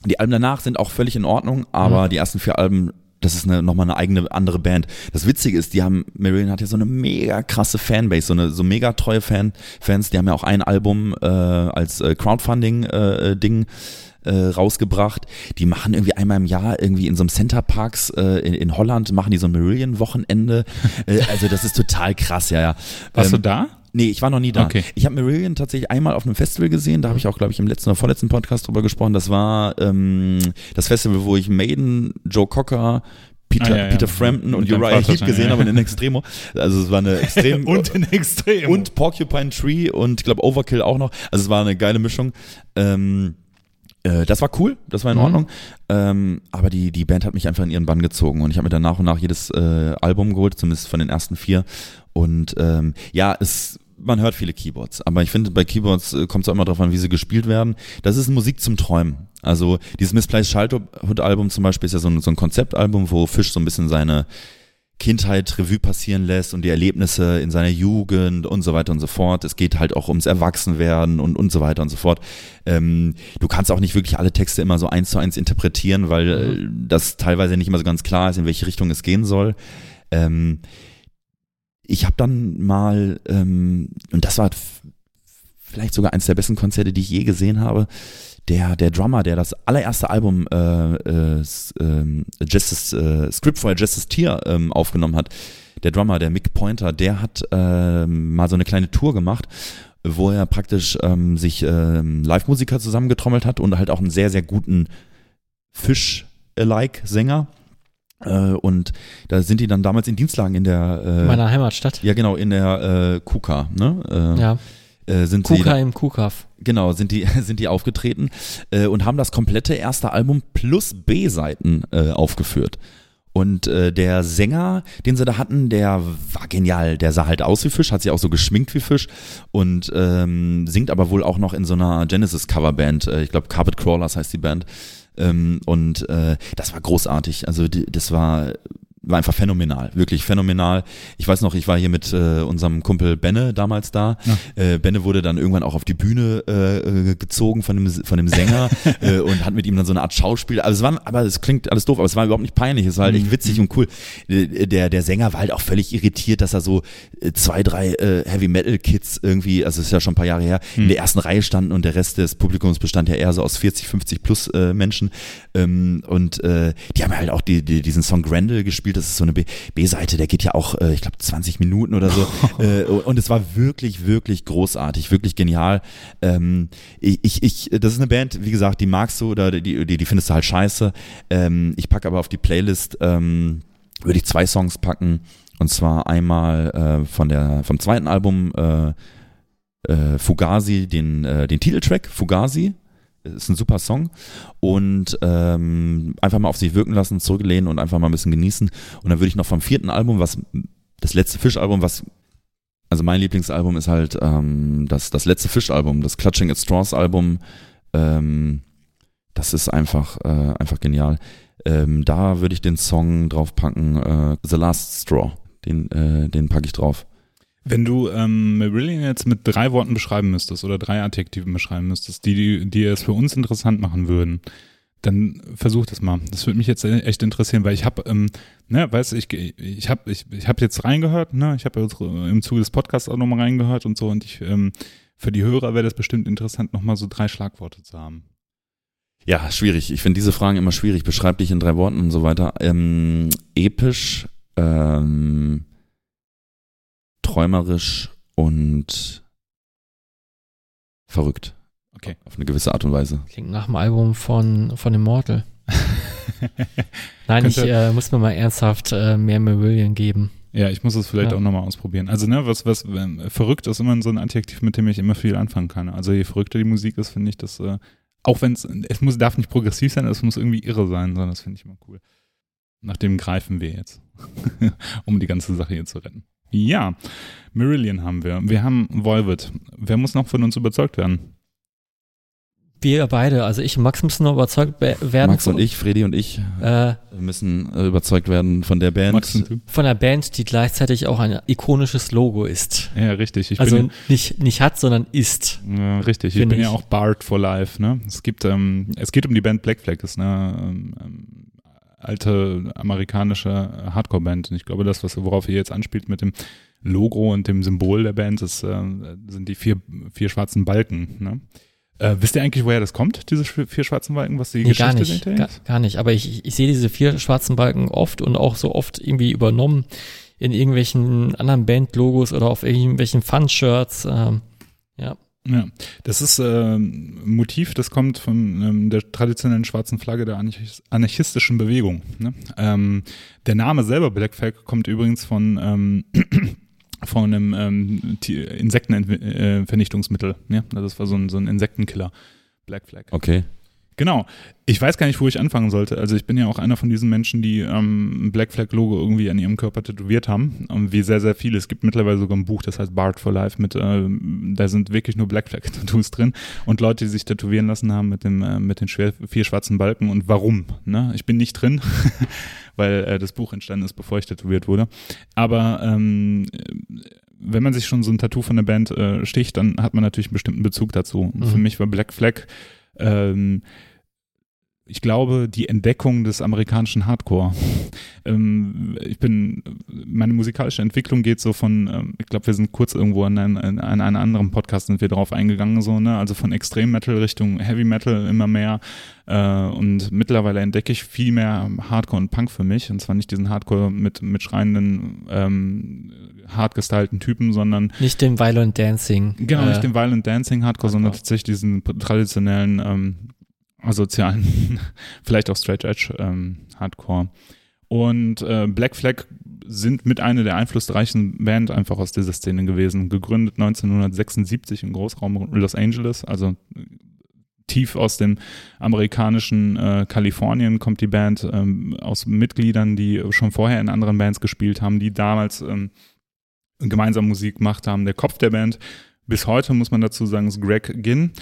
Die Alben danach sind auch völlig in Ordnung, aber mhm. die ersten vier Alben das ist eine, nochmal eine eigene andere Band. Das Witzige ist, die haben, Marillion hat ja so eine mega krasse Fanbase, so eine so mega treue Fan, Fans. Die haben ja auch ein Album äh, als äh, Crowdfunding-Ding äh, äh, rausgebracht. Die machen irgendwie einmal im Jahr irgendwie in so einem Center Parks äh, in, in Holland, machen die so ein Marillion-Wochenende. <laughs> äh, also das ist total krass, ja, ja. Warst ähm, du da? Nee, ich war noch nie da. Okay. Ich habe Marillion tatsächlich einmal auf einem Festival gesehen, da habe ich auch, glaube ich, im letzten oder vorletzten Podcast drüber gesprochen. Das war ähm, das Festival, wo ich Maiden, Joe Cocker, Peter, ah, ja, ja. Peter Frampton und Uriah Heep gesehen habe in Extremo. Also es war eine <laughs> extrem und in Extremo und Porcupine Tree und ich glaube Overkill auch noch. Also es war eine geile Mischung. Ähm, äh, das war cool, das war in mhm. Ordnung. Ähm, aber die, die Band hat mich einfach in ihren Bann gezogen und ich habe mir dann nach und nach jedes äh, Album geholt, zumindest von den ersten vier. Und ähm, ja, es man hört viele Keyboards, aber ich finde, bei Keyboards äh, kommt es auch immer darauf an, wie sie gespielt werden. Das ist Musik zum Träumen. Also dieses Misplaced Childhood Album zum Beispiel ist ja so ein, so ein Konzeptalbum, wo Fisch so ein bisschen seine Kindheit Revue passieren lässt und die Erlebnisse in seiner Jugend und so weiter und so fort. Es geht halt auch ums Erwachsenwerden und und so weiter und so fort. Ähm, du kannst auch nicht wirklich alle Texte immer so eins zu eins interpretieren, weil äh, das teilweise nicht immer so ganz klar ist, in welche Richtung es gehen soll. Ähm, ich habe dann mal, ähm, und das war vielleicht sogar eines der besten Konzerte, die ich je gesehen habe, der, der Drummer, der das allererste Album äh, äh, äh, Justice, äh, Script for Justice Tier ähm, aufgenommen hat, der Drummer, der Mick Pointer, der hat äh, mal so eine kleine Tour gemacht, wo er praktisch ähm, sich äh, Live-Musiker zusammengetrommelt hat und halt auch einen sehr, sehr guten Fish-alike-Sänger und da sind die dann damals in Dienstlagen in der äh, meiner Heimatstadt. Ja, genau, in der äh, Kuka, ne? Äh, ja. Äh, sind Kuka sie, im Kukaf. Genau, sind die, <laughs> sind die aufgetreten äh, und haben das komplette erste Album plus B-Seiten äh, aufgeführt. Und äh, der Sänger, den sie da hatten, der war genial. Der sah halt aus wie Fisch, hat sich auch so geschminkt wie Fisch und ähm, singt aber wohl auch noch in so einer Genesis-Coverband. Äh, ich glaube, Carpet Crawlers heißt die Band. Ähm, und äh, das war großartig. Also die, das war war einfach phänomenal, wirklich phänomenal. Ich weiß noch, ich war hier mit äh, unserem Kumpel Benne damals da. Ja. Äh, Benne wurde dann irgendwann auch auf die Bühne äh, gezogen von dem von dem Sänger <laughs> äh, und hat mit ihm dann so eine Art Schauspiel. Also es war, aber es klingt alles doof, aber es war überhaupt nicht peinlich. Es war halt echt mhm. witzig und cool. Äh, der der Sänger war halt auch völlig irritiert, dass er so äh, zwei drei äh, Heavy Metal Kids irgendwie, also es ist ja schon ein paar Jahre her, mhm. in der ersten Reihe standen und der Rest des Publikums bestand ja eher so aus 40, 50 plus äh, Menschen. Ähm, und äh, die haben halt auch die, die, diesen Song Grendel gespielt. Das ist so eine B-Seite, der geht ja auch, äh, ich glaube, 20 Minuten oder so. <laughs> äh, und es war wirklich, wirklich großartig, wirklich genial. Ähm, ich, ich, das ist eine Band, wie gesagt, die magst du oder die, die, die findest du halt scheiße. Ähm, ich packe aber auf die Playlist, ähm, würde ich zwei Songs packen. Und zwar einmal äh, von der, vom zweiten Album äh, äh, Fugazi, den, äh, den Titeltrack Fugazi, ist ein super Song und ähm, einfach mal auf sich wirken lassen, zurücklehnen und einfach mal ein bisschen genießen. Und dann würde ich noch vom vierten Album, was das letzte Fischalbum, was also mein Lieblingsalbum ist halt ähm, das, das letzte Fischalbum, das Clutching at Straws Album. Ähm, das ist einfach, äh, einfach genial. Ähm, da würde ich den Song draufpacken, äh, The Last Straw. Den, äh, den packe ich drauf. Wenn du ähm, Marillion jetzt mit drei Worten beschreiben müsstest oder drei Adjektiven beschreiben müsstest, die, die es für uns interessant machen würden, dann versuch das mal. Das würde mich jetzt echt interessieren, weil ich habe, ähm, ne, weißt du, ich, ich habe ich, ich hab jetzt reingehört, ne, ich habe im Zuge des Podcasts auch nochmal reingehört und so und ich, ähm, für die Hörer wäre das bestimmt interessant, nochmal so drei Schlagworte zu haben. Ja, schwierig. Ich finde diese Fragen immer schwierig. Beschreib dich in drei Worten und so weiter. Ähm, episch, ähm, träumerisch und verrückt. Okay. Auf eine gewisse Art und Weise. Klingt nach dem Album von, von Immortal. <laughs> Nein, ich äh, muss mir mal ernsthaft äh, mehr Marillion geben. Ja, ich muss es vielleicht ja. auch nochmal ausprobieren. Also, ne, was, was, äh, verrückt ist immer so ein Adjektiv, mit dem ich immer viel anfangen kann. Also, je verrückter die Musik ist, finde ich das äh, auch wenn es, es muss, darf nicht progressiv sein, es muss irgendwie irre sein, sondern das finde ich immer cool. Nach dem greifen wir jetzt, <laughs> um die ganze Sache hier zu retten. Ja, Marillion haben wir. Wir haben Volvid. Wer muss noch von uns überzeugt werden? Wir beide, also ich und Max müssen noch überzeugt be- werden. Max und ich, Freddy und ich Äh, müssen äh, überzeugt werden von der Band. Max und du? von einer Band, die gleichzeitig auch ein ikonisches Logo ist. Ja, richtig. Ich also bin, nicht, nicht hat, sondern ist. ja, richtig. Ich bin ja ich. auch Bard for Life. Ne? Es gibt, ähm, es geht um die Band Black Flag. Das ist eine ähm, ähm, alte amerikanische Hardcore-Band. Und ich glaube, das, was worauf ihr jetzt anspielt mit dem Logo und dem Symbol der Band, das äh, sind die vier, vier schwarzen Balken. Ne? Äh, wisst ihr eigentlich, woher das kommt, diese vier schwarzen Balken, was die Nee, Geschichte gar nicht. Gar, ist? gar nicht. Aber ich, ich sehe diese vier schwarzen Balken oft und auch so oft irgendwie übernommen in irgendwelchen anderen Bandlogos oder auf irgendwelchen Fun-Shirts. Ähm, ja. Ja, das ist ähm, ein Motiv, das kommt von ähm, der traditionellen schwarzen Flagge der anarchis- anarchistischen Bewegung. Ne? Ähm, der Name selber Black Flag kommt übrigens von ähm, <clears throat> von einem ähm, Insektenvernichtungsmittel. Ja? Also das war so ein, so ein Insektenkiller. Black Flag. Okay. Genau. Ich weiß gar nicht, wo ich anfangen sollte. Also ich bin ja auch einer von diesen Menschen, die ähm, ein Black Flag Logo irgendwie an ihrem Körper tätowiert haben. Und wie sehr, sehr viele. Es gibt mittlerweile sogar ein Buch, das heißt Bard for Life mit, ähm, da sind wirklich nur Black Flag <laughs> Tattoos drin. Und Leute, die sich tätowieren lassen haben mit dem, äh, mit den schwer, vier schwarzen Balken. Und warum? Ne? Ich bin nicht drin, <laughs> weil äh, das Buch entstanden ist, bevor ich tätowiert wurde. Aber ähm, wenn man sich schon so ein Tattoo von der Band äh, sticht, dann hat man natürlich einen bestimmten Bezug dazu. Mhm. Für mich war Black Flag ähm, ich glaube, die Entdeckung des amerikanischen Hardcore. <laughs> ähm, ich bin, meine musikalische Entwicklung geht so von, ähm, ich glaube, wir sind kurz irgendwo an, ein, an einem anderen Podcast sind wir drauf eingegangen, so, ne, also von Extrem Metal Richtung Heavy Metal immer mehr. Äh, und mittlerweile entdecke ich viel mehr Hardcore und Punk für mich. Und zwar nicht diesen Hardcore mit, mit schreienden, ähm, hart gestylten Typen, sondern Nicht den Violent Dancing. Genau, äh, nicht den Violent Dancing Hardcore, sondern Hardcore. tatsächlich diesen traditionellen, ähm, asozialen, <laughs> vielleicht auch Straight Edge ähm, Hardcore. Und äh, Black Flag sind mit einer der einflussreichsten Band einfach aus dieser Szene gewesen. Gegründet 1976 im Großraum Los Angeles, also äh, tief aus dem amerikanischen äh, Kalifornien kommt die Band ähm, aus Mitgliedern, die schon vorher in anderen Bands gespielt haben, die damals ähm, gemeinsam Musik gemacht haben. Der Kopf der Band bis heute, muss man dazu sagen, ist Greg Ginn.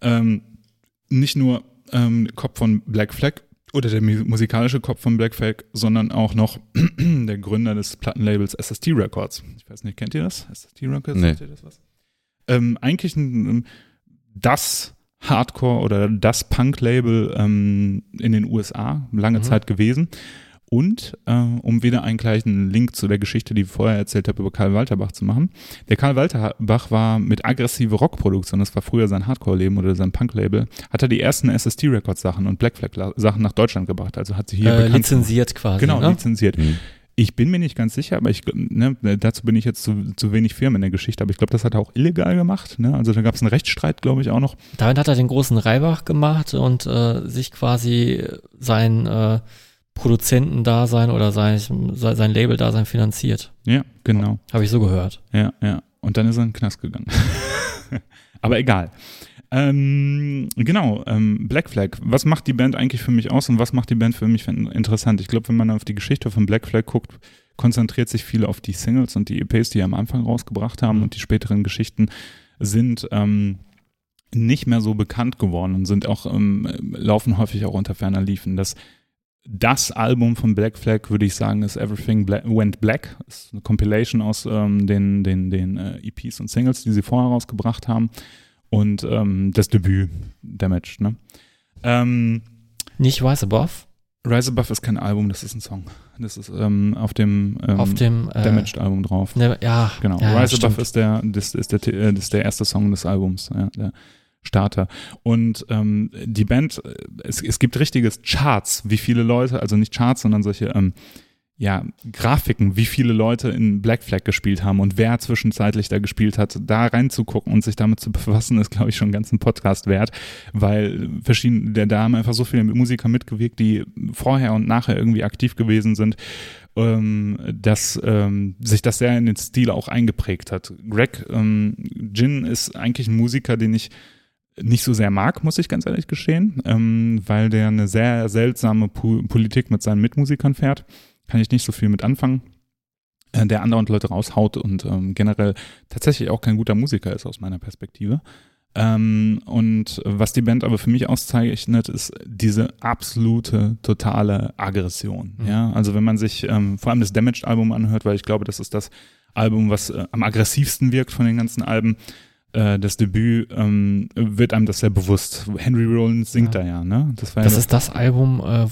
Ähm, nicht nur ähm, Kopf von Black Flag oder der mu- musikalische Kopf von Black Flag, sondern auch noch <clears throat> der Gründer des Plattenlabels SST Records. Ich weiß nicht, kennt ihr das? SST Records? Nee. Ihr das was? Ähm, eigentlich ein, das Hardcore oder das Punk-Label ähm, in den USA, lange Mhm. Zeit gewesen. Und äh, um wieder einen gleichen Link zu der Geschichte, die ich vorher erzählt habe, über Karl Walterbach zu machen. Der Karl Walterbach war mit aggressive Rockproduktion, das war früher sein Hardcore-Leben oder sein Punk-Label, hat er die ersten SST-Records-Sachen und Black Flag-Sachen nach Deutschland gebracht. Also hat sie hier äh, bekannt lizenziert quasi. Genau, ne? lizenziert. Mhm. Ich bin mir nicht ganz sicher, aber ich, ne, dazu bin ich jetzt zu, zu wenig firm in der Geschichte, aber ich glaube, das hat er auch illegal gemacht. Ne? Also da gab es einen Rechtsstreit, glaube ich, auch noch. Damit hat er den großen Reibach gemacht und äh, sich quasi sein äh, Produzentendasein oder sein, sein sein Label-Dasein finanziert. Ja, genau. Habe ich so gehört. Ja, ja. Und dann ist er in den Knast gegangen. <laughs> Aber egal. Ähm, genau, ähm, Black Flag. Was macht die Band eigentlich für mich aus und was macht die Band für mich interessant? Ich glaube, wenn man auf die Geschichte von Black Flag guckt, konzentriert sich viel auf die Singles und die EPs, die am Anfang rausgebracht haben und die späteren Geschichten sind ähm, nicht mehr so bekannt geworden und sind auch ähm, laufen häufig auch unter ferner Liefen. Das das Album von Black Flag, würde ich sagen, ist Everything Bla Went Black. Das ist eine Compilation aus ähm, den, den, den äh, EPs und Singles, die sie vorher rausgebracht haben. Und ähm, das Debüt, Damaged. Ne? Ähm, Nicht Rise Above, Rise Above ist kein Album, das ist ein Song. Das ist ähm, auf dem ähm, auf dem äh, Damaged-Album drauf. Ne, ja, Genau. ja, Rise. Above ist der, das ist der, äh, das ist der erste Song des Albums, ja, der Starter. Und ähm, die Band, äh, es, es gibt richtiges Charts, wie viele Leute, also nicht Charts, sondern solche ähm, ja, Grafiken, wie viele Leute in Black Flag gespielt haben und wer zwischenzeitlich da gespielt hat, da reinzugucken und sich damit zu befassen, ist, glaube ich, schon einen ganzen Podcast wert, weil verschiedene, der, da haben einfach so viele Musiker mitgewirkt, die vorher und nachher irgendwie aktiv gewesen sind, ähm, dass ähm, sich das sehr in den Stil auch eingeprägt hat. Greg ähm, Gin ist eigentlich ein Musiker, den ich nicht so sehr mag, muss ich ganz ehrlich gestehen, ähm, weil der eine sehr seltsame po Politik mit seinen Mitmusikern fährt. Kann ich nicht so viel mit anfangen. Äh, der andauernd Leute raushaut und ähm, generell tatsächlich auch kein guter Musiker ist aus meiner Perspektive. Ähm, und was die Band aber für mich auszeichnet, ist diese absolute, totale Aggression. Mhm. Ja, also wenn man sich ähm, vor allem das Damaged-Album anhört, weil ich glaube, das ist das Album, was äh, am aggressivsten wirkt von den ganzen Alben. Äh, das Debüt ähm, wird einem das sehr bewusst. Henry Rollins singt ja. da ja, ne? Das, das ja ist das Album, äh,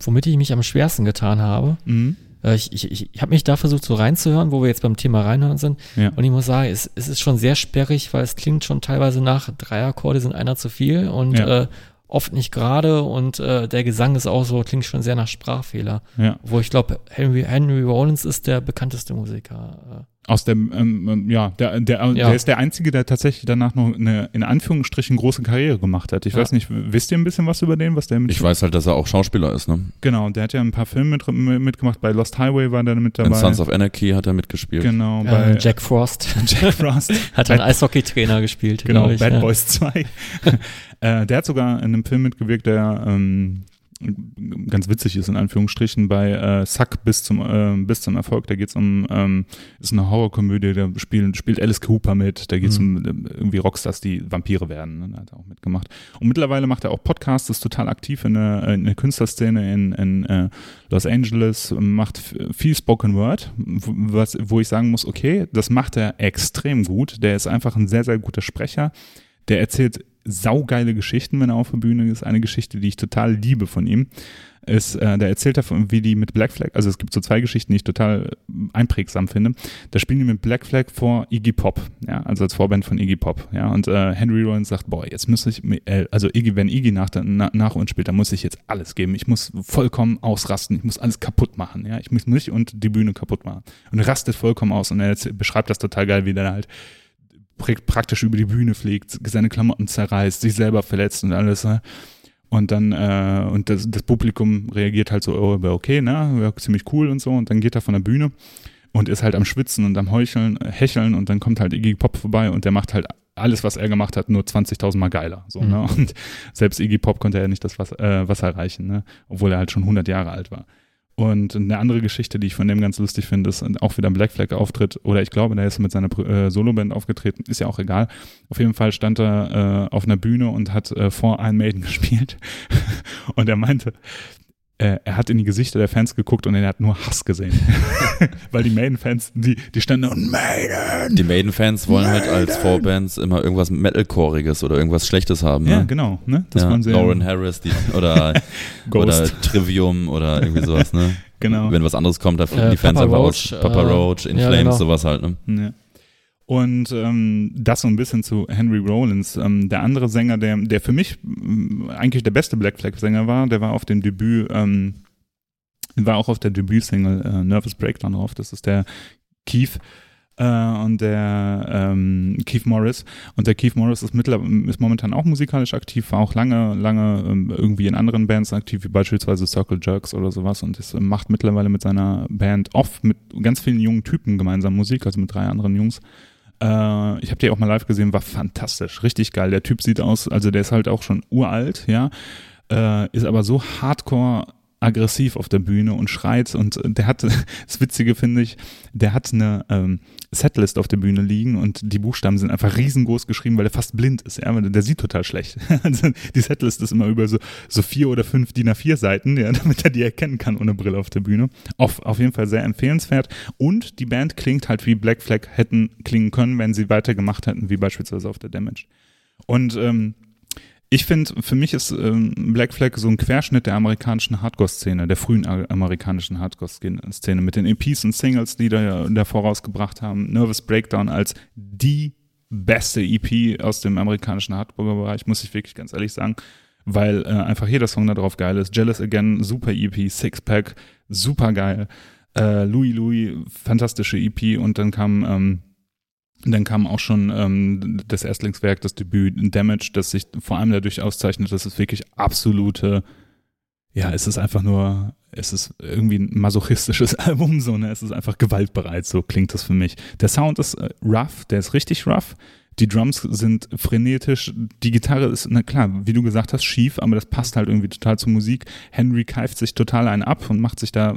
womit ich mich am schwersten getan habe. Mhm. Äh, ich, ich, ich habe mich da versucht so reinzuhören, wo wir jetzt beim Thema reinhören sind. Ja. Und ich muss sagen, es, es ist schon sehr sperrig, weil es klingt schon teilweise nach drei Akkorde sind einer zu viel und äh, oft nicht gerade und äh, der Gesang ist auch so, klingt schon sehr nach Sprachfehler. Ja. Wo ich glaube, Henry, Henry Rollins ist der bekannteste Musiker. Äh. Aus dem, ähm, ähm, ja, der, der, ja. der ist der Einzige, der tatsächlich danach noch eine, in Anführungsstrichen, große Karriere gemacht hat. Ich ja. weiß nicht, wisst ihr ein bisschen was über den, was der mit Ich weiß halt, dass er auch Schauspieler ist, ne? Genau, der hat ja ein paar Filme mit, mitgemacht. Bei Lost Highway war der mit dabei. In Sons of Anarchy hat er mitgespielt. Genau, bei Jack Frost. <laughs> Jack Frost. <laughs> hat einen Eishockey-Trainer gespielt. Genau, ich, Bad ja. Boys 2. <laughs> äh, der hat sogar in einem Film mitgewirkt, der ähm, ganz witzig ist, in Anführungsstrichen, bei äh, Suck bis zum, äh, bis zum Erfolg. Da geht es um, ähm, ist eine Horrorkomödie, da spielt, spielt Alice Cooper mit, da geht es mhm. um äh, irgendwie Rockstars, die Vampire werden. Ne? Da hat er auch mitgemacht. Und mittlerweile macht er auch Podcasts, ist total aktiv in der, in der Künstlerszene in, in äh, Los Angeles, macht viel Spoken Word, was, wo ich sagen muss, okay, das macht er extrem gut. Der ist einfach ein sehr, sehr guter Sprecher. Der erzählt saugeile Geschichten, wenn er auf der Bühne ist. Eine Geschichte, die ich total liebe von ihm, ist, äh, der erzählt davon, wie die mit Black Flag, also es gibt so zwei Geschichten, die ich total einprägsam finde. Da spielen die mit Black Flag vor Iggy Pop, ja, also als Vorband von Iggy Pop, ja, und äh, Henry Rollins sagt, boah, jetzt muss ich, äh, also Iggy, wenn Iggy nach, nach, nach uns spielt, dann muss ich jetzt alles geben. Ich muss vollkommen ausrasten, ich muss alles kaputt machen, ja, ich muss mich und die Bühne kaputt machen. Und rastet vollkommen aus und er beschreibt das total geil, wie der halt praktisch über die Bühne fliegt, seine Klamotten zerreißt, sich selber verletzt und alles. Ne? Und dann, äh, und das, das, Publikum reagiert halt so, oh, okay, ne, ziemlich cool und so. Und dann geht er von der Bühne und ist halt am Schwitzen und am Heucheln, äh, Hecheln und dann kommt halt Iggy Pop vorbei und der macht halt alles, was er gemacht hat, nur 20.000 Mal geiler. So, ne? mhm. ne? Und selbst Iggy Pop konnte ja nicht das Wasser, äh, Wasser erreichen, ne? obwohl er halt schon 100 Jahre alt war. Und eine andere Geschichte, die ich von dem ganz lustig finde, ist auch wieder ein Black Flag Auftritt. Oder ich glaube, der ist mit seiner äh, Soloband aufgetreten. Ist ja auch egal. Auf jeden Fall stand er äh, auf einer Bühne und hat äh, vor Iron Maiden <laughs> gespielt. und er meinte, er hat in die Gesichter der Fans geguckt und er hat nur Hass gesehen. <laughs> Weil die Maiden-Fans, die, die standen und Maiden! Die Maiden-Fans wollen Maiden. halt als Vorbands immer irgendwas Metalcoreiges oder irgendwas Schlechtes haben. Ne? Ja, genau. Ne? Das ja, Lauren Harris die, oder, <laughs> oder Trivium oder irgendwie sowas. Ne? <laughs> Genau. Wenn was anderes kommt, da fliegen äh, die Fans Papa einfach Roach, aus. Papa äh, Roach, In ja, Flames, genau. sowas halt. Ne? Ja. Und ähm, das so ein bisschen zu Henry Rollins. Ähm, der andere Sänger, der, der für mich äh, eigentlich der beste Black Flag Sänger war, der war auf dem Debüt, ähm, war auch auf der Debütsingle äh, Nervous Breakdown drauf. Das ist der Keith äh, und der ähm, Keith Morris. Und der Keith Morris ist, ist momentan auch musikalisch aktiv, war auch lange, lange ähm, irgendwie in anderen Bands aktiv, wie beispielsweise Circle Jerks oder sowas. Und ist, macht mittlerweile mit seiner Band oft mit ganz vielen jungen Typen gemeinsam Musik, also mit drei anderen Jungs. Äh, ich habe die auch mal live gesehen, war fantastisch, richtig geil. Der Typ sieht aus, also der ist halt auch schon uralt, ja, äh, ist aber so hardcore aggressiv auf der Bühne und schreit und der hat, <laughs> das Witzige finde ich, der hat eine ähm, Setlist auf der Bühne liegen und die Buchstaben sind einfach riesengroß geschrieben, weil er fast blind ist, ja, der sieht total schlecht. <laughs> Also die Setlist ist immer über so, so vier oder fünf DIN A4 Seiten, ja, <laughs> damit er die erkennen kann ohne Brille auf der Bühne. Auf, auf jeden Fall sehr empfehlenswert und die Band klingt halt wie Black Flag hätten klingen können, wenn sie weitergemacht hätten, wie beispielsweise auf der Damage. Und ähm, ich finde, für mich ist ähm, Black Flag so ein Querschnitt der amerikanischen Hardcore-Szene, der frühen amerikanischen Hardcore-Szene mit den EPs und Singles, die da, da vorausgebracht haben. Nervous Breakdown als die beste EP aus dem amerikanischen Hardcore-Bereich, muss ich wirklich ganz ehrlich sagen, weil äh, einfach jeder Song da drauf geil ist. Jealous Again, super EP, Sixpack, super geil. Äh, Louis Louis, fantastische EP und dann kam ähm, dann kam auch schon ähm, das Erstlingswerk, das Debüt Damage, das sich vor allem dadurch auszeichnet, dass es wirklich absolute, ja, es ist einfach nur, es ist irgendwie ein masochistisches <laughs> Album, so, ne? Es ist einfach gewaltbereit, so klingt das für mich. Der Sound ist äh, rough, der ist richtig rough. Die Drums sind frenetisch. Die Gitarre ist, na klar, wie du gesagt hast, schief, aber das passt halt irgendwie total zur Musik. Henry keift sich total einen ab und macht sich da,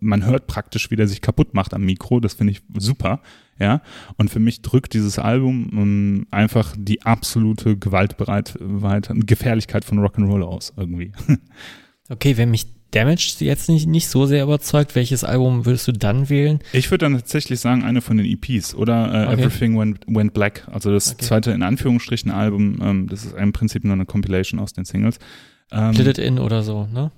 man hört praktisch, wie der sich kaputt macht am Mikro. Das finde ich super. Ja, und für mich drückt dieses Album um, ähm, einfach die absolute Gewaltbereitheit, Gefährlichkeit von Rock'n'Roll aus irgendwie. <laughs> Okay, wenn mich Damaged jetzt nicht, nicht so sehr überzeugt, welches Album würdest du dann wählen? Ich würde dann tatsächlich sagen, eine von den EPs oder äh, okay. Everything Went, Went, Black, also das okay. zweite in Anführungsstrichen Album, ähm, das ist im Prinzip nur eine Compilation aus den Singles. Ähm, Split It In oder so, ne?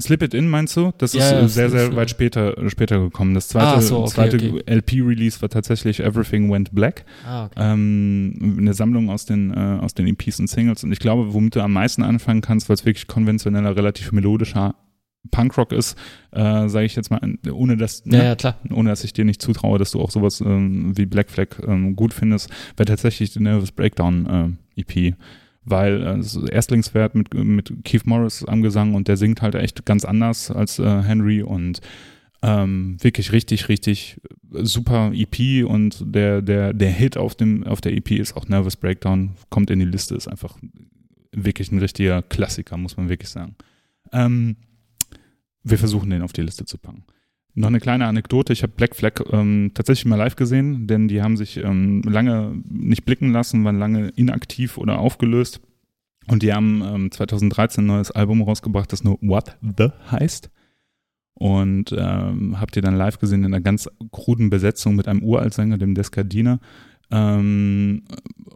Slip It In meinst du? Das ja, ist ja, sehr, sehr weit später, später gekommen. Das zweite, ah, so, okay, zweite okay. LP-Release war tatsächlich Everything Went Black. Ah, okay. ähm, eine Sammlung aus den, äh, aus den EPs und Singles. Und ich glaube, womit du am meisten anfangen kannst, weil es wirklich konventioneller, relativ melodischer Punkrock ist, äh, sage ich jetzt mal, ohne dass, ne, ja, klar. ohne dass ich dir nicht zutraue, dass du auch sowas ähm, wie Black Flag ähm, gut findest, wäre tatsächlich die Nervous Breakdown äh, EP weil äh, Erstlingswert mit, mit Keith Morris am Gesang und der singt halt echt ganz anders als äh, Henry und ähm, wirklich richtig, richtig super EP und der, der, der Hit auf, dem, auf der EP ist auch Nervous Breakdown, kommt in die Liste, ist einfach wirklich ein richtiger Klassiker, muss man wirklich sagen. Ähm, wir versuchen den auf die Liste zu packen. Noch eine kleine Anekdote. Ich habe Black Flag ähm, tatsächlich mal live gesehen, denn die haben sich ähm, lange nicht blicken lassen, waren lange inaktiv oder aufgelöst. Und die haben ähm, 2013 ein neues Album rausgebracht, das nur What the heißt. Und ähm, habt ihr dann live gesehen in einer ganz kruden Besetzung mit einem Uraltsänger, dem Descardina. Ähm,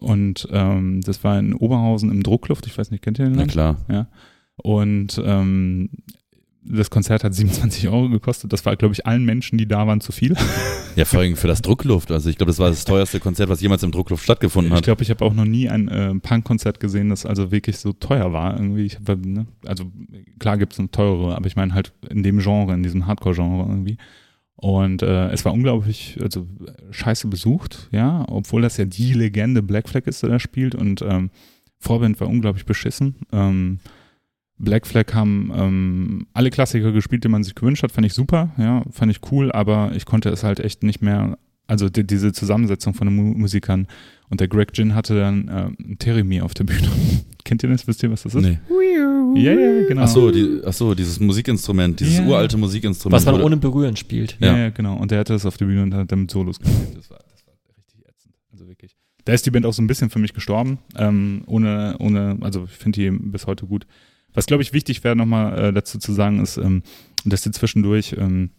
und ähm, das war in Oberhausen im Druckluft. Ich weiß nicht, kennt ihr den? Na klar. Ja. Und ähm, das Konzert hat <laughs> 27 Euro gekostet. Das war, glaube ich, allen Menschen, die da waren, zu viel. <laughs> Ja, vor allem für das Druckluft. Also ich glaube, das war das teuerste Konzert, was jemals im Druckluft stattgefunden hat. Ich glaube, ich habe auch noch nie ein äh, Punk-Konzert gesehen, das also wirklich so teuer war. Irgendwie, ich hab, ne? also klar gibt es eine teure, aber ich meine halt in dem Genre, in diesem Hardcore-Genre irgendwie. Und äh, es war unglaublich, also scheiße besucht, ja, obwohl das ja die Legende Black Flag ist, der da spielt. Und ähm, Vorband war unglaublich beschissen. Ähm, Black Flag haben ähm, alle Klassiker gespielt, die man sich gewünscht hat, fand ich super, ja, fand ich cool, aber ich konnte es halt echt nicht mehr, also die, diese Zusammensetzung von den Mu Musikern und der Greg Ginn hatte dann äh, Teremi auf der Bühne. <laughs> Kennt ihr das? Wisst ihr, was das ist? Nee. Ja, ja, genau. Ach so, die, ach so dieses Musikinstrument, dieses yeah. uralte Musikinstrument. Was man oder? ohne Berühren spielt. Ja. ja, ja, genau. Und der hatte das auf der Bühne und hat damit Solos gespielt. Das war, das war richtig ätzend. Also wirklich. Da ist die Band auch so ein bisschen für mich gestorben. Ähm, ohne, ohne, also ich finde die bis heute gut. Was, glaube ich, wichtig wäre, nochmal äh, dazu zu sagen, ist, ähm, dass sie zwischendurch ähm,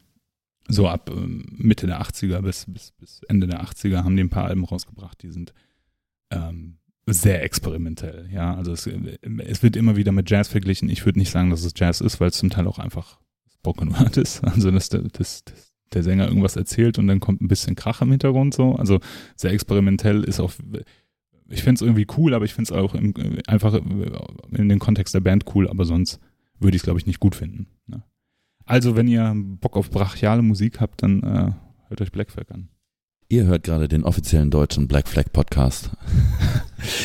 so ab ähm, Mitte der 80er bis, bis, bis Ende der 80er haben die ein paar Alben rausgebracht, die sind ähm, sehr experimentell. Ja, also es, es, wird immer wieder mit Jazz verglichen. Ich würde nicht sagen, dass es Jazz ist, weil es zum Teil auch einfach Spoken Word ist. <laughs> Also dass, das, das, der Sänger irgendwas erzählt und dann kommt ein bisschen Krach im Hintergrund so. Also sehr experimentell ist auch ich finde es irgendwie cool, aber ich finde es auch im, einfach in den Kontext der Band cool, aber sonst würde ich es, glaube ich, nicht gut finden. Ne? Also, wenn ihr Bock auf brachiale Musik habt, dann äh, hört euch Black Flag an. Ihr hört gerade den offiziellen deutschen Black Flag Podcast.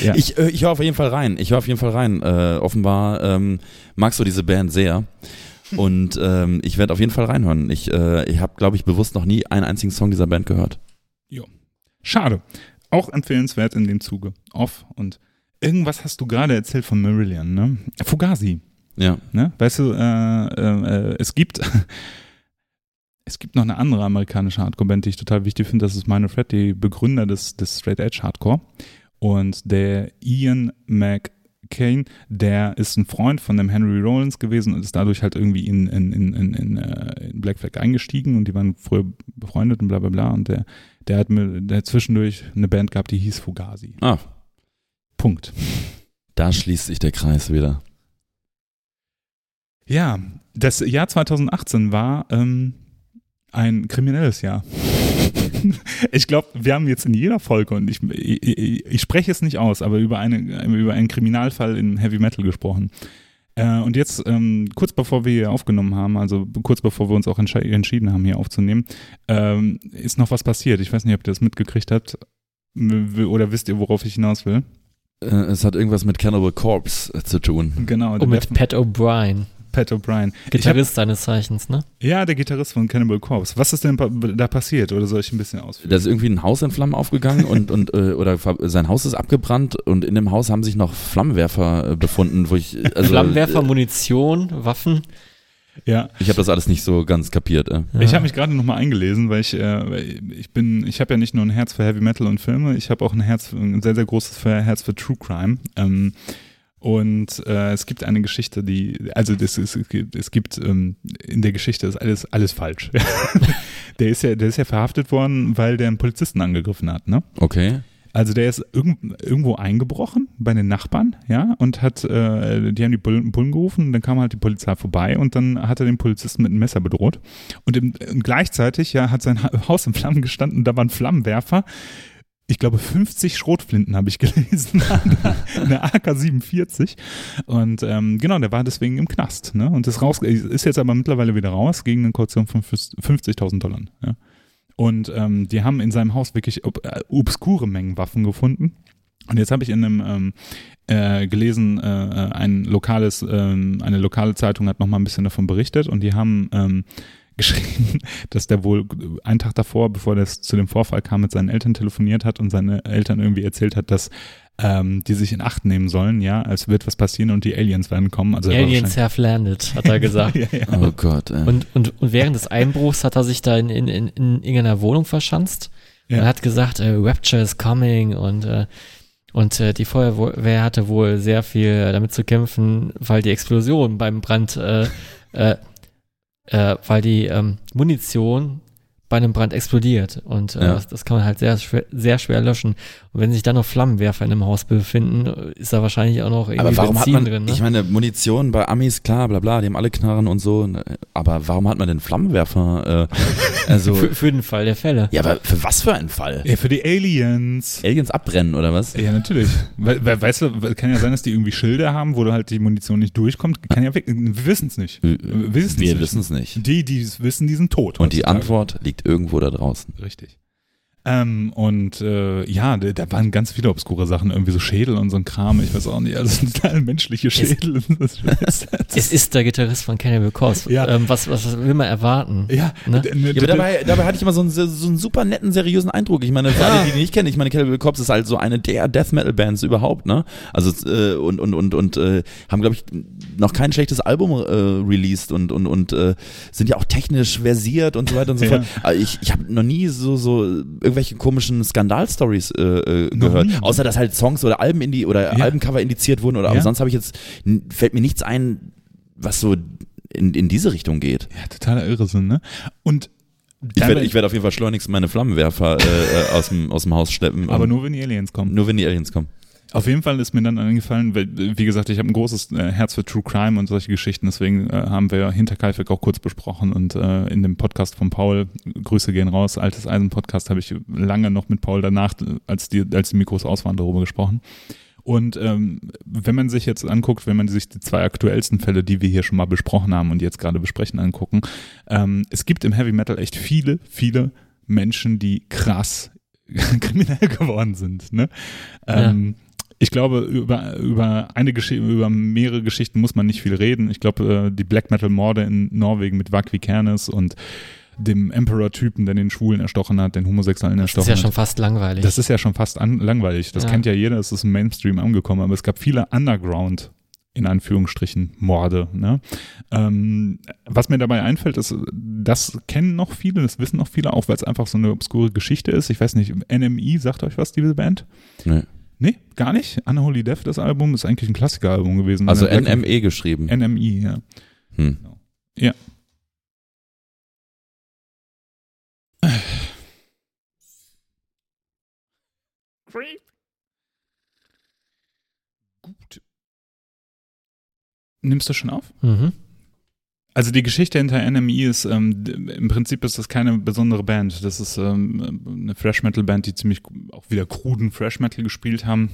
ja. Ich, äh, ich höre auf jeden Fall rein. Ich höre auf jeden Fall rein. Äh, offenbar ähm, magst du diese Band sehr. Und ähm, ich werde auf jeden Fall reinhören. Ich, äh, ich habe, glaube ich, bewusst noch nie einen einzigen Song dieser Band gehört. Jo. Schade. Auch empfehlenswert in dem Zuge. Off und irgendwas hast du gerade erzählt von Marillion, ne? Fugazi. Ja. Ne? Weißt du, äh, äh, es gibt <laughs> es gibt noch eine andere amerikanische Hardcore-Band, die ich total wichtig finde. Das ist Minor Fred, die Begründer des, des Straight Edge Hardcore. Und der Ian McCain, der ist ein Freund von dem Henry Rollins gewesen und ist dadurch halt irgendwie in, in, in, in, in, äh, in Black Flag eingestiegen und die waren früher befreundet und bla bla bla. Und der der hat, mir, der hat zwischendurch eine Band gehabt, die hieß Fugazi. Ah. Punkt. Da schließt sich der Kreis wieder. Ja, das Jahr 2018 war ähm, ein kriminelles Jahr. Ich glaube, wir haben jetzt in jeder Folge, und ich, ich, ich, spreche es nicht aus, aber über, eine, über einen Kriminalfall im Heavy Metal gesprochen. Äh, und jetzt, ähm, kurz bevor wir hier aufgenommen haben, also kurz bevor wir uns auch entsch entschieden haben, hier aufzunehmen, ähm, ist noch was passiert. Ich weiß nicht, ob ihr das mitgekriegt habt oder wisst ihr, worauf ich hinaus will. Äh, es hat irgendwas mit Cannibal Corpse äh, zu tun. Genau. Und mit Pat O'Brien. Pat O'Brien. Ich hab, Gitarrist seines Zeichens, ne? ja, der Gitarrist von Cannibal Corpse. Was ist denn da passiert? Oder soll ich ein bisschen ausführen? Da ist irgendwie ein Haus in Flammen aufgegangen und, und äh, oder sein Haus ist abgebrannt und in dem Haus haben sich noch Flammenwerfer äh, befunden, wo ich also Flammenwerfer, Munition, Waffen. Ja, Ich habe das alles nicht so ganz kapiert. Äh. Ich Ja. habe mich gerade nochmal eingelesen, weil ich, äh, weil ich bin, ich habe ja nicht nur ein Herz für Heavy Metal und Filme, ich habe auch ein Herz, ein sehr, sehr großes für Herz für True Crime. Ähm, und äh, es gibt eine Geschichte, die, also das ist, es gibt, es gibt ähm, in der Geschichte ist alles, alles falsch. <laughs> der ist ja, der ist ja verhaftet worden, weil der einen Polizisten angegriffen hat, ne? Okay. Also der ist irgend, irgendwo eingebrochen bei den Nachbarn, ja, und hat, äh, die haben die Bullen, Bullen gerufen, dann kam halt die Polizei vorbei und dann hat er den Polizisten mit einem Messer bedroht. Und, im, und gleichzeitig, ja, hat sein Ha- Haus in Flammen gestanden, da waren Flammenwerfer. Ich glaube, 50 Schrotflinten habe ich <laughs> gelesen, eine AK-47. Und ähm, genau, der war deswegen im Knast. Ne? Und ist, raus, ist jetzt aber mittlerweile wieder raus gegen eine Kaution von 50.000 Dollar. Ja? Und ähm, die haben in seinem Haus wirklich ob, äh, obskure Mengen Waffen gefunden. Und jetzt habe ich in einem ähm, äh, gelesen, äh, äh, ein lokales, ähm, eine lokale Zeitung hat nochmal ein bisschen davon berichtet und die haben ähm, geschrieben, <laughs> dass der wohl einen Tag davor, bevor das zu dem Vorfall kam, mit seinen Eltern telefoniert hat und seine Eltern irgendwie erzählt hat, dass ähm, die sich in Acht nehmen sollen, ja, als wird was passieren und die Aliens werden kommen. Also Aliens have landed, hat er gesagt. <laughs> ja, ja. Oh Gott. Äh. Und, und, und während des Einbruchs hat er sich da in, in, in, in irgendeiner Wohnung verschanzt Ja. und hat gesagt, äh, Rapture is coming und, äh, und äh, die Feuerwehr hatte wohl sehr viel damit zu kämpfen, weil die Explosion beim Brand, äh, äh, äh, weil die ähm, Munition bei einem Brand explodiert und äh, Ja. das, das kann man halt sehr schwer, sehr schwer löschen. Und wenn sich dann noch Flammenwerfer in einem Haus befinden, ist da wahrscheinlich auch noch irgendwie aber warum hat Benzin man, drin. Ne? ich meine, Munition bei Amis, klar, bla bla, die haben alle Knarren und so, aber warum hat man denn Flammenwerfer? Äh, also, <laughs> für, für den Fall der Fälle. ja, aber für was für einen Fall? ja, für die Aliens. Aliens abbrennen oder was? Ja, natürlich. We we weißt du, kann ja sein, dass die irgendwie Schilder haben, wo da halt die Munition nicht durchkommt. Kann ja weg. Wir wissen es nicht. Wir Wir wissen's nicht. wissen es nicht. Die, die es wissen, die sind tot. Und die. Antwort liegt irgendwo da draußen. Richtig. Ähm, und äh, ja, da, da waren ganz viele obskure Sachen, irgendwie so Schädel und so ein Kram, ich weiß auch nicht, also <laughs> alle menschliche Schädel. Das, <laughs> das, Es ist der Gitarrist von Cannibal Corpse. Ja. Ähm, was, was, was will man erwarten? ja, Ne? ne, Ja, aber dabei, dabei hatte ich immer so einen, so einen super netten, seriösen Eindruck. Ich meine, für alle, die die nicht kennen, ich meine, Cannibal Corpse ist halt so eine der Death Metal Bands überhaupt, ne? Also äh, und und und und äh, haben glaube ich noch kein schlechtes Album äh, released und und und äh, sind ja auch technisch versiert und so weiter und so <laughs> Ja. fort. Aber ich ich habe noch nie so so irgendwelche komischen Skandalstories äh, äh, gehört, nie. außer dass halt Songs oder Alben in die oder Ja. Albencover indiziert wurden oder aber Ja. sonst habe ich jetzt fällt mir nichts ein, was so in, in diese Richtung geht. ja, totaler Irrsinn, ne? Und Ich werde werd auf jeden Fall schleunigst meine Flammenwerfer äh, äh, aus, dem, aus dem Haus schleppen. aber nur, wenn die Aliens kommen. nur wenn die Aliens kommen. Auf jeden Fall ist mir dann eingefallen, weil, wie gesagt, ich habe ein großes äh, Herz für True Crime und solche Geschichten, deswegen äh, haben wir hinter Kaifek auch kurz besprochen und äh, in dem Podcast von Paul, Grüße gehen raus, Altes Eisen Podcast, habe ich lange noch mit Paul danach, als die, als die Mikros aus waren, darüber gesprochen. Und ähm, wenn man sich jetzt anguckt, wenn man sich die zwei aktuellsten Fälle, die wir hier schon mal besprochen haben und jetzt gerade besprechen, angucken, ähm, es gibt im Heavy Metal echt viele, viele Menschen, die krass <laughs> kriminell geworden sind. Ne? Ähm, Ich glaube, über, über eine Geschichte, über mehrere Geschichten muss man nicht viel reden. Ich glaube, äh, die Black Metal Morde in Norwegen mit Vakvi Kernes und dem Emperor-Typen, der den Schwulen erstochen hat, den Homosexuellen Das ist erstochen ja hat. schon fast langweilig. Das ist ja schon fast an, langweilig. Das Ja. kennt ja jeder, es ist im Mainstream angekommen, aber es gab viele Underground, in Anführungsstrichen, Morde. Ne? Ähm, was mir dabei einfällt, ist, das kennen noch viele, das wissen noch viele, auch weil es einfach so eine obskure Geschichte ist. Ich weiß nicht, NMI, sagt euch was, diese Band? Nee. Nee, gar nicht. Unholy Death, das Album, ist eigentlich ein Klassikeralbum gewesen. Also NME geschrieben. NMI, ja. Hm. Gut. Nimmst du schon auf? mhm. Also die Geschichte hinter NME ist, ähm, im Prinzip ist das keine besondere Band. Das ist ähm, eine Thrash Metal Band, die ziemlich auch wieder kruden Thrash Metal gespielt haben.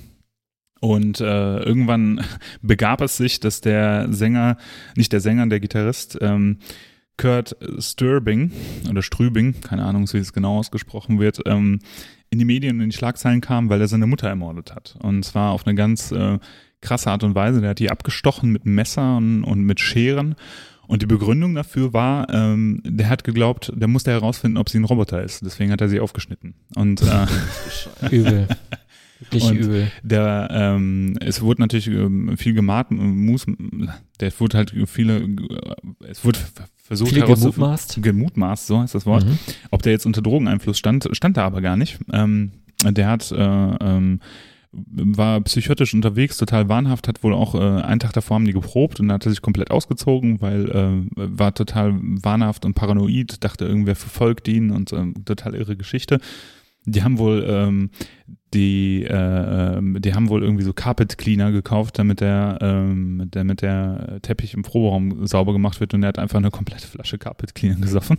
Und äh, irgendwann <laughs> begab es sich, dass der Sänger, nicht der Sänger, der Gitarrist, ähm, Kurt Sturbing oder Strübing, keine Ahnung, wie es genau ausgesprochen wird, ähm, in die Medien und in die Schlagzeilen kam, weil er seine Mutter ermordet hat. Und zwar auf eine ganz äh, krasse Art und Weise. Der hat die abgestochen mit Messern und mit Scheren. Und die Begründung dafür war, ähm, der hat geglaubt, der musste herausfinden, ob sie ein Roboter ist. Deswegen hat er sie aufgeschnitten. Und äh, <laughs> Übel. Wirklich Und übel. der, ähm, es wurde natürlich ähm, viel gemacht, Mus, der wurde halt viele, es wurde versucht Viele gemutmaßt. gemutmaßt, so heißt das Wort. Mhm. Ob der jetzt unter Drogeneinfluss stand, stand da aber gar nicht. Ähm, der hat, äh, ähm, war psychotisch unterwegs, total wahnhaft, hat wohl auch äh, einen Tag davor haben die geprobt und hat sich komplett ausgezogen, weil äh, war total wahnhaft und paranoid, dachte irgendwer verfolgt ihn und ähm, total irre Geschichte. Die haben wohl ähm, die, äh, die haben wohl irgendwie so Carpet Cleaner gekauft, damit der, ähm, damit der Teppich im Proberaum sauber gemacht wird und er hat einfach eine komplette Flasche Carpet Cleaner gesoffen.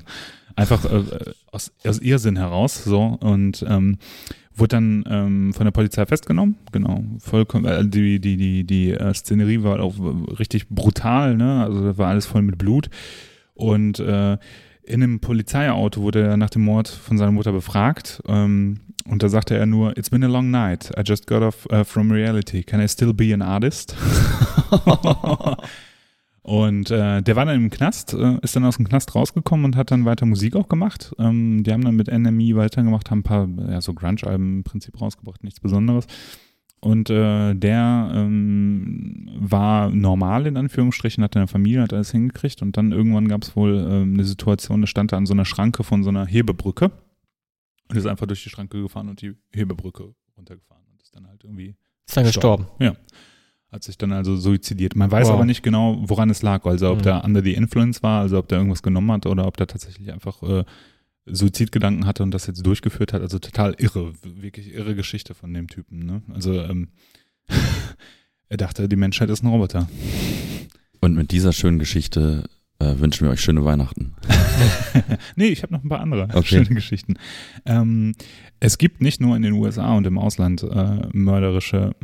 Einfach äh, aus, aus Irrsinn heraus, so und ähm, wurde dann ähm, von der Polizei festgenommen, genau, vollkommen, äh, die, die, die, die äh, Szenerie war auch richtig brutal, ne, also da war alles voll mit Blut und äh, in einem Polizeiauto wurde er nach dem Mord von seiner Mutter befragt ähm, und da sagte er nur, It's been a long night. I just got off uh, from reality. Can I still be an artist? <laughs> und äh, der war dann im Knast, äh, ist dann aus dem Knast rausgekommen und hat dann weiter Musik auch gemacht. Ähm, die haben dann mit NME weitergemacht, haben ein paar ja, so Grunge-Alben im Prinzip rausgebracht, nichts Besonderes. Und äh, der ähm, war normal in Anführungsstrichen, hatte eine Familie, hat alles hingekriegt und dann irgendwann gab es wohl ähm, eine Situation, da stand er an so einer Schranke von so einer Hebebrücke und ist einfach durch die Schranke gefahren und die Hebebrücke runtergefahren und ist dann halt irgendwie, Ist dann gestorben. Hat sich dann also suizidiert. Man weiß Wow. aber nicht genau, woran es lag, also ob Mhm. der under the influence war, also ob der irgendwas genommen hat oder ob der tatsächlich einfach äh, Suizidgedanken hatte und das jetzt durchgeführt hat. Also total irre, wirklich irre Geschichte von dem Typen. Ne? Also ähm, <laughs> er dachte, die Menschheit ist ein Roboter. Und mit dieser schönen Geschichte äh, wünschen wir euch schöne Weihnachten. <laughs> nee, ich habe noch ein paar andere Okay. schöne Geschichten. Ähm, es gibt nicht nur in den USA und im Ausland äh, mörderische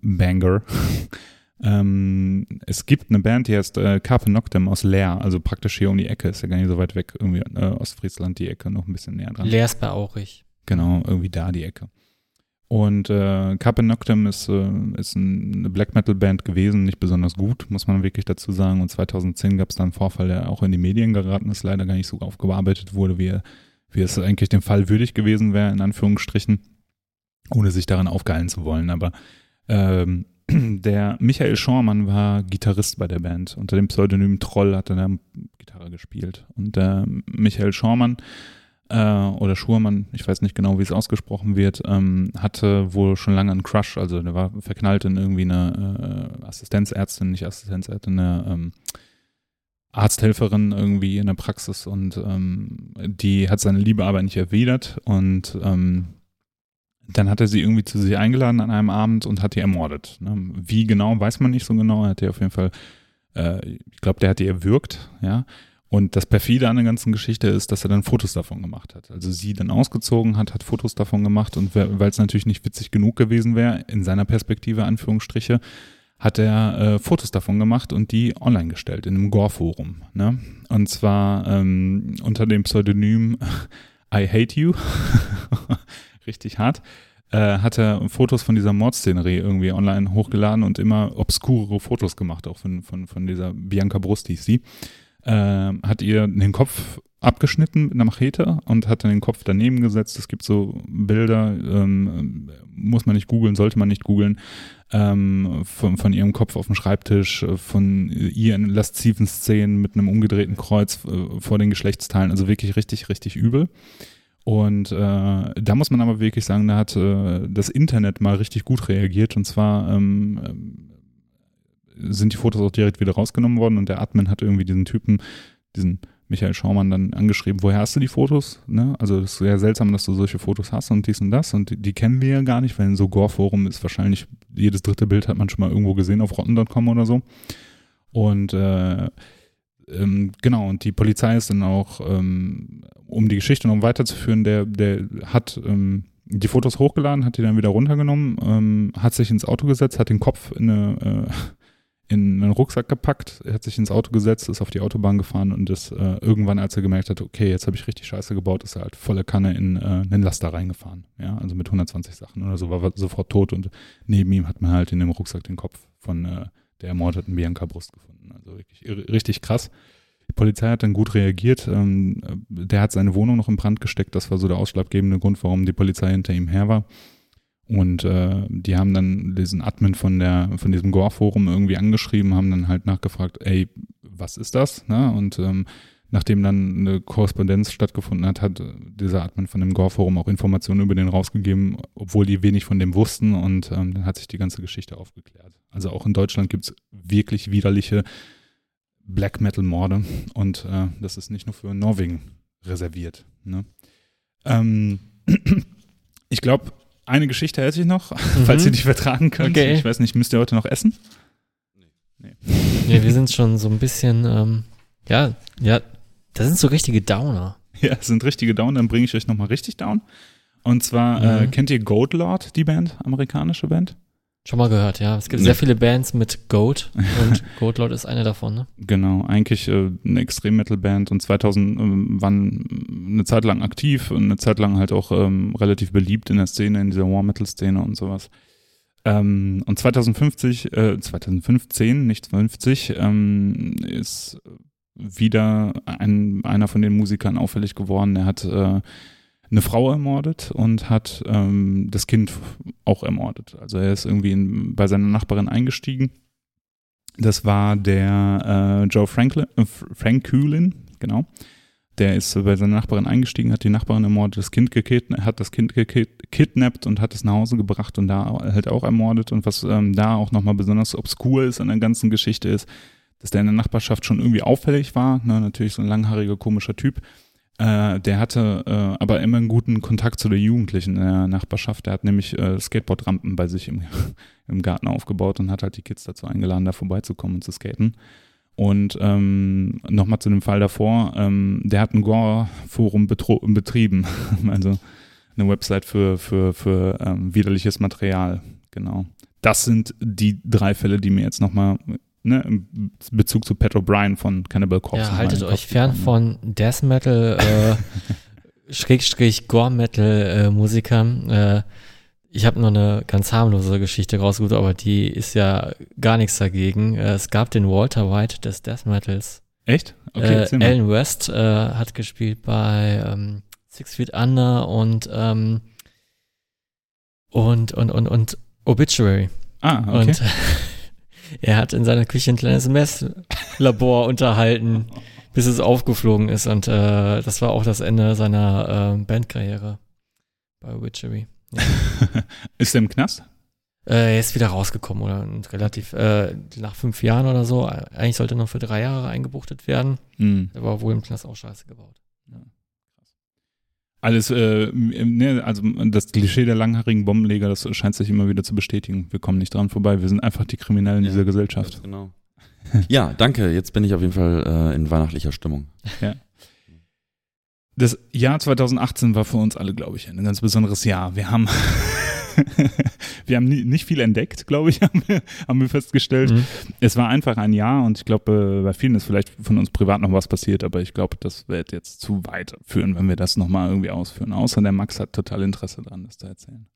Metal-Banger. <laughs> ähm, es gibt eine Band, die heißt äh, Carpe Noctem aus Leer, also praktisch hier um die Ecke, ist ja gar nicht so weit weg, irgendwie äh, Ostfriesland die Ecke, noch ein bisschen näher dran. Leer ist bei Aurich. Genau, irgendwie da die Ecke. Und äh, Carpe Noctem ist, äh, ist ein, eine Black Metal Band gewesen, nicht besonders gut, muss man wirklich dazu sagen. Und 2010 gab es dann einen Vorfall, der auch in die Medien geraten ist, leider gar nicht so aufgearbeitet wurde, wie, er- wie es eigentlich dem Fall würdig gewesen wäre, in Anführungsstrichen, ohne sich daran aufgeilen zu wollen. Aber ähm, <clears throat> der Michael Schormann war Gitarrist bei der Band. Unter dem Pseudonym Troll hat er da Gitarre gespielt. Und der Michael Schormann äh, oder Schurmann, ich weiß nicht genau, wie es ausgesprochen wird, ähm, hatte wohl schon lange einen Crush, also der war verknallt in irgendwie eine äh, Assistenzärztin, nicht Assistenzärztin, eine ähm, Arzthelferin irgendwie in der Praxis und ähm, die hat seine Liebe aber nicht erwidert und ähm, dann hat er sie irgendwie zu sich eingeladen an einem Abend und hat die ermordet. Ne? Wie genau, weiß man nicht so genau. Er hat die auf jeden Fall, äh, ich glaube, der hat die erwürgt, ja. Und das perfide an der ganzen Geschichte ist, dass er dann Fotos davon gemacht hat. Also sie dann ausgezogen hat, hat Fotos davon gemacht und weil es natürlich nicht witzig genug gewesen wäre, in seiner Perspektive, Anführungsstriche, hat er äh, Fotos davon gemacht und die online gestellt in einem Gore-Forum. Ne? Und zwar ähm, unter dem Pseudonym <laughs> I Hate You, richtig hart, äh, hat er Fotos von dieser Mordszenerie irgendwie online hochgeladen und immer obskurere Fotos gemacht, auch von, von, von dieser Bianca Brust hieß sie. Äh, hat ihr den Kopf abgeschnitten mit einer Machete und hat dann den Kopf daneben gesetzt. Es gibt so Bilder, ähm, muss man nicht googeln, sollte man nicht googeln, ähm, von, von ihrem Kopf auf dem Schreibtisch, äh, von ihr in lasziven Szenen mit einem umgedrehten Kreuz äh, vor den Geschlechtsteilen. Also wirklich richtig, richtig übel. Und äh, da muss man aber wirklich sagen, da hat äh, das Internet mal richtig gut reagiert. Und zwar ähm, ähm, sind die Fotos auch direkt wieder rausgenommen worden und der Admin hat irgendwie diesen Typen, diesen Michael Schaumann dann angeschrieben, woher hast du die Fotos? Ne? Also es ist sehr seltsam, dass du solche Fotos hast und dies und das und die, die kennen wir ja gar nicht, weil in so Gore-Forum ist wahrscheinlich jedes dritte Bild hat man schon mal irgendwo gesehen auf rotten.com oder so. Und äh, ähm, genau, und die Polizei ist dann auch, ähm, um die Geschichte noch weiterzuführen, der, der hat ähm, die Fotos hochgeladen, hat die dann wieder runtergenommen, ähm, hat sich ins Auto gesetzt, hat den Kopf in eine, äh, in einen Rucksack gepackt, hat sich ins Auto gesetzt, ist auf die Autobahn gefahren und ist äh, irgendwann, als er gemerkt hat, okay, jetzt habe ich richtig Scheiße gebaut, ist er halt volle Kanne in äh, einen Laster reingefahren. Ja, also mit 120 Sachen oder so, war sofort tot und neben ihm hat man halt in dem Rucksack den Kopf von äh, der ermordeten Bianca Brust gefunden. Also wirklich richtig krass. Die Polizei hat dann gut reagiert. Ähm, der hat seine Wohnung noch in Brand gesteckt. Das war so der ausschlaggebende Grund, warum die Polizei hinter ihm her war. Und äh, die haben dann diesen Admin von der von diesem Gore-Forum irgendwie angeschrieben, haben dann halt nachgefragt, ey, was ist das? Ne? Und ähm, nachdem dann eine Korrespondenz stattgefunden hat, hat dieser Admin von dem Gore-Forum auch Informationen über den rausgegeben, obwohl die wenig von dem wussten und ähm, dann hat sich die ganze Geschichte aufgeklärt. Also auch in Deutschland gibt's wirklich widerliche Black Metal-Morde und äh, das ist nicht nur für Norwegen reserviert. Ne? Ähm, <clears throat> ich glaube, eine Geschichte hätte ich noch, mhm. <laughs> falls ihr die vertragen könnt. Okay. Ich weiß nicht, müsst ihr heute noch essen? Nee. Nee, wir sind schon so ein bisschen, ähm, ja, ja, das sind so richtige Downer. <laughs> Ja, das sind richtige Downer, dann bringe ich euch nochmal richtig down. Und zwar, äh, mhm. äh, kennt ihr Goat Lord, die Band, amerikanische Band? Schon mal gehört, ja. Es gibt nee. sehr viele Bands mit Goat und <laughs> Goat Lord ist eine davon, ne? Genau, eigentlich äh, eine Extrem-Metal-Band und 2000 äh, waren eine Zeit lang aktiv und eine Zeit lang halt auch ähm, relativ beliebt in der Szene, in dieser War-Metal-Szene und sowas. Ähm, und 2050, äh, 2015, nicht 50, ähm, ist wieder ein, einer von den Musikern auffällig geworden. Er hat äh, eine Frau ermordet und hat ähm, das Kind auch ermordet. Also er ist irgendwie in, bei seiner Nachbarin eingestiegen. Das war der äh, Joe Franklin, äh, Frankulin, genau. Der ist bei seiner Nachbarin eingestiegen, hat die Nachbarin ermordet, das Kind gekidnappt, hat das Kind gekidnappt und hat es nach Hause gebracht und da halt auch ermordet. Und was ähm, da auch nochmal besonders obskur ist an der ganzen Geschichte ist, dass der in der Nachbarschaft schon irgendwie auffällig war. Ne? Natürlich so ein langhaariger, komischer Typ äh, der hatte äh, aber immer einen guten Kontakt zu den Jugendlichen in der Nachbarschaft. Der hat nämlich äh, Skateboardrampen bei sich im, <laughs> im Garten aufgebaut und hat halt die Kids dazu eingeladen, da vorbeizukommen und zu skaten. Und ähm, nochmal zu dem Fall davor, ähm, der hat ein Gore-Forum betrieben, <laughs> also eine Website für, für, für ähm, widerliches Material, genau. Das sind die drei Fälle, die mir jetzt nochmal ne, im Bezug zu Pat O'Brien von Cannibal Corpse. Ja, haltet euch fern von Death Metal, äh, <laughs> Schrägstrich Gore Metal äh, Musikern. Äh, ich habe nur eine ganz harmlose Geschichte rausgesucht, aber die ist ja gar nichts dagegen. Äh, es gab den Walter White des Death Metals. Echt? Okay, äh, Alan West äh, hat gespielt bei ähm, Six Feet Under und ähm, und und und und Obituary. Ah, okay. Und <laughs> er hat in seiner Küche ein kleines Messlabor unterhalten, bis es aufgeflogen ist. Und äh, das war auch das Ende seiner äh, Bandkarriere bei Witchery. Ja. <laughs> ist er im Knast? Äh, er ist wieder rausgekommen oder relativ äh, nach fünf Jahren oder so. Eigentlich sollte er noch für drei Jahre eingebuchtet werden. Mhm. Er war wohl im Knast auch scheiße gebaut. Alles, äh, ne, also das Klischee der langhaarigen Bombenleger, das scheint sich immer wieder zu bestätigen. Wir kommen nicht dran vorbei. Wir sind einfach die Kriminellen ja, dieser Gesellschaft. Genau. <laughs> ja, danke. Jetzt bin ich auf jeden Fall äh, in weihnachtlicher Stimmung. Ja. Das Jahr 2018 war für uns alle, glaube ich, ein ganz besonderes Jahr. Wir haben <laughs> wir haben nicht viel entdeckt, glaube ich, <laughs> haben wir, haben wir festgestellt. Mhm. Es war einfach ein Jahr und ich glaube, bei vielen ist vielleicht von uns privat noch was passiert, aber ich glaube, das wird jetzt zu weit führen, wenn wir das nochmal irgendwie ausführen. Außer der Max hat total Interesse daran, das zu erzählen.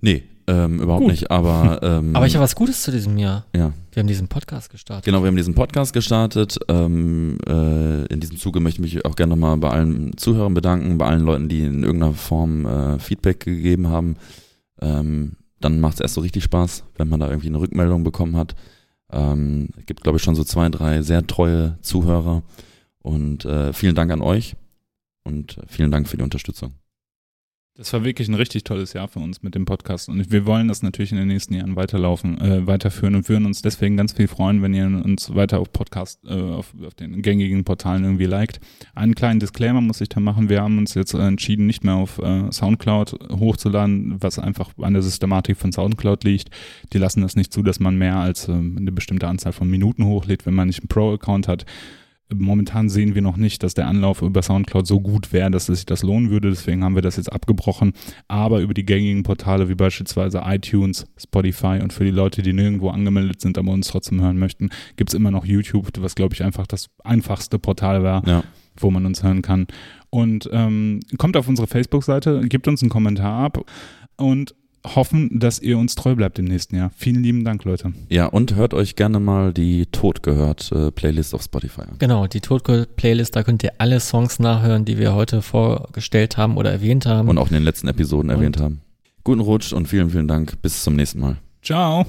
Nee, ähm, überhaupt Gut. nicht, aber <laughs> ähm, Aber ich habe was Gutes zu diesem Jahr. Ja. Wir haben diesen Podcast gestartet. Genau, wir haben diesen Podcast gestartet. Ähm, äh, in diesem Zuge möchte ich mich auch gerne nochmal bei allen Zuhörern bedanken, bei allen Leuten, die in irgendeiner Form äh, Feedback gegeben haben ähm, dann macht es erst so richtig Spaß, wenn man da irgendwie eine Rückmeldung bekommen hat. Ähm, es gibt, glaube ich, schon so zwei, drei sehr treue Zuhörer. Und äh, vielen Dank an euch und vielen Dank für die Unterstützung. Das war wirklich ein richtig tolles Jahr für uns mit dem Podcast und wir wollen das natürlich in den nächsten Jahren weiterlaufen, äh, weiterführen und würden uns deswegen ganz viel freuen, wenn ihr uns weiter auf Podcast, äh, auf, auf den gängigen Portalen irgendwie liked. Einen kleinen Disclaimer muss ich da machen. Wir haben uns jetzt entschieden, nicht mehr auf äh, Soundcloud hochzuladen, was einfach an der Systematik von Soundcloud liegt. Die lassen das nicht zu, dass man mehr als äh, eine bestimmte Anzahl von Minuten hochlädt, wenn man nicht einen Pro-Account hat. Momentan sehen wir noch nicht, dass der Anlauf über Soundcloud so gut wäre, dass es sich das lohnen würde. Deswegen haben wir das jetzt abgebrochen. Aber über die gängigen Portale wie beispielsweise iTunes, Spotify und für die Leute, die nirgendwo angemeldet sind, aber uns trotzdem hören möchten, gibt es immer noch YouTube, was glaube ich einfach das einfachste Portal war, Ja. wo man uns hören kann. Und ähm, kommt auf unsere Facebook-Seite, gebt uns einen Kommentar ab und hoffen, dass ihr uns treu bleibt im nächsten Jahr. Vielen lieben Dank, Leute. Ja, und hört euch gerne mal die Tod gehört äh, Playlist auf Spotify an. Genau, die Totgold-Playlist, da könnt ihr alle Songs nachhören, die wir heute vorgestellt haben oder erwähnt haben. Und auch in den letzten Episoden Und- erwähnt haben. Guten Rutsch und vielen, vielen Dank. Bis zum nächsten Mal. Ciao.